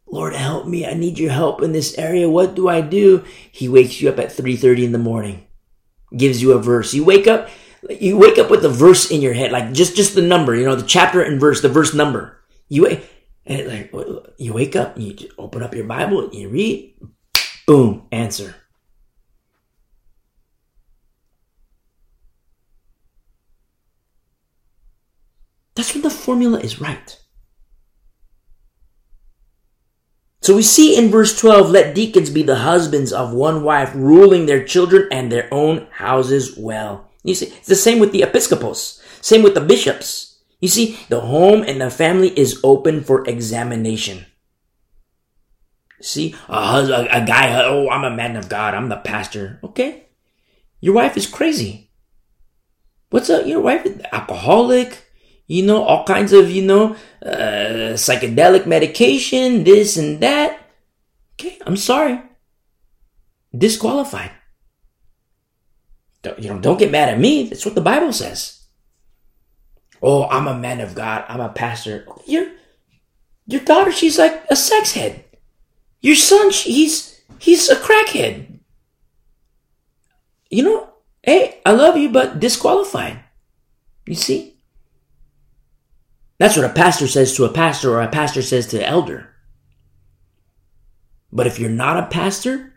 Lord, help me. I need your help in this area. What do I do? He wakes you up at 3:30 in the morning. Gives you a verse. You wake up you wake up with a verse in your head, like just just the number, you know, the chapter and verse, the verse number. You and like you wake up, you open up your Bible, you read, boom, answer. That's when the formula is right. So we see in verse 12, let deacons be the husbands of one wife, ruling their children and their own houses well. You see, it's the same with the episcopos, same with the bishops. You see, the home and the family is open for examination. See, a, husband, a guy, oh, I'm a man of God, I'm the pastor. Okay. Your wife is crazy. What's up? Your wife alcoholic, you know, all kinds of, you know, uh, psychedelic medication, this and that. Okay, I'm sorry. Disqualified. Don't, you know, don't get mad at me. That's what the Bible says. Oh, I'm a man of God. I'm a pastor. Your, your daughter, she's like a sex head. Your son, he's, he's a crackhead. You know, hey, I love you, but disqualified. You see? That's what a pastor says to a pastor or a pastor says to an elder. But if you're not a pastor,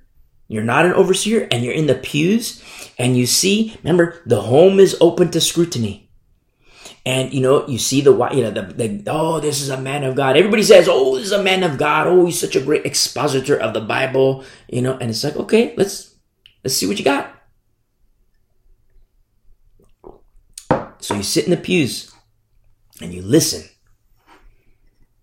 you're not an overseer, and you're in the pews and you see, remember, the home is open to scrutiny. And you know, you see the you know the, the oh, this is a man of God. Everybody says, oh, this is a man of God. Oh, he's such a great expositor of the Bible. You know, and it's like, okay, let's let's see what you got. So you sit in the pews and you listen.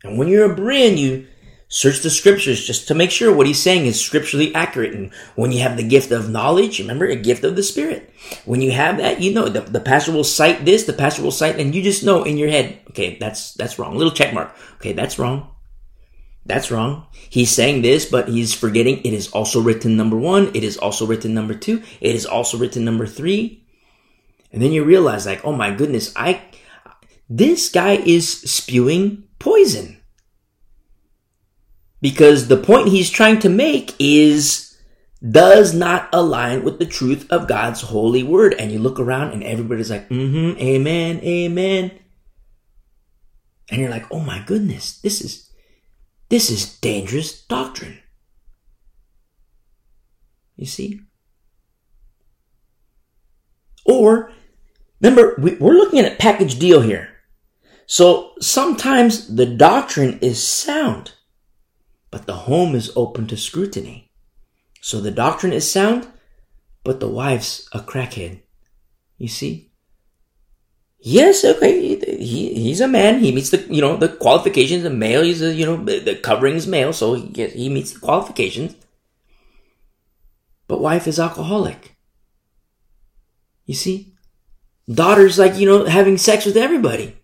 And when you're a Berean you search the scriptures just to make sure what he's saying is scripturally accurate. And when you have the gift of knowledge, remember a gift of the spirit. When you have that, you know the, the pastor will cite this, the pastor will cite, and you just know in your head, okay, that's that's wrong. little check mark. Okay, that's wrong. That's wrong. He's saying this, but he's forgetting it is also written number one. It is also written number two. It is also written number three. And then you realize, like, oh my goodness, I this guy is spewing poison. Because the point he's trying to make is does not align with the truth of God's holy word. And you look around and everybody's like, mm-hmm, amen, amen. And you're like, oh my goodness, this is, This is dangerous doctrine. You see? Or, remember, we, we're looking at a package deal here. So sometimes the doctrine is sound, but the home is open to scrutiny. So the doctrine is sound, but the wife's a crackhead. You see? Yes, okay, he, he's a man. He meets the, you know, the qualifications. A male, he's a, you know, the covering is male, so he, gets, he meets the qualifications. But wife is alcoholic. You see? Daughter's like, you know, having sex with everybody.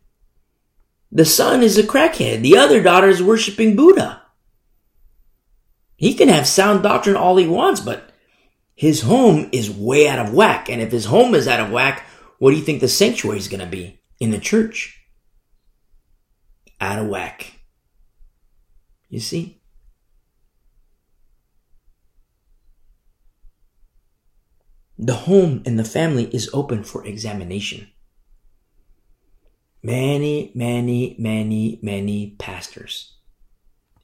The son is a crackhead. The other daughter is worshiping Buddha. He can have sound doctrine all he wants, but his home is way out of whack. And if his home is out of whack, what do you think the sanctuary is going to be in the church? Out of whack. You see? The home and the family is open for examination. Many, many, many, many pastors,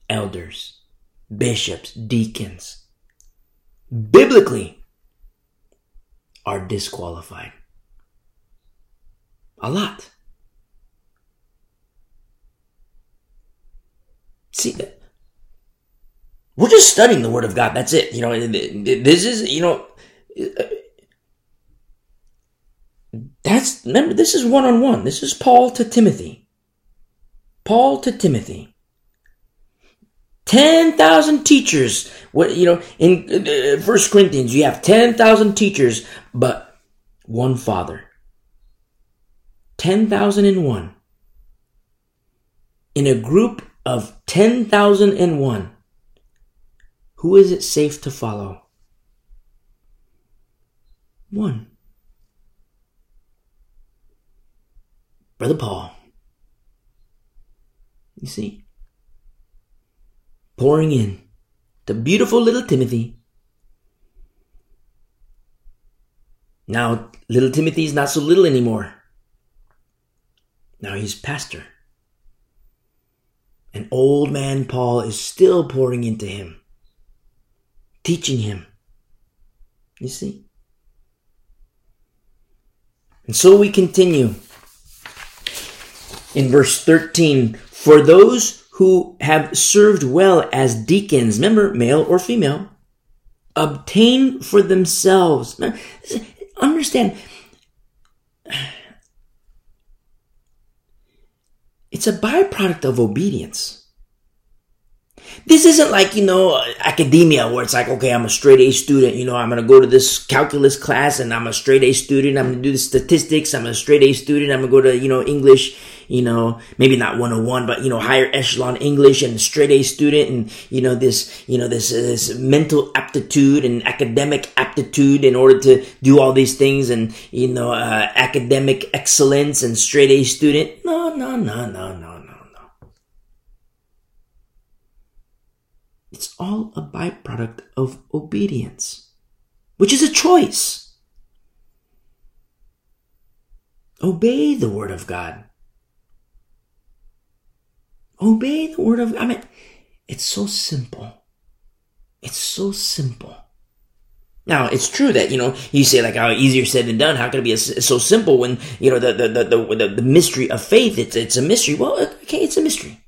elders, bishops, deacons, biblically are disqualified. A lot. See, we're just studying the Word of God. That's it. You know, this is, you know, uh, that's, remember, this is one on one. This is Paul to Timothy. Paul to Timothy. 10,000 teachers. What, you know, in uh, First Corinthians, you have 10,000 teachers, but one father. 10,001. In a group of 10,001, who is it safe to follow? One. Brother Paul. You see? Pouring in the beautiful little Timothy. Now, little Timothy is not so little anymore. Now he's pastor. And old man Paul is still pouring into him, teaching him. You see? And so we continue in verse 13, for those who have served well as deacons, remember, male or female, obtain for themselves. Understand, it's a byproduct of obedience. This isn't like, you know, academia where it's like, okay, I'm a straight A student, you know, I'm to go to this calculus class and I'm a straight A student. I'm to do the statistics. I'm a straight A student. I'm to go to, you know, English, you know, maybe not 101, but, you know, higher echelon English and straight A student and, you know, this, you know, this, this mental aptitude and academic aptitude in order to do all these things and, you know, uh, academic excellence and straight A student. No, no, no, no, no. It's all a byproduct of obedience, which is a choice. Obey the word of God. Obey the word of I mean, it's so simple. It's so simple. Now, it's true that, you know, you say like, how oh, easier said than done. How can it be so simple when, you know, the, the, the, the, the mystery of faith, it's, it's a mystery. Well, okay, it's a mystery.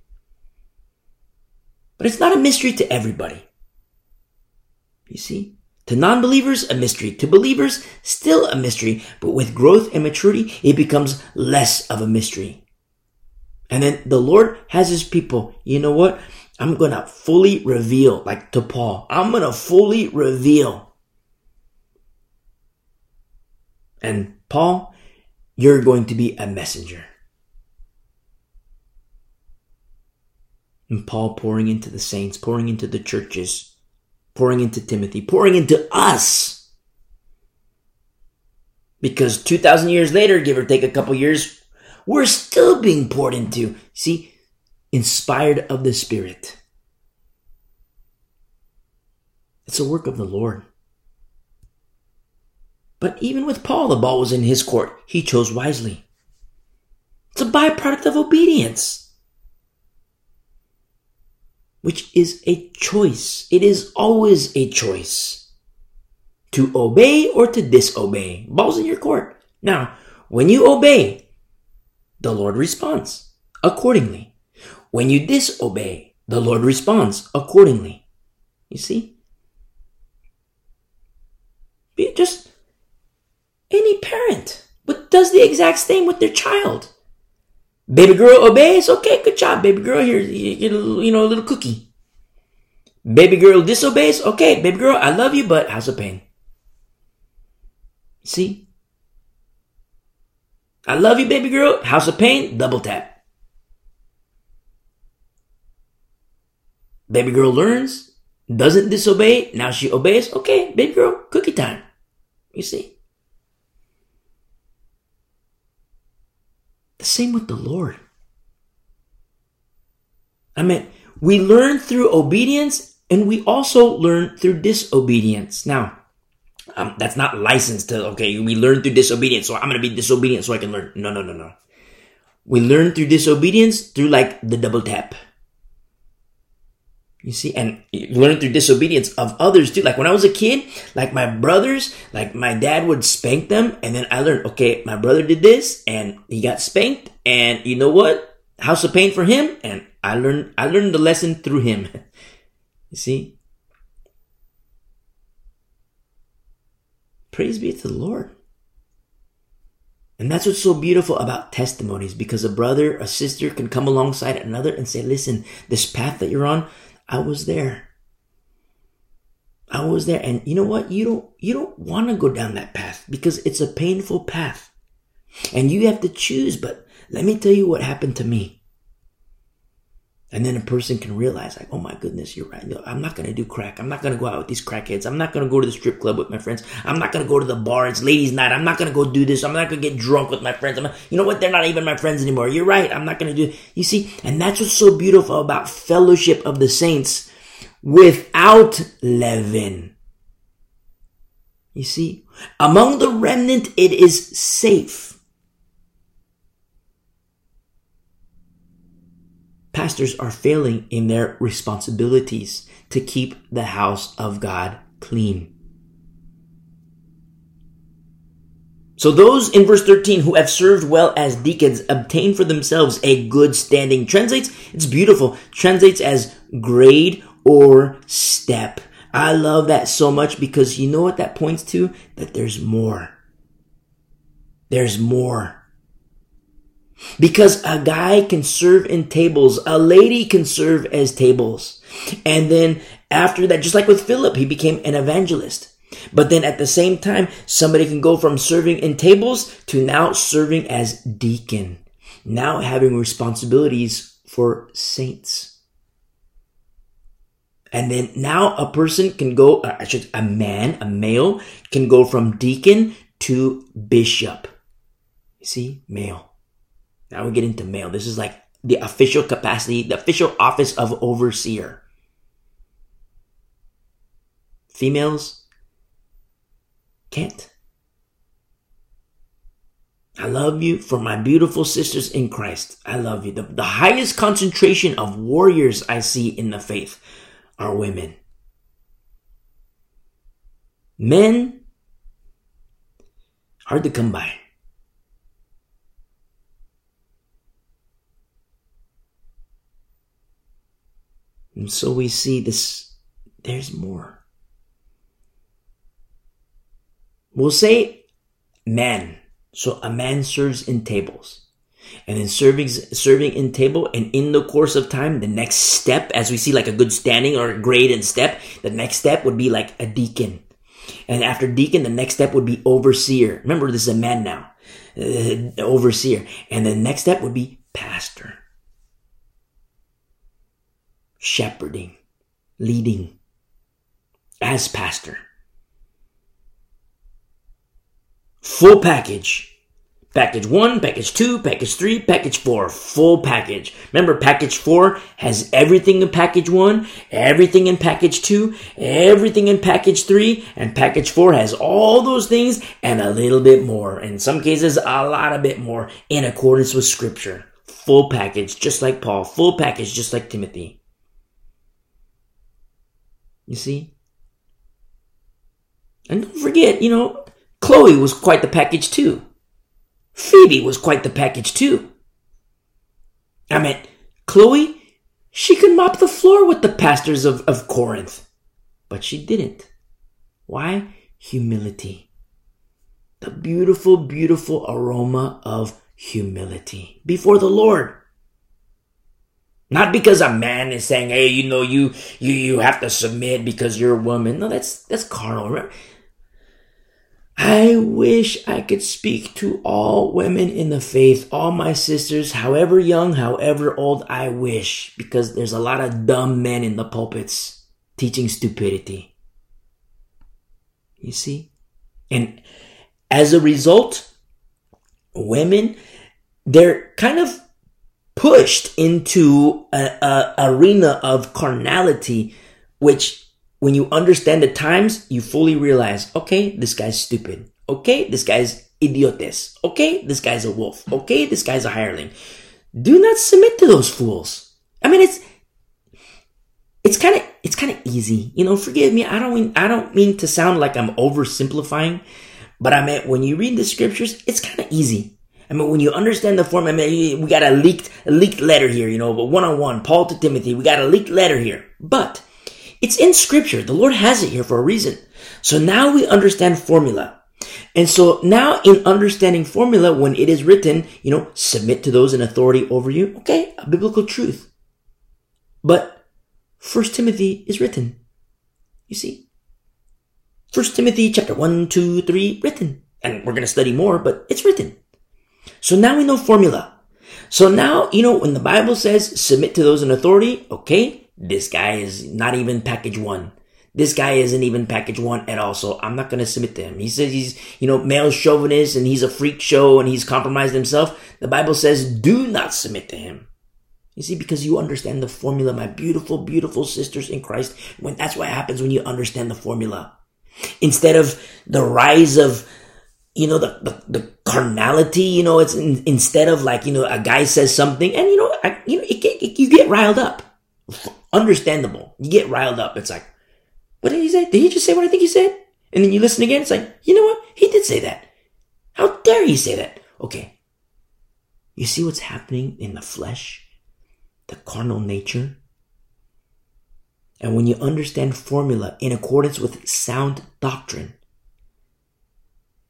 But it's not a mystery to everybody. You see? To non-believers, a mystery. To believers, still a mystery. But with growth and maturity, it becomes less of a mystery. And then the Lord has his people. You know what? I'm gonna fully reveal, like to Paul, I'm gonna fully reveal. And Paul, you're going to be a messenger. And Paul pouring into the saints, pouring into the churches, pouring into Timothy, pouring into us. Because 2,000 years later, give or take a couple years, we're still being poured into. See, inspired of the Spirit. It's a work of the Lord. But even with Paul, the ball was in his court. He chose wisely. It's a byproduct of obedience. Which is a choice. It is always a choice to obey or to disobey. Ball's in your court. Now, when you obey, the Lord responds accordingly. When you disobey, the Lord responds accordingly. You see? Just any parent but does the exact same with their child. Baby girl oh, obeys. Okay, good job, baby girl. Here, you get a you know a little cookie. Baby girl disobeys. Oh, okay, baby girl, I love you, but house of pain. See? I love you, baby girl. House of pain. Double tap. Baby girl learns, doesn't disobey. Now she obeys. Okay, baby girl, cookie time. You see? Same with the Lord. I mean, we learn through obedience and we also learn through disobedience. Now, um, that's not licensed to, okay, we learn through disobedience, so I'm going to be disobedient so I can learn. No, no, no, no. We learn through disobedience through like the double tap. You see, and learn through disobedience of others too. Like when I was a kid, like my brothers, like my dad would spank them, and then I learned, okay, my brother did this, and he got spanked, and you know what? House of pain for him, and I learned, I learned the lesson through him. you see? Praise be to the Lord. And that's what's so beautiful about testimonies because a brother, a sister can come alongside another and say, listen, this path that you're on, I was there. I was there. And you know what? You don't, you don't want to go down that path because it's a painful path and you have to choose. But let me tell you what happened to me. And then a person can realize, like, oh my goodness, you're right. I'm not going to do crack. I'm not going to go out with these crackheads. I'm not going to go to the strip club with my friends. I'm not going to go to the bar. It's ladies' night. I'm not going to go do this. I'm not going to get drunk with my friends. Not, you know what? They're not even my friends anymore. You're right. I'm not going to do You see, and that's what's so beautiful about fellowship of the saints without leaven. You see, among the remnant, it is safe. Pastors are failing in their responsibilities to keep the house of God clean. So those in verse 13 who have served well as deacons obtain for themselves a good standing. Translates, it's beautiful, translates as grade or step. I love that so much because you know what that points to? That there's more. There's more. Because a guy can serve in tables, a lady can serve as tables. And then after that, just like with Philip, he became an evangelist. But then at the same time, somebody can go from serving in tables to now serving as deacon, now having responsibilities for saints. And then now a person can go, uh, I should, a man, a male can go from deacon to bishop. See, male. Now we get into male. This is like the official capacity, the official office of overseer. Females can't. I love you for my beautiful sisters in Christ. I love you. The, the highest concentration of warriors I see in the faith are women. Men, hard to come by. And so we see this, there's more. We'll say man. So a man serves in tables. And then serving, serving in table and in the course of time, the next step, as we see like a good standing or a grade and step, the next step would be like a deacon. And after deacon, the next step would be overseer. Remember, this is a man now. Uh, overseer. And the next step would be pastor shepherding, leading as pastor. Full package. Package one, package two, package three, package four. Full package. Remember, package four has everything in package one, everything in package two, everything in package three, and package four has all those things and a little bit more. In some cases, a lot of bit more in accordance with scripture. Full package, just like Paul. Full package, just like Timothy. You see? And don't forget, you know, Chloe was quite the package too. Phoebe was quite the package too. I mean, Chloe, she could mop the floor with the pastors of, of Corinth, but she didn't. Why? Humility. The beautiful, beautiful aroma of humility before the Lord. Not because a man is saying, "Hey, you know, you you you have to submit because you're a woman." No, that's that's carnal. Remember? I wish I could speak to all women in the faith, all my sisters, however young, however old. I wish because there's a lot of dumb men in the pulpits teaching stupidity. You see, and as a result, women they're kind of pushed into a, arena of carnality, which when you understand the times, you fully realize, okay, this guy's stupid. Okay, this guy's idiotes. Okay, this guy's a wolf. Okay, this guy's a hireling. Do not submit to those fools. I mean, it's, it's kind of, it's kind of easy. You know, forgive me. I don't mean, I don't mean to sound like I'm oversimplifying, but I mean, when you read the scriptures, it's kind of easy. I mean, when you understand the form, I mean, we got a leaked, a leaked letter here, you know, but one on one, Paul to Timothy, we got a leaked letter here. But it's in scripture. The Lord has it here for a reason. So now we understand formula. And so now in understanding formula, when it is written, you know, submit to those in authority over you. Okay, a biblical truth. But First Timothy is written. You see? First Timothy chapter 1, 2, 3, written. And we're going to study more, but it's written. So now we know formula. So now, you know, when the Bible says submit to those in authority, okay, this guy is not even package one. This guy isn't even package one at all, so I'm not gonna submit to him. He says he's, you know, male chauvinist and he's a freak show and he's compromised himself. The Bible says do not submit to him. You see, because you understand the formula, my beautiful, beautiful sisters in Christ. When that's what happens when you understand the formula. Instead of the rise of you know, the, the, the carnality, you know, it's in, instead of like, you know, a guy says something and, you know, I, you know, it, it, you get riled up. Understandable. You get riled up. It's like, what did he say? Did he just say what I think he said? And then you listen again. It's like, you know what? He did say that. How dare he say that? Okay. You see what's happening in the flesh? The carnal nature? And when you understand formula in accordance with sound doctrine,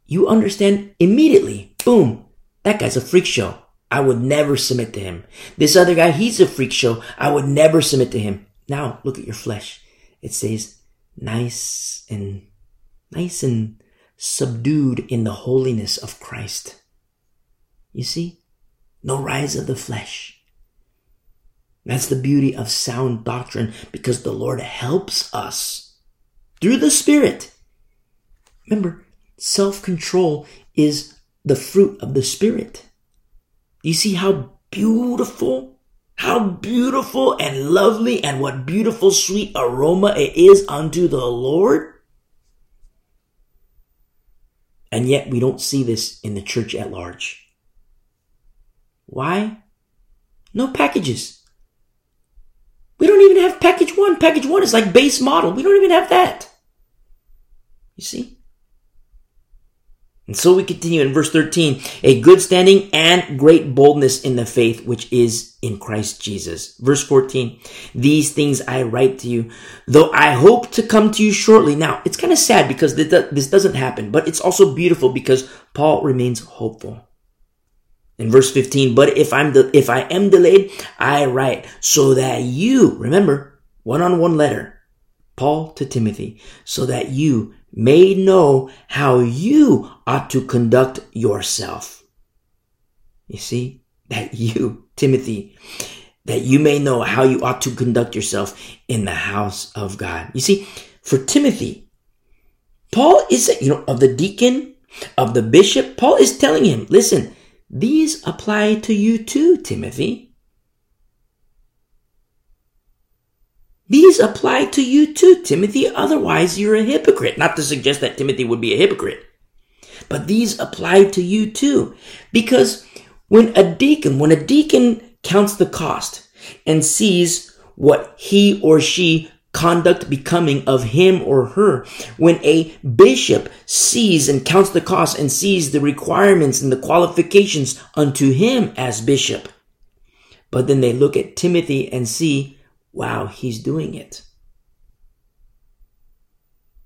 you understand immediately. Boom. That guy's a freak show. I would never submit to him. This other guy, he's a freak show. I would never submit to him. Now look at your flesh. It says nice and nice and subdued in the holiness of Christ. You see? No rise of the flesh. That's the beauty of sound doctrine because the Lord helps us through the Spirit. Remember, Self control is the fruit of the Spirit. You see how beautiful, how beautiful and lovely and what beautiful sweet aroma it is unto the Lord? And yet we don't see this in the church at large. Why? No packages. We don't even have package one. Package one is like base model. We don't even have that. You see? And so we continue in verse 13, a good standing and great boldness in the faith which is in Christ Jesus. Verse 14, these things I write to you, though I hope to come to you shortly. Now, it's kind of sad because this doesn't happen, but it's also beautiful because Paul remains hopeful. In verse 15, but if I'm the, if I am delayed, I write so that you, remember, one on one letter, Paul to Timothy, so that you may know how you ought to conduct yourself. You see, that you, Timothy, that you may know how you ought to conduct yourself in the house of God. You see, for Timothy, Paul is, you know, of the deacon, of the bishop, Paul is telling him, listen, these apply to you too, Timothy. These apply to you too, Timothy. Otherwise, you're a hypocrite. Not to suggest that Timothy would be a hypocrite. But these apply to you too. Because when a deacon, when a deacon counts the cost and sees what he or she conduct becoming of him or her. When a bishop sees and counts the cost and sees the requirements and the qualifications unto him as bishop, but then they look at Timothy and see, wow, he's doing it.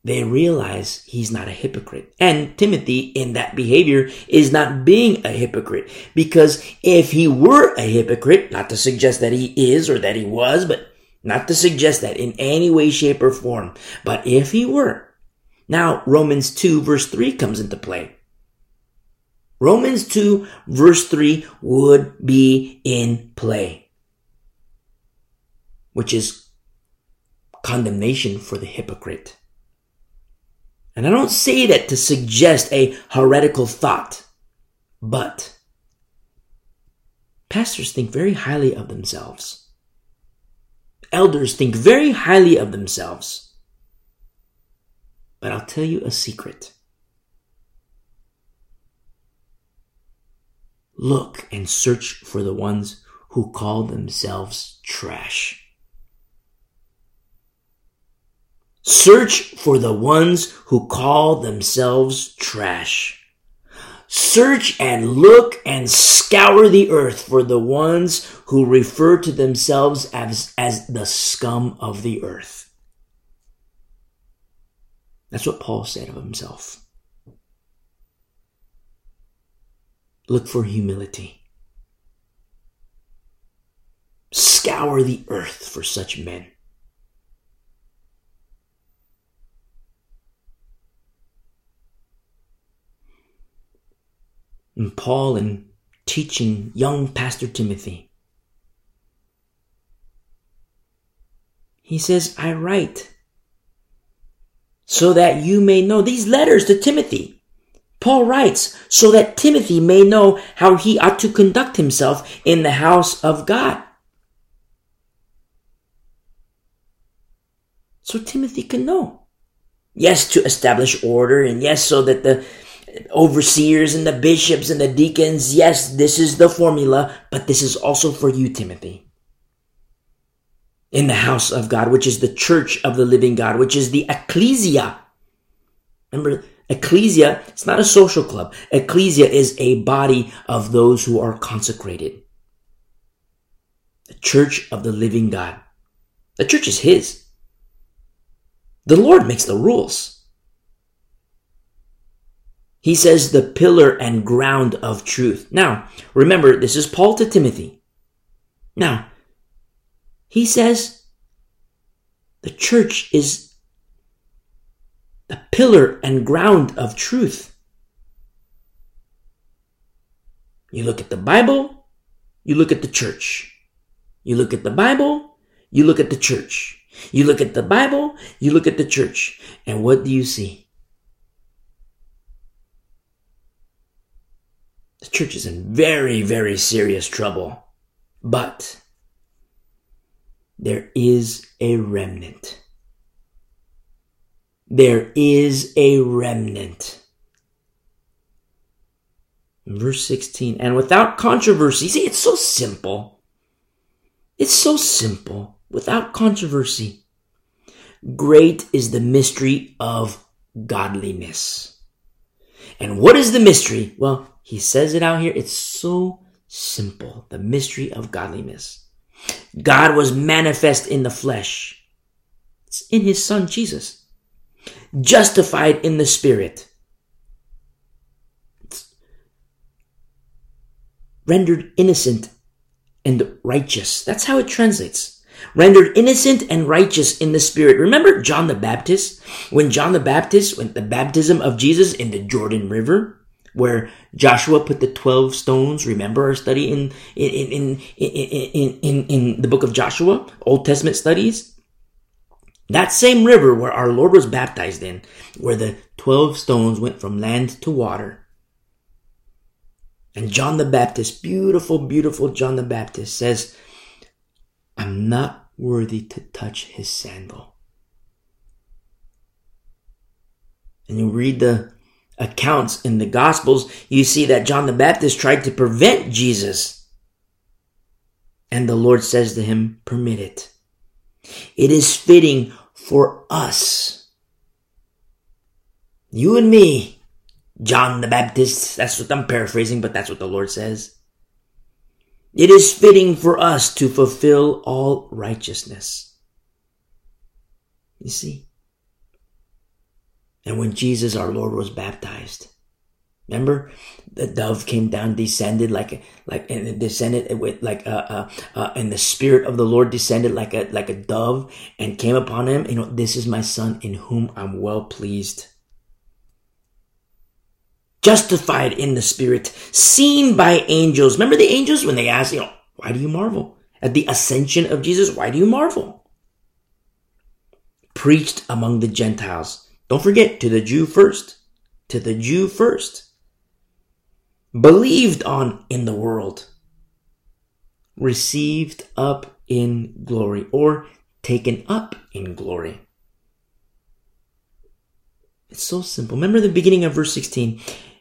They realize he's not a hypocrite. And Timothy, in that behavior, is not being a hypocrite. Because if he were a hypocrite, not to suggest that he is or that he was, but not to suggest that in any way, shape, or form. But if he were, now Romans 2 verse 3 comes into play. Romans 2 verse 3 would be in play, which is condemnation for the hypocrite. And I don't say that to suggest a heretical thought, but pastors think very highly of themselves elders think very highly of themselves. But I'll tell you a secret. Look and search for the ones who call themselves trash. Search for the ones who call themselves trash. Search and look and scour the earth for the ones who refer to themselves as, as the scum of the earth. That's what Paul said of himself. Look for humility. Scour the earth for such men. And Paul in teaching young Pastor Timothy. He says, I write so that you may know these letters to Timothy. Paul writes so that Timothy may know how he ought to conduct himself in the house of God. So Timothy can know. Yes, to establish order, and yes, so that the overseers and the bishops and the deacons. Yes, this is the formula, but this is also for you, Timothy. In the house of God, which is the church of the living God, which is the ecclesia. Remember, ecclesia, it's not a social club. Ecclesia is a body of those who are consecrated. The church of the living God. The church is His. The Lord makes the rules. He says the pillar and ground of truth. Now, remember, this is Paul to Timothy. Now, he says the church is the pillar and ground of truth. You look at the Bible, you look at the church. You look at the Bible, you look at the church. You look at the Bible, you look at the church. And what do you see? The church is in very, very serious trouble. But there is a remnant. There is a remnant. Verse 16, and without controversy. See, it's so simple. It's so simple. Without controversy. Great is the mystery of godliness. And what is the mystery? Well, he says it out here. It's so simple. The mystery of godliness. God was manifest in the flesh. It's in his son Jesus. Justified in the spirit. It's rendered innocent and righteous. That's how it translates. Rendered innocent and righteous in the spirit. Remember John the Baptist? When John the Baptist went the baptism of Jesus in the Jordan River? Where Joshua put the 12 stones. Remember our study in, in, in, in, in, in, in the book of Joshua, Old Testament studies? That same river where our Lord was baptized in, where the 12 stones went from land to water. And John the Baptist, beautiful, beautiful John the Baptist says, I'm not worthy to touch his sandal. And you read the accounts in the Gospels, you see that John the Baptist tried to prevent Jesus. And the Lord says to him, Permit it. It is fitting for us. You and me, John the Baptist, that's what I'm paraphrasing, but that's what the Lord says. It is fitting for us to fulfill all righteousness. You see? And when Jesus our Lord was baptized, remember the dove came down, descended like like and it descended with like a, uh, uh, and the spirit of the Lord descended like a like a dove and came upon him. You know, this is my son in whom I'm well pleased. Justified in the spirit, seen by angels. Remember the angels when they asked, you know, why do you marvel at the ascension of Jesus? Why do you marvel? Preached among the Gentiles don't forget, to the Jew first. To the Jew first. Believed on in the world. Received up in glory or taken up in glory. It's so simple. Remember the beginning of verse 16.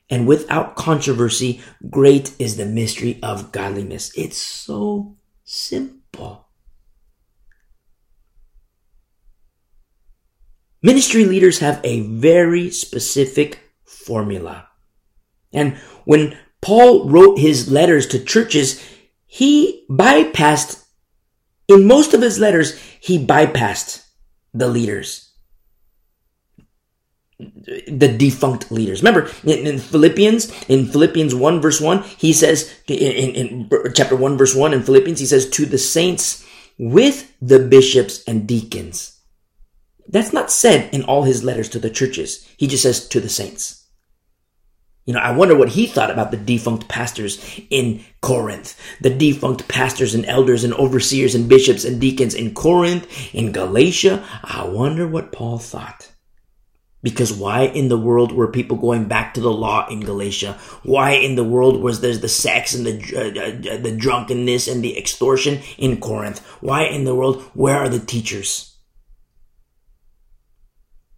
And without controversy, great is the mystery of godliness. It's so simple. Ministry leaders have a very specific formula. And when Paul wrote his letters to churches, he bypassed, in most of his letters, he bypassed the leaders. The defunct leaders. Remember, in, in Philippians, in Philippians 1 verse 1, he says, in, in chapter 1 verse 1 in Philippians, he says, to the saints with the bishops and deacons. That's not said in all his letters to the churches. He just says to the saints. You know, I wonder what he thought about the defunct pastors in Corinth, the defunct pastors and elders and overseers and bishops and deacons in Corinth, in Galatia. I wonder what Paul thought. Because why in the world were people going back to the law in Galatia? Why in the world was there the sex and the uh, uh, the drunkenness and the extortion in Corinth? Why in the world? Where are the teachers?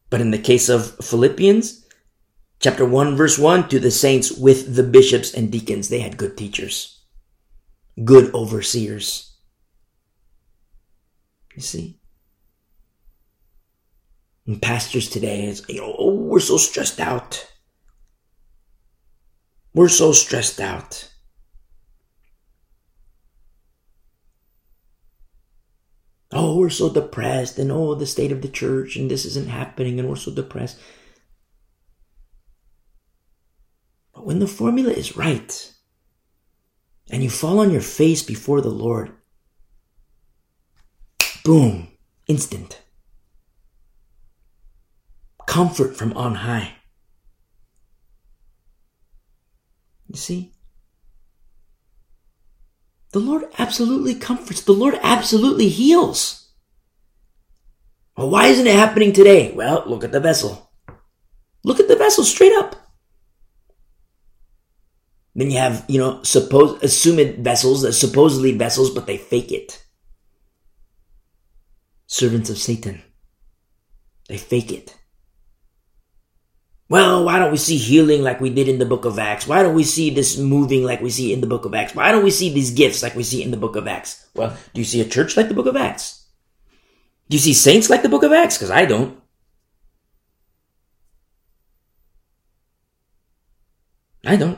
But in the case of Philippians, chapter 1, verse 1, to the saints with the bishops and deacons, they had good teachers, good overseers. You see? And pastors today is, you know, oh, we're so stressed out. We're so stressed out. Oh, we're so depressed, and oh, the state of the church, and this isn't happening, and we're so depressed. But when the formula is right, and you fall on your face before the Lord, boom, instant. Comfort from on high. You see? The Lord absolutely comforts. The Lord absolutely heals. Well, why isn't it happening today? Well, look at the vessel. Look at the vessel straight up. Then you have, you know, supposed assumed vessels, uh, supposedly vessels, but they fake it. Servants of Satan. They fake it. Well, why don't we see healing like we did in the book of Acts? Why don't we see this moving like we see in the book of Acts? Why don't we see these gifts like we see in the book of Acts? Well, do you see a church like the book of Acts? Do you see saints like the book of Acts? Because I don't. I don't.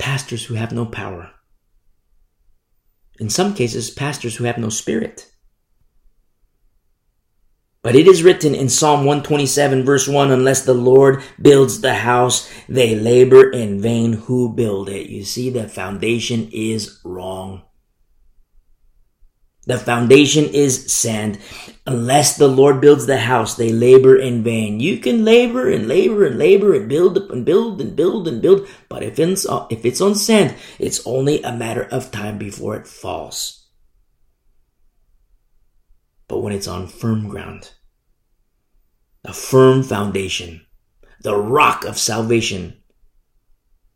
Pastors who have no power. In some cases, pastors who have no spirit. But it is written in Psalm 127 verse 1, unless the Lord builds the house, they labor in vain who build it. You see, the foundation is wrong. The foundation is sand. Unless the Lord builds the house, they labor in vain. You can labor and labor and labor and build and build and build and build, but if it's, if it's on sand, it's only a matter of time before it falls but when it's on firm ground. A firm foundation, the rock of salvation,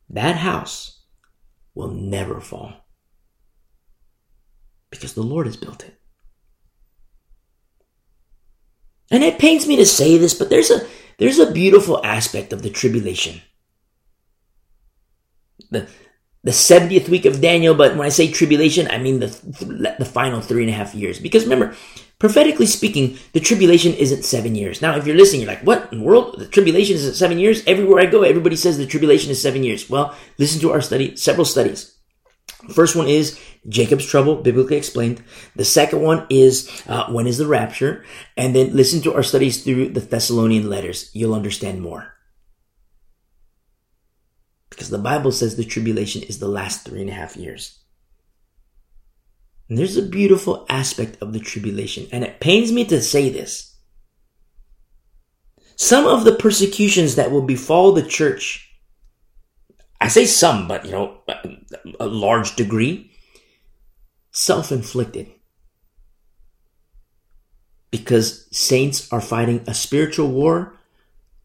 that house will never fall because the Lord has built it. And it pains me to say this, but there's a there's a beautiful aspect of the tribulation. The the 70th week of Daniel, but when I say tribulation, I mean the, the final three and a half years. Because remember, prophetically speaking, the tribulation isn't seven years. Now, if you're listening, you're like, what in the world? The tribulation isn't seven years? Everywhere I go, everybody says the tribulation is seven years. Well, listen to our study, several studies. First one is Jacob's trouble, biblically explained. The second one is uh, when is the rapture? And then listen to our studies through the Thessalonian letters. You'll understand more. Because the Bible says the tribulation is the last three and a half years. And there's a beautiful aspect of the tribulation, and it pains me to say this. Some of the persecutions that will befall the church I say some, but you know, a large degree, self inflicted. Because saints are fighting a spiritual war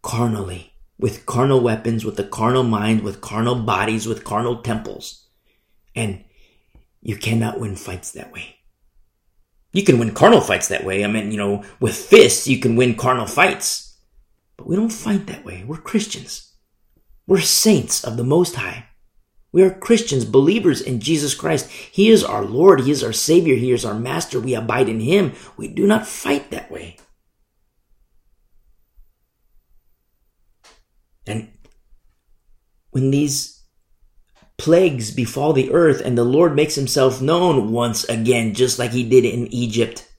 carnally, with carnal weapons, with the carnal mind, with carnal bodies, with carnal temples. And you cannot win fights that way. You can win carnal fights that way. I mean, you know, with fists, you can win carnal fights. But we don't fight that way. We're Christians. We're saints of the Most High. We are Christians, believers in Jesus Christ. He is our Lord. He is our Savior. He is our Master. We abide in Him. We do not fight that way. And when these plagues befall the earth and the Lord makes Himself known once again, just like He did in Egypt,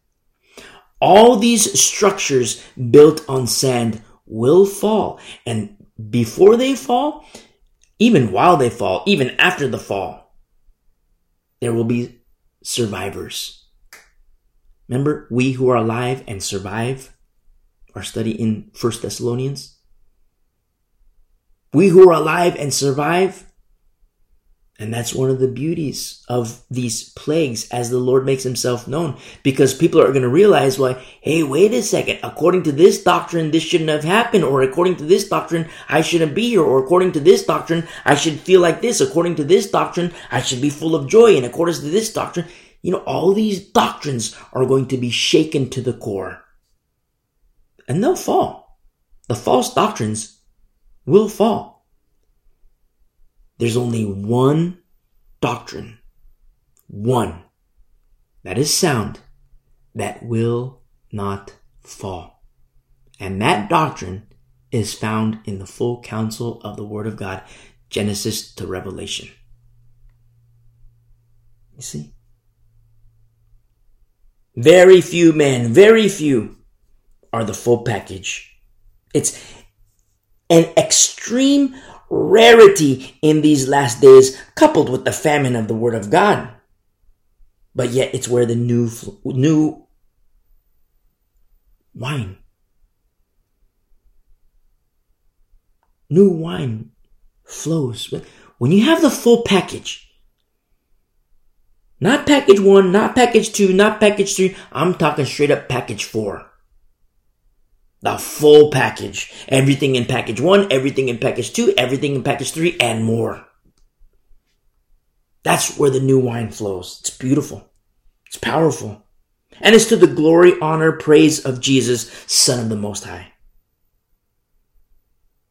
all these structures built on sand will fall. And before they fall, even while they fall, even after the fall, there will be survivors. Remember, we who are alive and survive, our study in First Thessalonians. We who are alive and survive and that's one of the beauties of these plagues as the Lord makes himself known because people are going to realize, well, hey, wait a second. According to this doctrine, this shouldn't have happened. Or according to this doctrine, I shouldn't be here. Or according to this doctrine, I should feel like this. According to this doctrine, I should be full of joy. And according to this doctrine, you know, all these doctrines are going to be shaken to the core. And they'll fall. The false doctrines will fall. There's only one doctrine, one that is sound, that will not fall. And that doctrine is found in the full counsel of the Word of God, Genesis to Revelation. You see? Very few men, very few are the full package. It's an extreme rarity in these last days, coupled with the famine of the Word of God. But yet, it's where the new, new wine, new wine flows. When you have the full package, not package one, not package two, not package three, I'm talking straight up package four. The full package. Everything in package one, everything in package two, everything in package three, and more. That's where the new wine flows. It's beautiful. It's powerful. And it's to the glory, honor, praise of Jesus, Son of the Most High.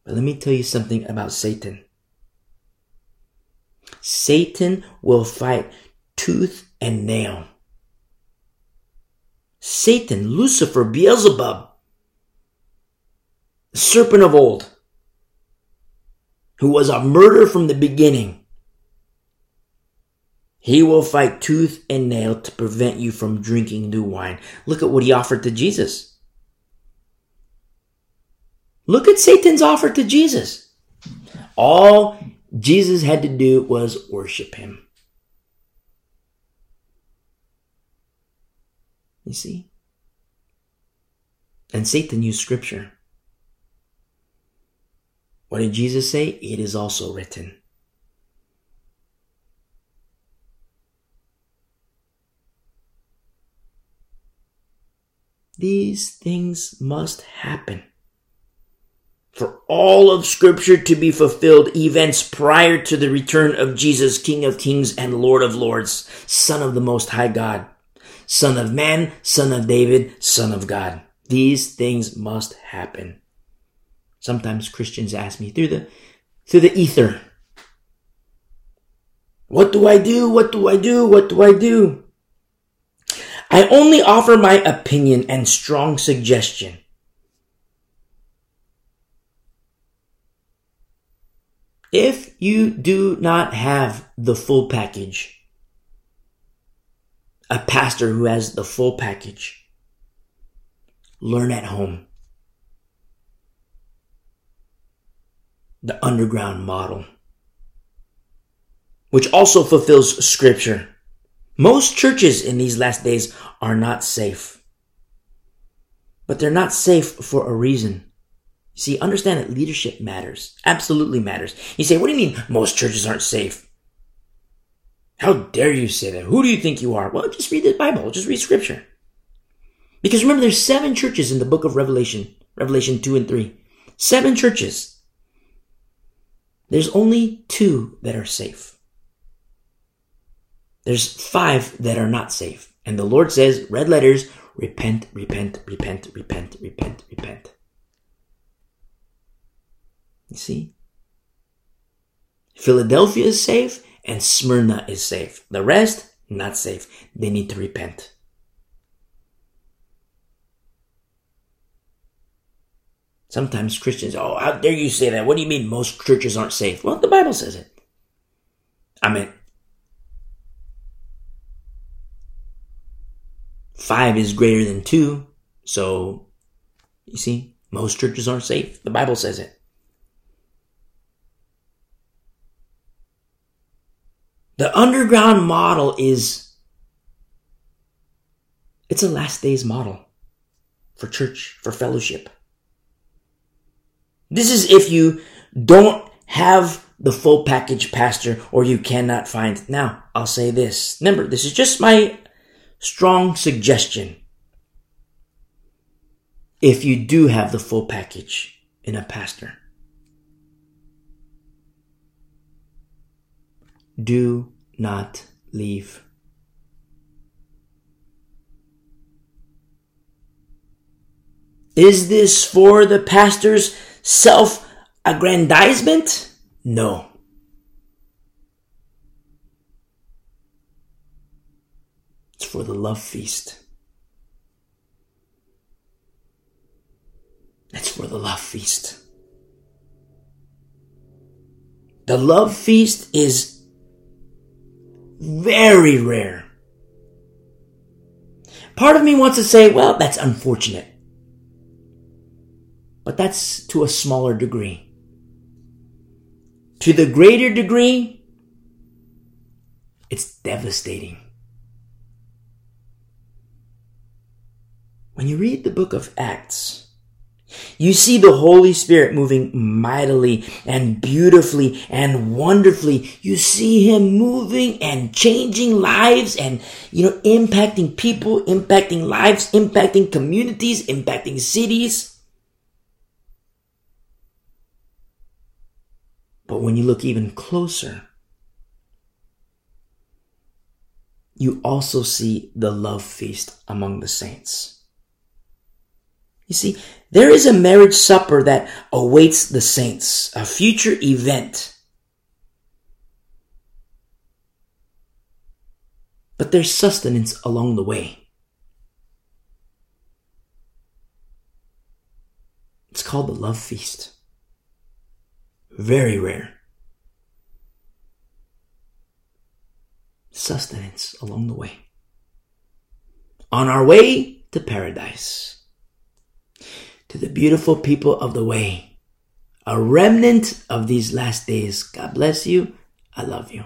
But let me tell you something about Satan. Satan will fight tooth and nail. Satan, Lucifer, Beelzebub, serpent of old, who was a murderer from the beginning, he will fight tooth and nail to prevent you from drinking new wine. Look at what he offered to Jesus. Look at Satan's offer to Jesus. All Jesus had to do was worship him. You see? And Satan used scripture. What did Jesus say? It is also written. These things must happen. For all of scripture to be fulfilled, events prior to the return of Jesus, King of kings and Lord of lords, Son of the Most High God, Son of man, Son of David, Son of God. These things must happen. Sometimes Christians ask me through the through the ether. What do I do? What do I do? What do I do? I only offer my opinion and strong suggestion. If you do not have the full package, a pastor who has the full package, learn at home. The underground model, which also fulfills scripture. Most churches in these last days are not safe. But they're not safe for a reason. You see, understand that leadership matters. Absolutely matters. You say, what do you mean most churches aren't safe? How dare you say that? Who do you think you are? Well, just read the Bible. Just read scripture. Because remember, there's seven churches in the book of Revelation. Revelation 2 and 3. Seven churches. There's only two that are safe. There's five that are not safe. And the Lord says, red letters, repent, repent, repent, repent, repent, repent. You see? Philadelphia is safe and Smyrna is safe. The rest, not safe. They need to repent. Sometimes Christians, oh, how dare you say that? What do you mean most churches aren't safe? Well, the Bible says it. I mean, five is greater than two. So, you see, most churches aren't safe. The Bible says it. The underground model is, it's a last days model for church, for fellowship. This is if you don't have the full package pastor or you cannot find. Now, I'll say this. Remember, this is just my strong suggestion. If you do have the full package in a pastor, do not leave. Is this for the pastor's self aggrandizement? No. It's for the love feast. It's for the love feast. The love feast is very rare. Part of me wants to say, well, that's unfortunate. But that's to a smaller degree. To the greater degree, it's devastating. When you read the book of Acts, you see the Holy Spirit moving mightily and beautifully and wonderfully. You see Him moving and changing lives and, you know, impacting people, impacting lives, impacting communities, impacting cities. But when you look even closer, you also see the love feast among the saints. You see, there is a marriage supper that awaits the saints, a future event. But there's sustenance along the way. It's called the love feast. Very rare. Sustenance along the way. On our way to paradise to the beautiful people of the way, a remnant of these last days. God bless you. I love you.